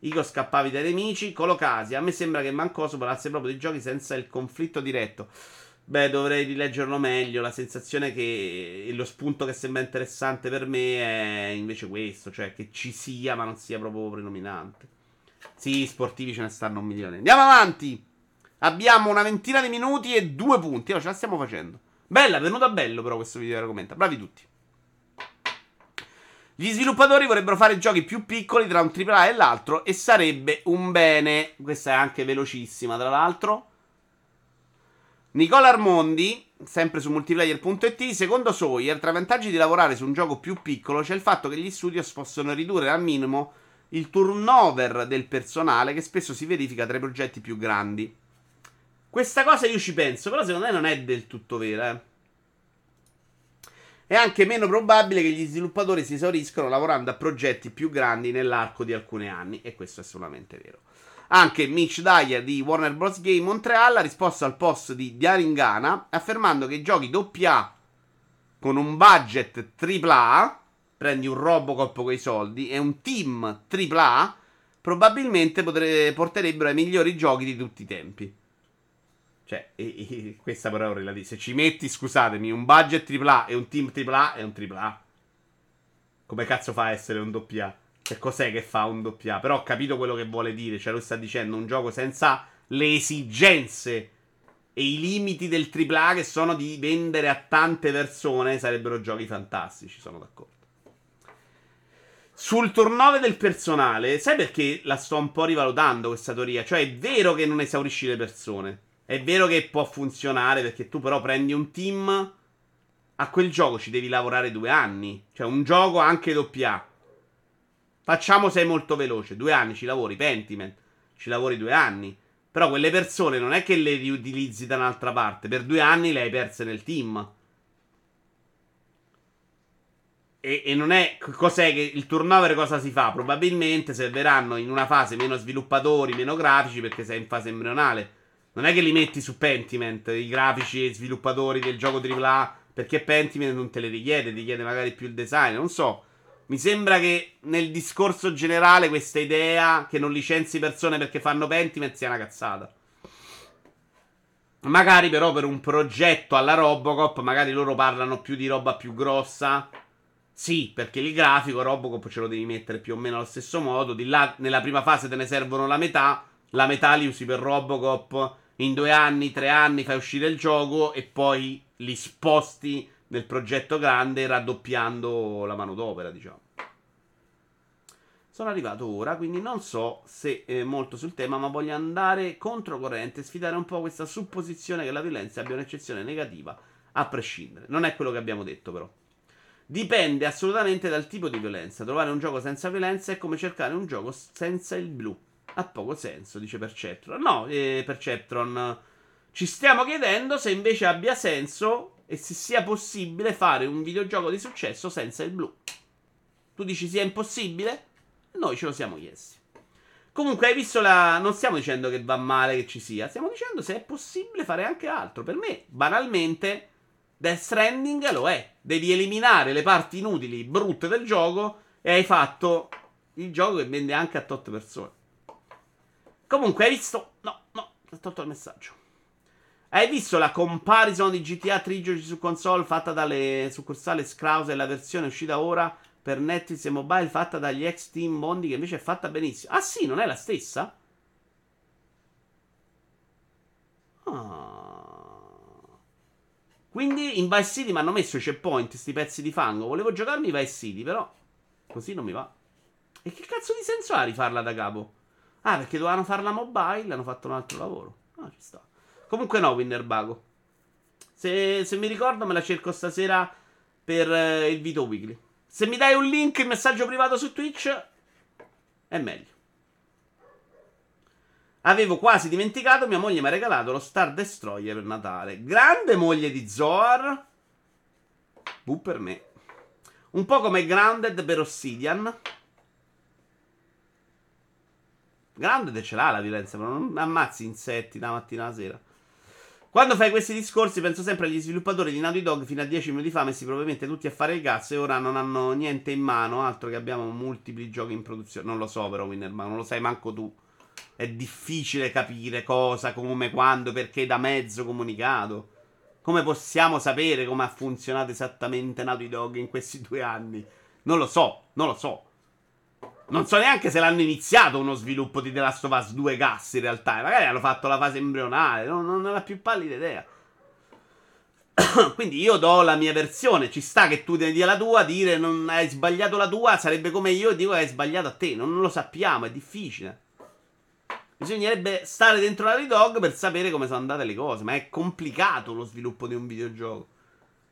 Ico scappavi dai nemici, Colocasi. A me sembra che Mancoso parlasse proprio di giochi senza il conflitto diretto. Beh, dovrei rileggerlo meglio. La sensazione che lo spunto che sembra interessante per me è invece questo, cioè che ci sia, ma non sia proprio predominante. Sì, sportivi ce ne stanno un milione. Andiamo avanti. Abbiamo una ventina di minuti e due punti. Oh, ce la stiamo facendo. Bella, è venuta bello però questo video di argomento. Bravi tutti. Gli sviluppatori vorrebbero fare giochi più piccoli tra un AAA e l'altro e sarebbe un bene. Questa è anche velocissima, tra l'altro. Nicola Armondi, sempre su multiplayer.it, secondo Sawyer, tra i vantaggi di lavorare su un gioco più piccolo c'è il fatto che gli studios possono ridurre al minimo il turnover del personale che spesso si verifica tra i progetti più grandi. Questa cosa io ci penso, però secondo me non è del tutto vera. Eh. È anche meno probabile che gli sviluppatori si esauriscano lavorando a progetti più grandi nell'arco di alcuni anni, e questo è solamente vero. Anche Mitch Dyer di Warner Bros. Game Montreal ha risposto al post di Diaringana affermando che i giochi AA con un budget AAA, prendi un Robocop con i soldi, e un team AAA, probabilmente potre- porterebbero ai migliori giochi di tutti i tempi. Cioè, e, e, questa però è relativa. Se ci metti, scusatemi, un budget AAA e un team AAA è un AAA. Come cazzo fa a essere un doppia? Che cos'è che fa un doppia? Però ho capito quello che vuole dire. Cioè, lui sta dicendo un gioco senza le esigenze e i limiti del AAA che sono di vendere a tante persone sarebbero giochi fantastici. Sono d'accordo. Sul turnover del personale, sai perché la sto un po' rivalutando questa teoria? Cioè, è vero che non esaurisci le persone. È vero che può funzionare perché tu però prendi un team. A quel gioco ci devi lavorare due anni. Cioè, un gioco anche doppia. Facciamo sei molto veloce. Due anni ci lavori, Pentiment. Ci lavori due anni. Però quelle persone non è che le riutilizzi da un'altra parte. Per due anni le hai perse nel team. E, e, non è. Cos'è che il turnover cosa si fa? Probabilmente serviranno in una fase meno sviluppatori, meno grafici, perché sei in fase embrionale. Non è che li metti su Pentiment, i grafici e sviluppatori del gioco AAA, perché Pentiment non te le richiede, ti chiede magari più il design, non so. Mi sembra che nel discorso generale questa idea che non licenzi persone perché fanno Pentiment sia una cazzata. Magari però per un progetto alla Robocop, magari loro parlano più di roba più grossa. Sì, perché il grafico Robocop ce lo devi mettere più o meno allo stesso modo. Di là, nella prima fase te ne servono la metà. La metà li usi per Robocop in due anni, tre anni fai uscire il gioco e poi li sposti nel progetto grande raddoppiando la manodopera, diciamo. Sono arrivato ora, quindi non so se eh, molto sul tema, ma voglio andare controcorrente e sfidare un po' questa supposizione che la violenza abbia un'eccezione negativa, a prescindere. Non è quello che abbiamo detto, però. Dipende assolutamente dal tipo di violenza. Trovare un gioco senza violenza è come cercare un gioco senza il blu. Ha poco senso, dice Perceptron. No, eh, Perceptron. Ci stiamo chiedendo se invece abbia senso e se sia possibile fare un videogioco di successo senza il blu. Tu dici sia impossibile? Noi ce lo siamo chiesti. Comunque, hai visto la. Non stiamo dicendo che va male che ci sia. Stiamo dicendo se è possibile fare anche altro. Per me, banalmente, Death Stranding lo è. Devi eliminare le parti inutili, brutte del gioco. E hai fatto il gioco che vende anche a tot persone. Comunque, hai visto. No, no, ho tolto il messaggio. Hai visto la comparison di GTA Trilogy su console fatta dalle succursali Scrouse e la versione uscita ora? Per Netflix e mobile fatta dagli ex team Mondi che invece è fatta benissimo. Ah sì, non è la stessa? Ah. Quindi in Vice City mi hanno messo i checkpoint, sti pezzi di fango. Volevo giocarmi Vice City, però così non mi va. E che cazzo di senso ha rifarla da capo? Ah, perché dovevano farla mobile, hanno fatto un altro lavoro. Ah, ci sta. Comunque no, Winnerbago. Se, se mi ricordo me la cerco stasera per eh, il Vito Weekly. Se mi dai un link in messaggio privato su Twitch, è meglio. Avevo quasi dimenticato, mia moglie mi ha regalato lo Star Destroyer per Natale. Grande moglie di Zoar. Bu per me. Un po' come Grounded per Obsidian. Grounded ce l'ha la violenza, però non ammazzi insetti da mattina alla sera. Quando fai questi discorsi penso sempre agli sviluppatori di Naughty Dog fino a 10 minuti fa messi probabilmente tutti a fare il cazzo e ora non hanno niente in mano, altro che abbiamo multipli giochi in produzione. Non lo so però Winnerman, non lo sai manco tu. È difficile capire cosa, come, quando, perché da mezzo comunicato. Come possiamo sapere come ha funzionato esattamente Naughty Dog in questi due anni? Non lo so, non lo so. Non so neanche se l'hanno iniziato uno sviluppo di The Last of Us 2 gas in realtà. Magari hanno fatto la fase embrionale. Non, non ho la più pallida idea. Quindi io do la mia versione. Ci sta che tu ne dia la tua. Dire non hai sbagliato la tua sarebbe come io dico hai sbagliato a te. Non, non lo sappiamo, è difficile. Bisognerebbe stare dentro la Dog per sapere come sono andate le cose. Ma è complicato lo sviluppo di un videogioco.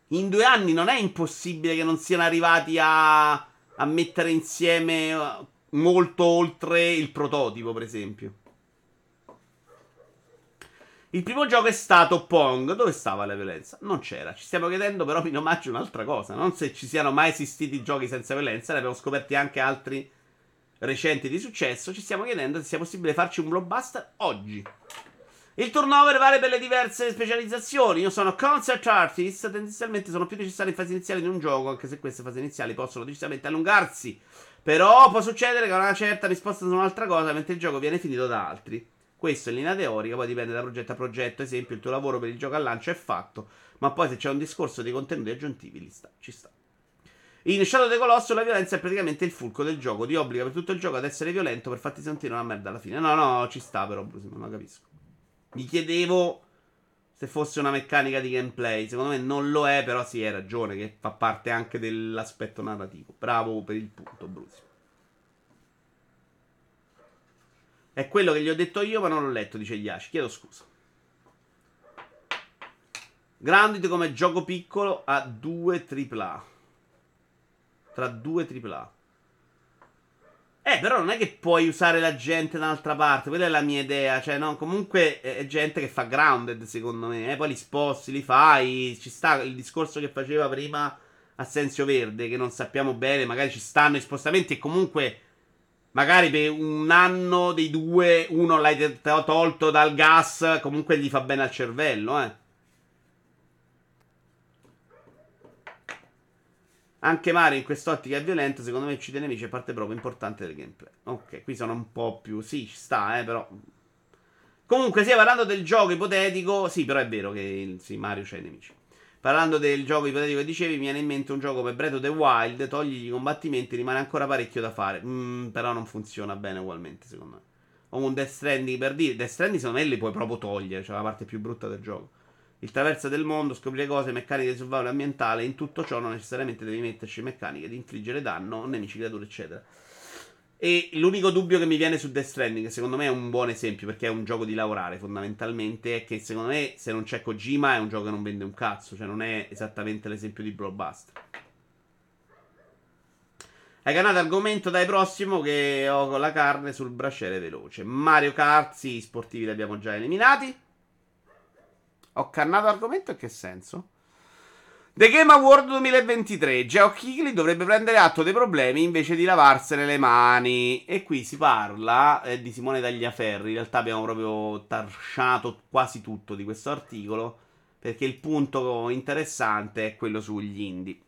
In due anni non è impossibile che non siano arrivati a a mettere insieme uh, molto oltre il prototipo, per esempio. Il primo gioco è stato Pong. Dove stava la violenza? Non c'era. Ci stiamo chiedendo però in omaggio un'altra cosa. Non se ci siano mai esistiti giochi senza violenza. Ne abbiamo scoperti anche altri recenti di successo. Ci stiamo chiedendo se sia possibile farci un blockbuster oggi. Il turnover vale per le diverse specializzazioni. Io sono concert artist. Tendenzialmente sono più necessarie in fase iniziale di un gioco, anche se queste fasi iniziali possono decisamente allungarsi. Però può succedere che una certa risposta su un'altra cosa, mentre il gioco viene finito da altri. Questo in linea teorica, poi dipende da progetto a progetto. Esempio, il tuo lavoro per il gioco al lancio è fatto, ma poi se c'è un discorso di contenuti aggiuntivi, li sta, ci sta. In Shadow of the Colossus la violenza è praticamente il fulcro del gioco. Ti obbliga per tutto il gioco ad essere violento per farti sentire una merda alla fine. No, no, ci sta però, Bruce, non la capisco. Mi chiedevo se fosse una meccanica di gameplay. Secondo me non lo è, però sì, hai ragione, che fa parte anche dell'aspetto narrativo. Bravo per il punto, Bruce. È quello che gli ho detto io, ma non l'ho letto, dice Yashi. Chiedo scusa. Grounded come gioco piccolo a 2 AAA. Tra 2 AAA. Eh, però non è che puoi usare la gente da un'altra parte. Quella è la mia idea. Cioè, no, comunque è gente che fa grounded, secondo me. Eh, poi li sposti, li fai. Ci sta il discorso che faceva prima Assenzio Verde, che non sappiamo bene. Magari ci stanno i spostamenti. E comunque, magari per un anno dei due, uno l'hai tolto dal gas. Comunque gli fa bene al cervello, eh. Anche Mario in quest'ottica è violento, secondo me uccide i nemici è parte proprio importante del gameplay. Ok, qui sono un po' più... Sì, ci sta, eh, però... Comunque, sì, parlando del gioco ipotetico... Sì, però è vero che sì, Mario c'ha i nemici. Parlando del gioco ipotetico che dicevi, mi viene in mente un gioco come Breath of the Wild, togli i combattimenti, rimane ancora parecchio da fare. Mm, però non funziona bene ugualmente, secondo me. O un Death Stranding per dire. Death Stranding secondo me li puoi proprio togliere, cioè la parte più brutta del gioco. Il traverso del mondo, scoprire cose, meccaniche di survival ambientale. In tutto ciò non necessariamente devi metterci meccaniche di infliggere danno, nemici, creature, eccetera. E l'unico dubbio che mi viene su Death Stranding, secondo me è un buon esempio, perché è un gioco di lavorare fondamentalmente, è che secondo me se non c'è Kojima è un gioco che non vende un cazzo, cioè non è esattamente l'esempio di Blockbuster. Hai canale argomento dai prossimo che ho con la carne sul braciere veloce. Mario Kart, sì, sportivi li abbiamo già eliminati. Ho cannato argomento in che senso? The Game Award 2023. Geoff Keighley dovrebbe prendere atto dei problemi invece di lavarsene le mani. E qui si parla eh, di Simone Tagliaferri. In realtà abbiamo proprio tarsciato quasi tutto di questo articolo. Perché il punto interessante è quello sugli indie.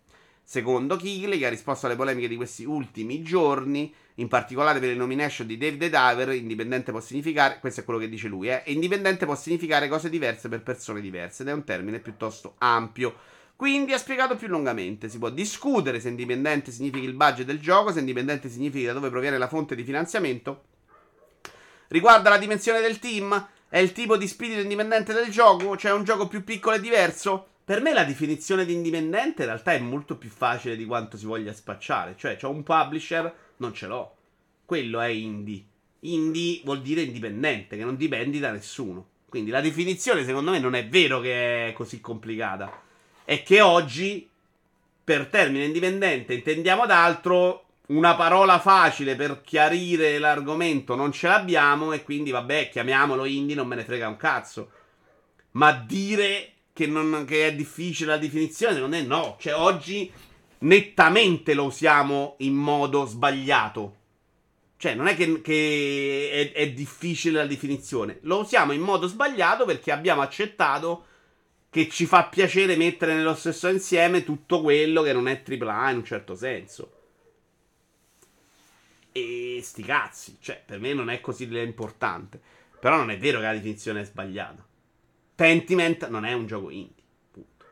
Secondo Keighley, che ha risposto alle polemiche di questi ultimi giorni, in particolare per le nomination di Dave the Diver, indipendente può significare, questo è quello che dice lui, eh, indipendente può significare cose diverse per persone diverse ed è un termine piuttosto ampio. Quindi ha spiegato più lungamente, si può discutere se indipendente significa il budget del gioco, se indipendente significa da dove proviene la fonte di finanziamento. Riguarda la dimensione del team, è il tipo di spirito indipendente del gioco, cioè un gioco più piccolo e diverso? Per me la definizione di indipendente in realtà è molto più facile di quanto si voglia spacciare. Cioè, ho un publisher, non ce l'ho. Quello è indie. Indie vuol dire indipendente, che non dipendi da nessuno. Quindi la definizione, secondo me, non è vero che è così complicata. È che oggi, per termine indipendente, intendiamo d'altro. Una parola facile per chiarire l'argomento non ce l'abbiamo. E quindi, vabbè, chiamiamolo indie, non me ne frega un cazzo. Ma dire che, non, che è difficile la definizione, non è no. Cioè, oggi nettamente lo usiamo in modo sbagliato. Cioè, non è che, che è, è, difficile la definizione. Lo usiamo in modo sbagliato perché abbiamo accettato che ci fa piacere mettere nello stesso insieme tutto quello che non è AAA in un certo senso. E sti cazzi. Cioè, per me non è così importante. Però non è vero che la definizione è sbagliata. Pentiment non è un gioco indie. Punto.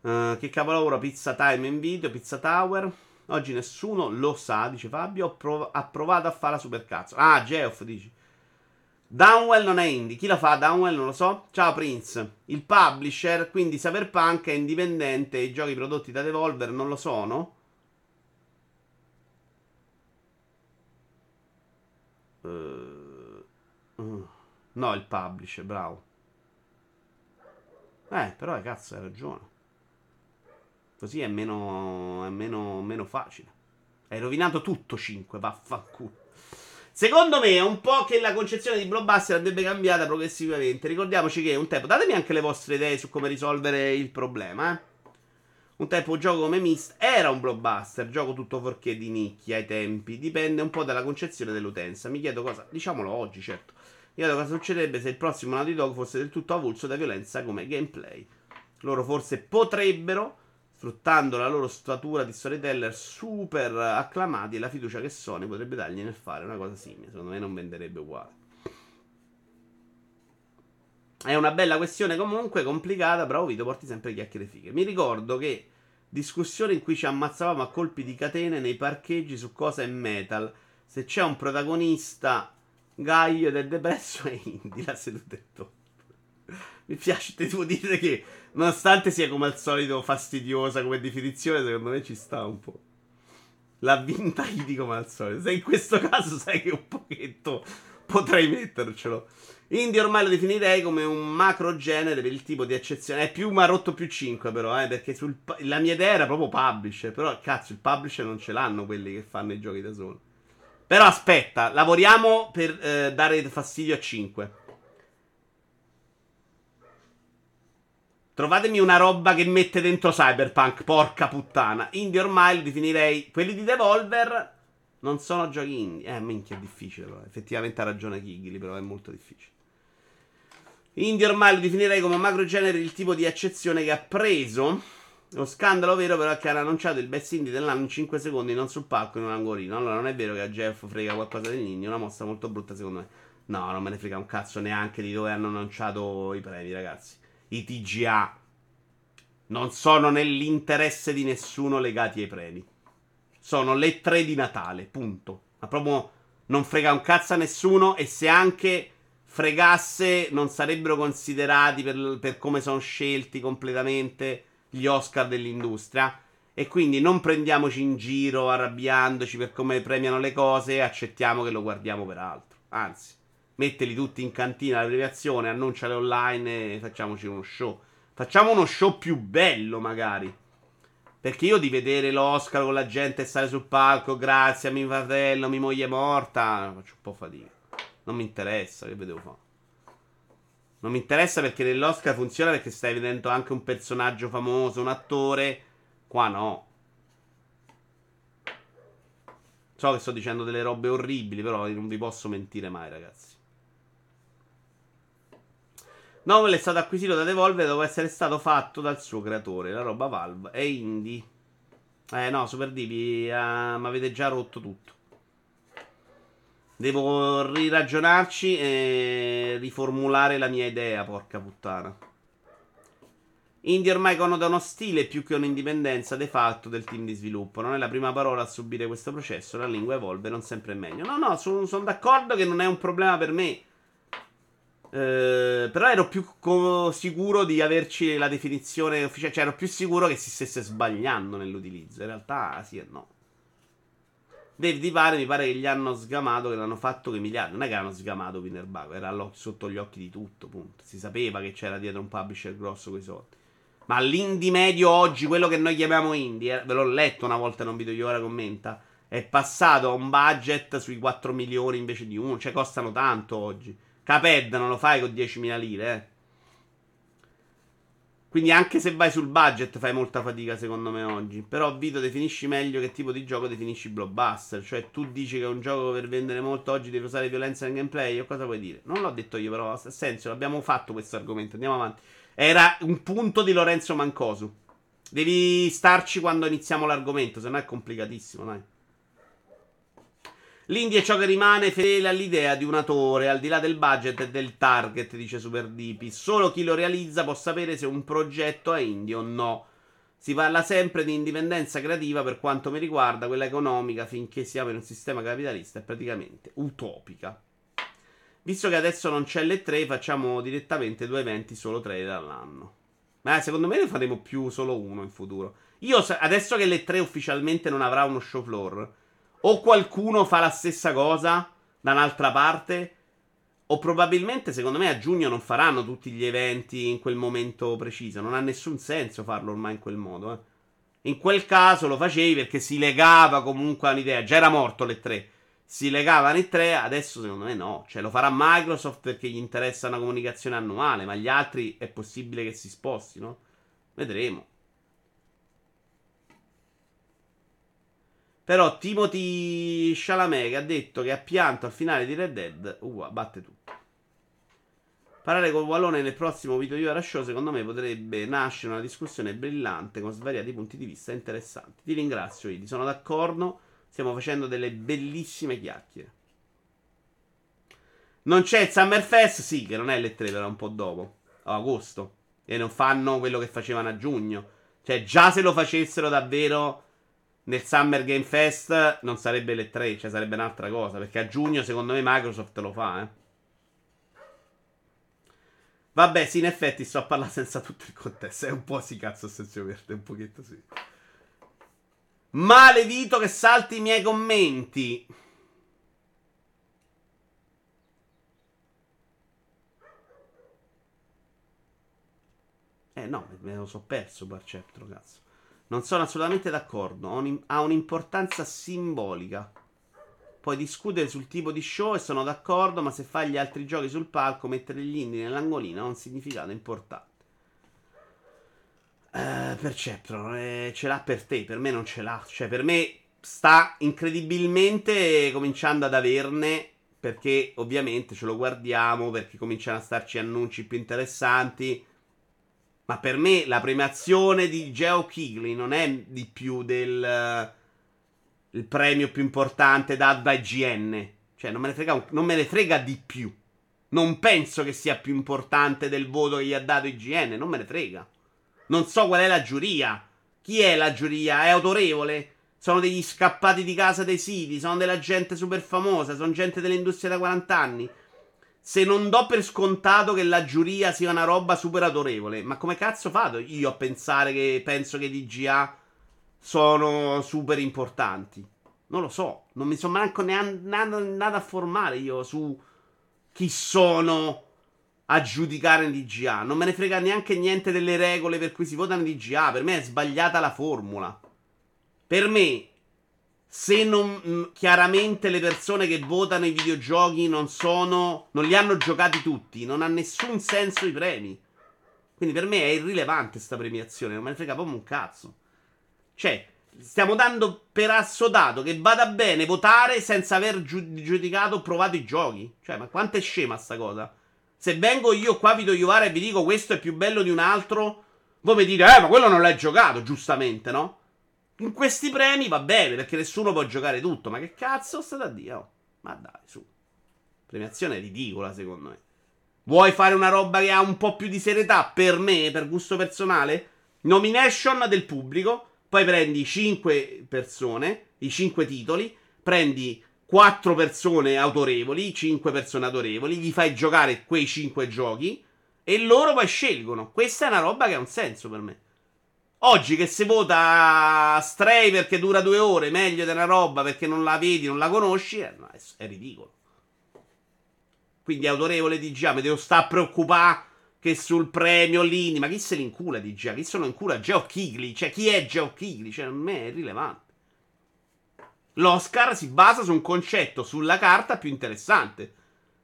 Uh, che capolavoro Pizza Time in video, Pizza Tower. Oggi nessuno lo sa, dice Fabio. Prov- ha provato a fare la supercazzo. Ah, Geoff dici. Downwell non è indie. Chi la fa? Downwell non lo so. Ciao Prince. Il publisher, quindi Cyberpunk è indipendente. I giochi prodotti da Devolver non lo sono. Uh, uh, no, il publisher, bravo. Eh, però cazzo, hai ragione. Così è meno, è meno, meno facile. Hai rovinato tutto 5, vaffanculo. Secondo me è un po' che la concezione di blockbuster andrebbe cambiata progressivamente. Ricordiamoci che un tempo. Datemi anche le vostre idee su come risolvere il problema, eh. Un tempo un gioco come Mist era un blockbuster, gioco tutto forché di nicchia ai tempi, dipende un po' dalla concezione dell'utenza. Mi chiedo cosa, diciamolo oggi, certo. Chiedo cosa succederebbe se il prossimo Naughty Dog fosse del tutto avulso da violenza come gameplay. Loro forse potrebbero, sfruttando la loro statura di storyteller super acclamati e la fiducia che Sony potrebbe dargli nel fare una cosa simile. Secondo me non venderebbe uguale. È una bella questione comunque, complicata, però Vito porti sempre chiacchiere fighe. Mi ricordo che discussione in cui ci ammazzavamo a colpi di catene nei parcheggi su cosa è metal. Se c'è un protagonista gaio è depresso è indie, la seduta è top. Mi piace, ti devo dire che nonostante sia come al solito fastidiosa come definizione, secondo me ci sta un po'. L'ha vinta indie come al solito. Se in questo caso sai che un pochetto potrei mettercelo. Indie ormai lo definirei come un macro genere per il tipo di eccezione. È più marotto più 5 però, eh, perché sul, la mia idea era proprio publisher. Però cazzo, il publisher non ce l'hanno quelli che fanno i giochi da solo. Però aspetta, lavoriamo per eh, dare fastidio a 5. Trovatemi una roba che mette dentro Cyberpunk, porca puttana. Indie ormai lo definirei quelli di Devolver non sono giochi indie. Eh, minchia, è difficile però. Effettivamente ha ragione Kigli, però è molto difficile. Indie ormai lo definirei come macro genere il tipo di eccezione che ha preso. Lo scandalo vero però è che hanno annunciato il best indie dell'anno in 5 secondi, non sul palco in un angolino. Allora non è vero che a Jeff frega qualcosa indie, è una mossa molto brutta secondo me. No, non me ne frega un cazzo neanche di dove hanno annunciato i premi, ragazzi. I TGA non sono nell'interesse di nessuno legati ai premi. sono le tre di Natale, punto. Ma proprio non frega un cazzo a nessuno e se anche fregasse non sarebbero considerati per, per come sono scelti completamente gli Oscar dell'industria. E quindi non prendiamoci in giro arrabbiandoci per come premiano le cose e accettiamo che lo guardiamo per altro. Anzi, metteli tutti in cantina la premiazione, annunciale online e facciamoci uno show. Facciamo uno show più bello, magari. Perché io di vedere l'Oscar con la gente stare sul palco, grazie a mio fratello, mia moglie è morta, faccio un po' fatica. Non mi interessa, che vedevo fare. Non mi interessa perché nell'Oscar funziona perché stai vedendo anche un personaggio famoso, un attore. Qua no. So che sto dicendo delle robe orribili, però non vi posso mentire mai, ragazzi. Novel è stato acquisito da Devolver dopo essere stato fatto dal suo creatore. La roba Valve è indie. Eh no, Super Divi, uh, mi avete già rotto tutto. Devo riragionarci e riformulare la mia idea, porca puttana. Indie ormai connota uno stile più che un'indipendenza de facto del team di sviluppo. Non è la prima parola a subire questo processo, la lingua evolve, non sempre è meglio. No, no, sono son d'accordo che non è un problema per me. Eh, però ero più co- sicuro di averci la definizione ufficiale. Cioè, ero più sicuro che si stesse sbagliando nell'utilizzo. In realtà, sì e no. Dave di mi pare che gli hanno sgamato, che l'hanno fatto che miliardi. Non è che hanno sgamato Winnerbago, era sotto gli occhi di tutto, punto. Si sapeva che c'era dietro un publisher grosso con i soldi. Ma l'indie medio oggi, quello che noi chiamiamo indie, eh, ve l'ho letto una volta in un video che ora commenta, è passato a un budget sui 4 milioni invece di 1. Cioè, costano tanto oggi. Caped non lo fai con 10.000 lire, eh. Quindi anche se vai sul budget fai molta fatica secondo me oggi. Però Vito definisci meglio che tipo di gioco definisci blockbuster. Cioè tu dici che è un gioco per vendere molto oggi devi usare violenza nel gameplay o cosa vuoi dire? Non l'ho detto io però, ha senso, l'abbiamo fatto questo argomento, andiamo avanti. Era un punto di Lorenzo Mancosu. Devi starci quando iniziamo l'argomento, se no è complicatissimo, dai. L'India è ciò che rimane fedele all'idea di un autore, al di là del budget e del target, dice Super Dipi. Solo chi lo realizza può sapere se un progetto è indie o no. Si parla sempre di indipendenza creativa per quanto mi riguarda, quella economica, finché siamo in un sistema capitalista, è praticamente utopica. Visto che adesso non c'è le tre, facciamo direttamente due eventi solo tre dall'anno. Ma secondo me ne faremo più solo uno in futuro. Io adesso che le tre ufficialmente non avrà uno show floor o qualcuno fa la stessa cosa da un'altra parte. O probabilmente, secondo me, a giugno non faranno tutti gli eventi in quel momento preciso. Non ha nessun senso farlo ormai in quel modo. Eh. In quel caso lo facevi perché si legava comunque a un'idea. Già era morto le tre. Si legavano i tre, adesso secondo me no. Cioè lo farà Microsoft perché gli interessa una comunicazione annuale, ma gli altri è possibile che si spostino. Vedremo. Però Timothy Chalamet che ha detto che ha pianto al finale di Red Dead, uh, batte tutto. Parlare col Wallone nel prossimo video di Ora Show, secondo me potrebbe nascere una discussione brillante con svariati punti di vista interessanti. Ti ringrazio, Idi, sono d'accordo. Stiamo facendo delle bellissime chiacchiere. Non c'è il Summerfest? Sì, che non è le 3, però un po' dopo. A agosto. E non fanno quello che facevano a giugno. Cioè, già se lo facessero davvero nel Summer Game Fest non sarebbe le 3, cioè sarebbe un'altra cosa. Perché a giugno, secondo me, Microsoft lo fa, eh. Vabbè, sì, in effetti sto a parlare senza tutto il contesto. È un po' si cazzo senso verde, un pochetto sì. Maledito che salti i miei commenti. Eh no, me lo so perso Barceptro, cazzo. Non sono assolutamente d'accordo. Ha un'importanza simbolica. Puoi discutere sul tipo di show e sono d'accordo, ma se fai gli altri giochi sul palco, mettere gli indie nell'angolino ha un significato importante. Uh, Perceptron eh, ce l'ha per te, per me non ce l'ha. Cioè, per me sta incredibilmente cominciando ad averne. Perché ovviamente ce lo guardiamo, perché cominciano a starci annunci più interessanti. Ma per me la premiazione di Geo Kigley non è di più del il premio più importante dato da IGN. Cioè, non me, ne frega, non me ne frega di più. Non penso che sia più importante del voto che gli ha dato IGN. Non me ne frega. Non so qual è la giuria. Chi è la giuria? È autorevole? sono degli scappati di casa dei siti, sono della gente super famosa, sono gente dell'industria da 40 anni. Se non do per scontato che la giuria sia una roba super autorevole, ma come cazzo fate io a pensare che penso che i DGA sono super importanti? Non lo so, non mi sono manco andato a formare io su chi sono a giudicare in DGA. Non me ne frega neanche niente delle regole per cui si vota in DGA. Per me è sbagliata la formula. Per me, se non mm, chiaramente le persone che votano i videogiochi non sono. non li hanno giocati tutti, non ha nessun senso i premi. Quindi per me è irrilevante questa premiazione, non me ne frega proprio un cazzo. Cioè, stiamo dando per assodato che vada bene votare senza aver giudicato o provato i giochi. Cioè, ma quanto è scema sta cosa? Se vengo io qua, Vito Iuvara, e vi dico questo è più bello di un altro, voi mi dite, eh, ma quello non l'hai giocato, giustamente, no? In questi premi va bene, perché nessuno può giocare tutto. Ma che cazzo state a dire? Oh, ma dai, su. Premiazione ridicola, secondo me. Vuoi fare una roba che ha un po' più di serietà? Per me, per gusto personale? Nomination del pubblico. Poi prendi 5 persone, i 5 titoli. Prendi 4 persone autorevoli, 5 persone autorevoli. Gli fai giocare quei 5 giochi. E loro poi scelgono. Questa è una roba che ha un senso per me. Oggi che si vota Stray perché dura due ore, meglio una roba perché non la vedi, non la conosci, è, è, è ridicolo. Quindi autorevole di GA, mi devo stare a preoccupare che sul premio Lini, ma chi se li incula di GA? Chi sono in cura? Geoff Keighley, cioè chi è Geoff Keighley? Cioè, a me è irrilevante. L'Oscar si basa su un concetto sulla carta più interessante.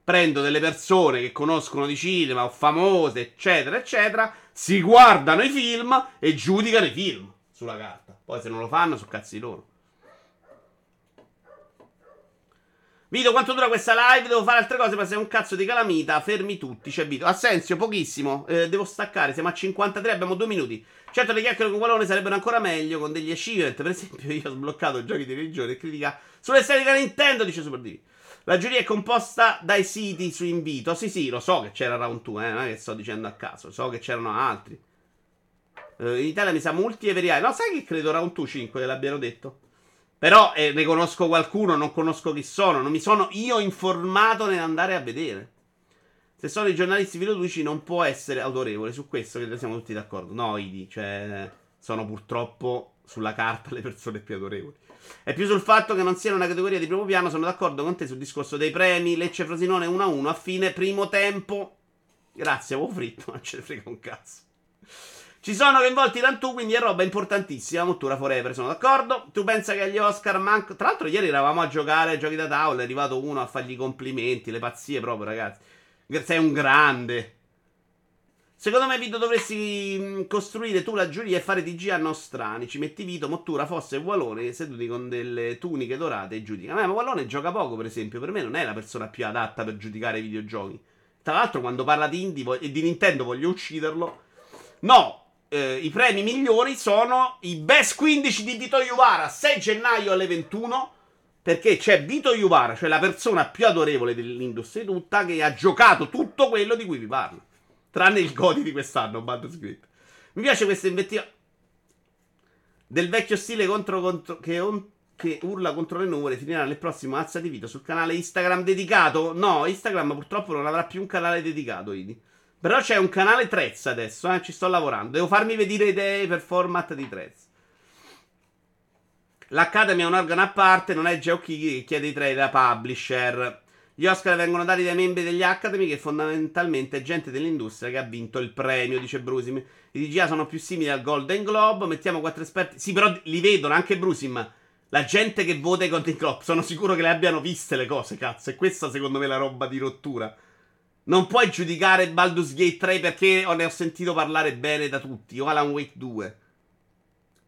Prendo delle persone che conoscono di cinema o famose, eccetera, eccetera, si guardano i film e giudicano i film sulla carta. Poi se non lo fanno, sono cazzi loro. Vito, quanto dura questa live? Devo fare altre cose, ma sei un cazzo di calamita. Fermi tutti. C'è Vito. Assenzio, pochissimo. Eh, devo staccare. Siamo a 53, abbiamo due minuti. Certo, le chiacchiere con Qualone sarebbero ancora meglio con degli achievement. Per esempio, io ho sbloccato giochi di religione e critica sulle serie di Nintendo, dice Super Divi. La giuria è composta dai siti su invito. Sì, sì, lo so che c'era Round 2, eh, non è che sto dicendo a caso, so che c'erano altri. Uh, in Italia mi sa multi e veriai. No, sai che credo Round 2 5 che l'abbiano detto. Però eh, ne conosco qualcuno, non conosco chi sono, non mi sono io informato nell'andare a vedere. Se sono i giornalisti filoduci non può essere autorevole, su questo credo siamo tutti d'accordo. No, Idi, cioè sono purtroppo sulla carta le persone più autorevoli. È più sul fatto che non siano una categoria di primo piano. Sono d'accordo con te sul discorso dei premi. Lecce Frosinone 1-1 a fine primo tempo. Grazie, avevo fritto, non ce ne frega un cazzo. Ci sono coinvolti Rantù, quindi è roba importantissima. Mottura forever, sono d'accordo. Tu pensa che agli Oscar manco. Tra l'altro, ieri eravamo a giocare a giochi da tavola. È arrivato uno a fargli complimenti. Le pazzie proprio, ragazzi. Sei un grande. Secondo me, Vito, dovresti mm, costruire tu la giuria e fare TG nostrani. Ci metti Vito, Mottura, Fossa e Wallone seduti con delle tuniche dorate e giudica. Ma Wallone gioca poco, per esempio. Per me non è la persona più adatta per giudicare i videogiochi. Tra l'altro, quando parla di indie e di Nintendo voglio ucciderlo. No, eh, i premi migliori sono i Best 15 di Vito Iuvara, 6 gennaio alle 21. Perché c'è Vito Iuvara, cioè la persona più adorevole dell'industria tutta, che ha giocato tutto quello di cui vi parlo. Tranne il Godi di quest'anno, Gate. Mi piace questa invettiva del vecchio stile contro, contro che, on, che, urla contro le nuvole. Finirà nel prossimo Azza di Vito sul canale Instagram dedicato. No, Instagram purtroppo non avrà più un canale dedicato, Idi. Però c'è un canale Trez adesso, eh, ci sto lavorando. Devo farmi vedere idee per format di Trez. L'Academy è un organo a parte, non è Geochi che chiede i trade da publisher. Gli Oscar vengono dati dai membri degli Academy, che fondamentalmente è gente dell'industria che ha vinto il premio, dice Brusim. I DGA sono più simili al Golden Globe. Mettiamo quattro esperti. Sì, però li vedono anche Brusim. La gente che vota i Golden Globe, sono sicuro che le abbiano viste le cose, cazzo. E questa, secondo me, è la roba di rottura. Non puoi giudicare Baldur's Gate 3 perché ne ho sentito parlare bene da tutti. O Alan Wake 2.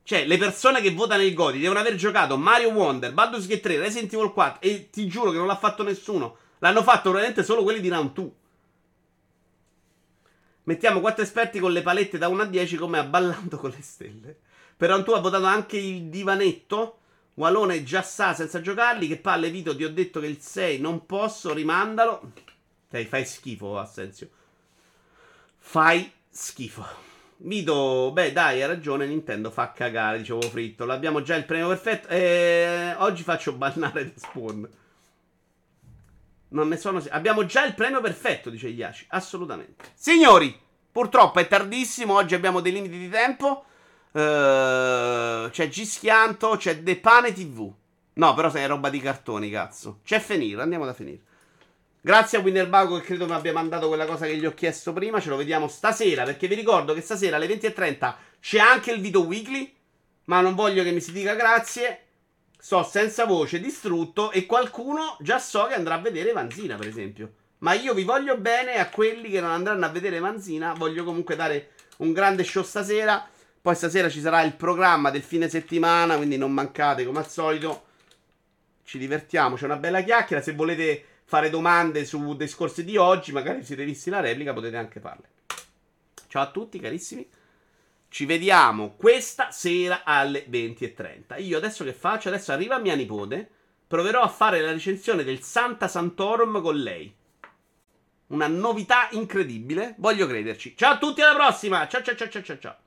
Cioè, le persone che votano il Godi devono aver giocato Mario Wonder, Baldur's Gate 3, Resident Evil 4 e ti giuro che non l'ha fatto nessuno. L'hanno fatto veramente solo quelli di Round 2. Mettiamo 4 esperti con le palette da 1 a 10 come a Ballando con le stelle. Per Round 2 ha votato anche il divanetto. Walone già sa senza giocarli. Che palle Vito, ti ho detto che il 6 non posso, rimandalo. Dai, fai schifo, Assenzio. Fai schifo. Vito, beh, dai, ha ragione. Nintendo fa cagare. Dicevo fritto. L'abbiamo già il premio perfetto. E oggi faccio bannare The Spawn. Non ne sono. Abbiamo già il premio perfetto, dice Yashi. Assolutamente. Signori, purtroppo è tardissimo. Oggi abbiamo dei limiti di tempo. Uh, c'è Gischianto, c'è The Pane TV. No, però se è roba di cartoni, cazzo. C'è Finire, andiamo da finire. Grazie a Winnerbago che credo mi abbia mandato quella cosa che gli ho chiesto prima. Ce lo vediamo stasera. Perché vi ricordo che stasera alle 20.30 c'è anche il video weekly. Ma non voglio che mi si dica grazie. Sto senza voce, distrutto. E qualcuno già so che andrà a vedere Vanzina, per esempio. Ma io vi voglio bene a quelli che non andranno a vedere Vanzina. Voglio comunque dare un grande show stasera. Poi stasera ci sarà il programma del fine settimana. Quindi non mancate come al solito ci divertiamo, c'è una bella chiacchiera. Se volete fare domande su discorsi di oggi, magari siete visti la replica, potete anche farle. Ciao a tutti, carissimi. Ci vediamo questa sera alle 20.30. Io adesso che faccio? Adesso arriva mia nipote. Proverò a fare la recensione del Santa Santorum con lei. Una novità incredibile. Voglio crederci. Ciao a tutti, alla prossima. Ciao ciao ciao ciao ciao. ciao.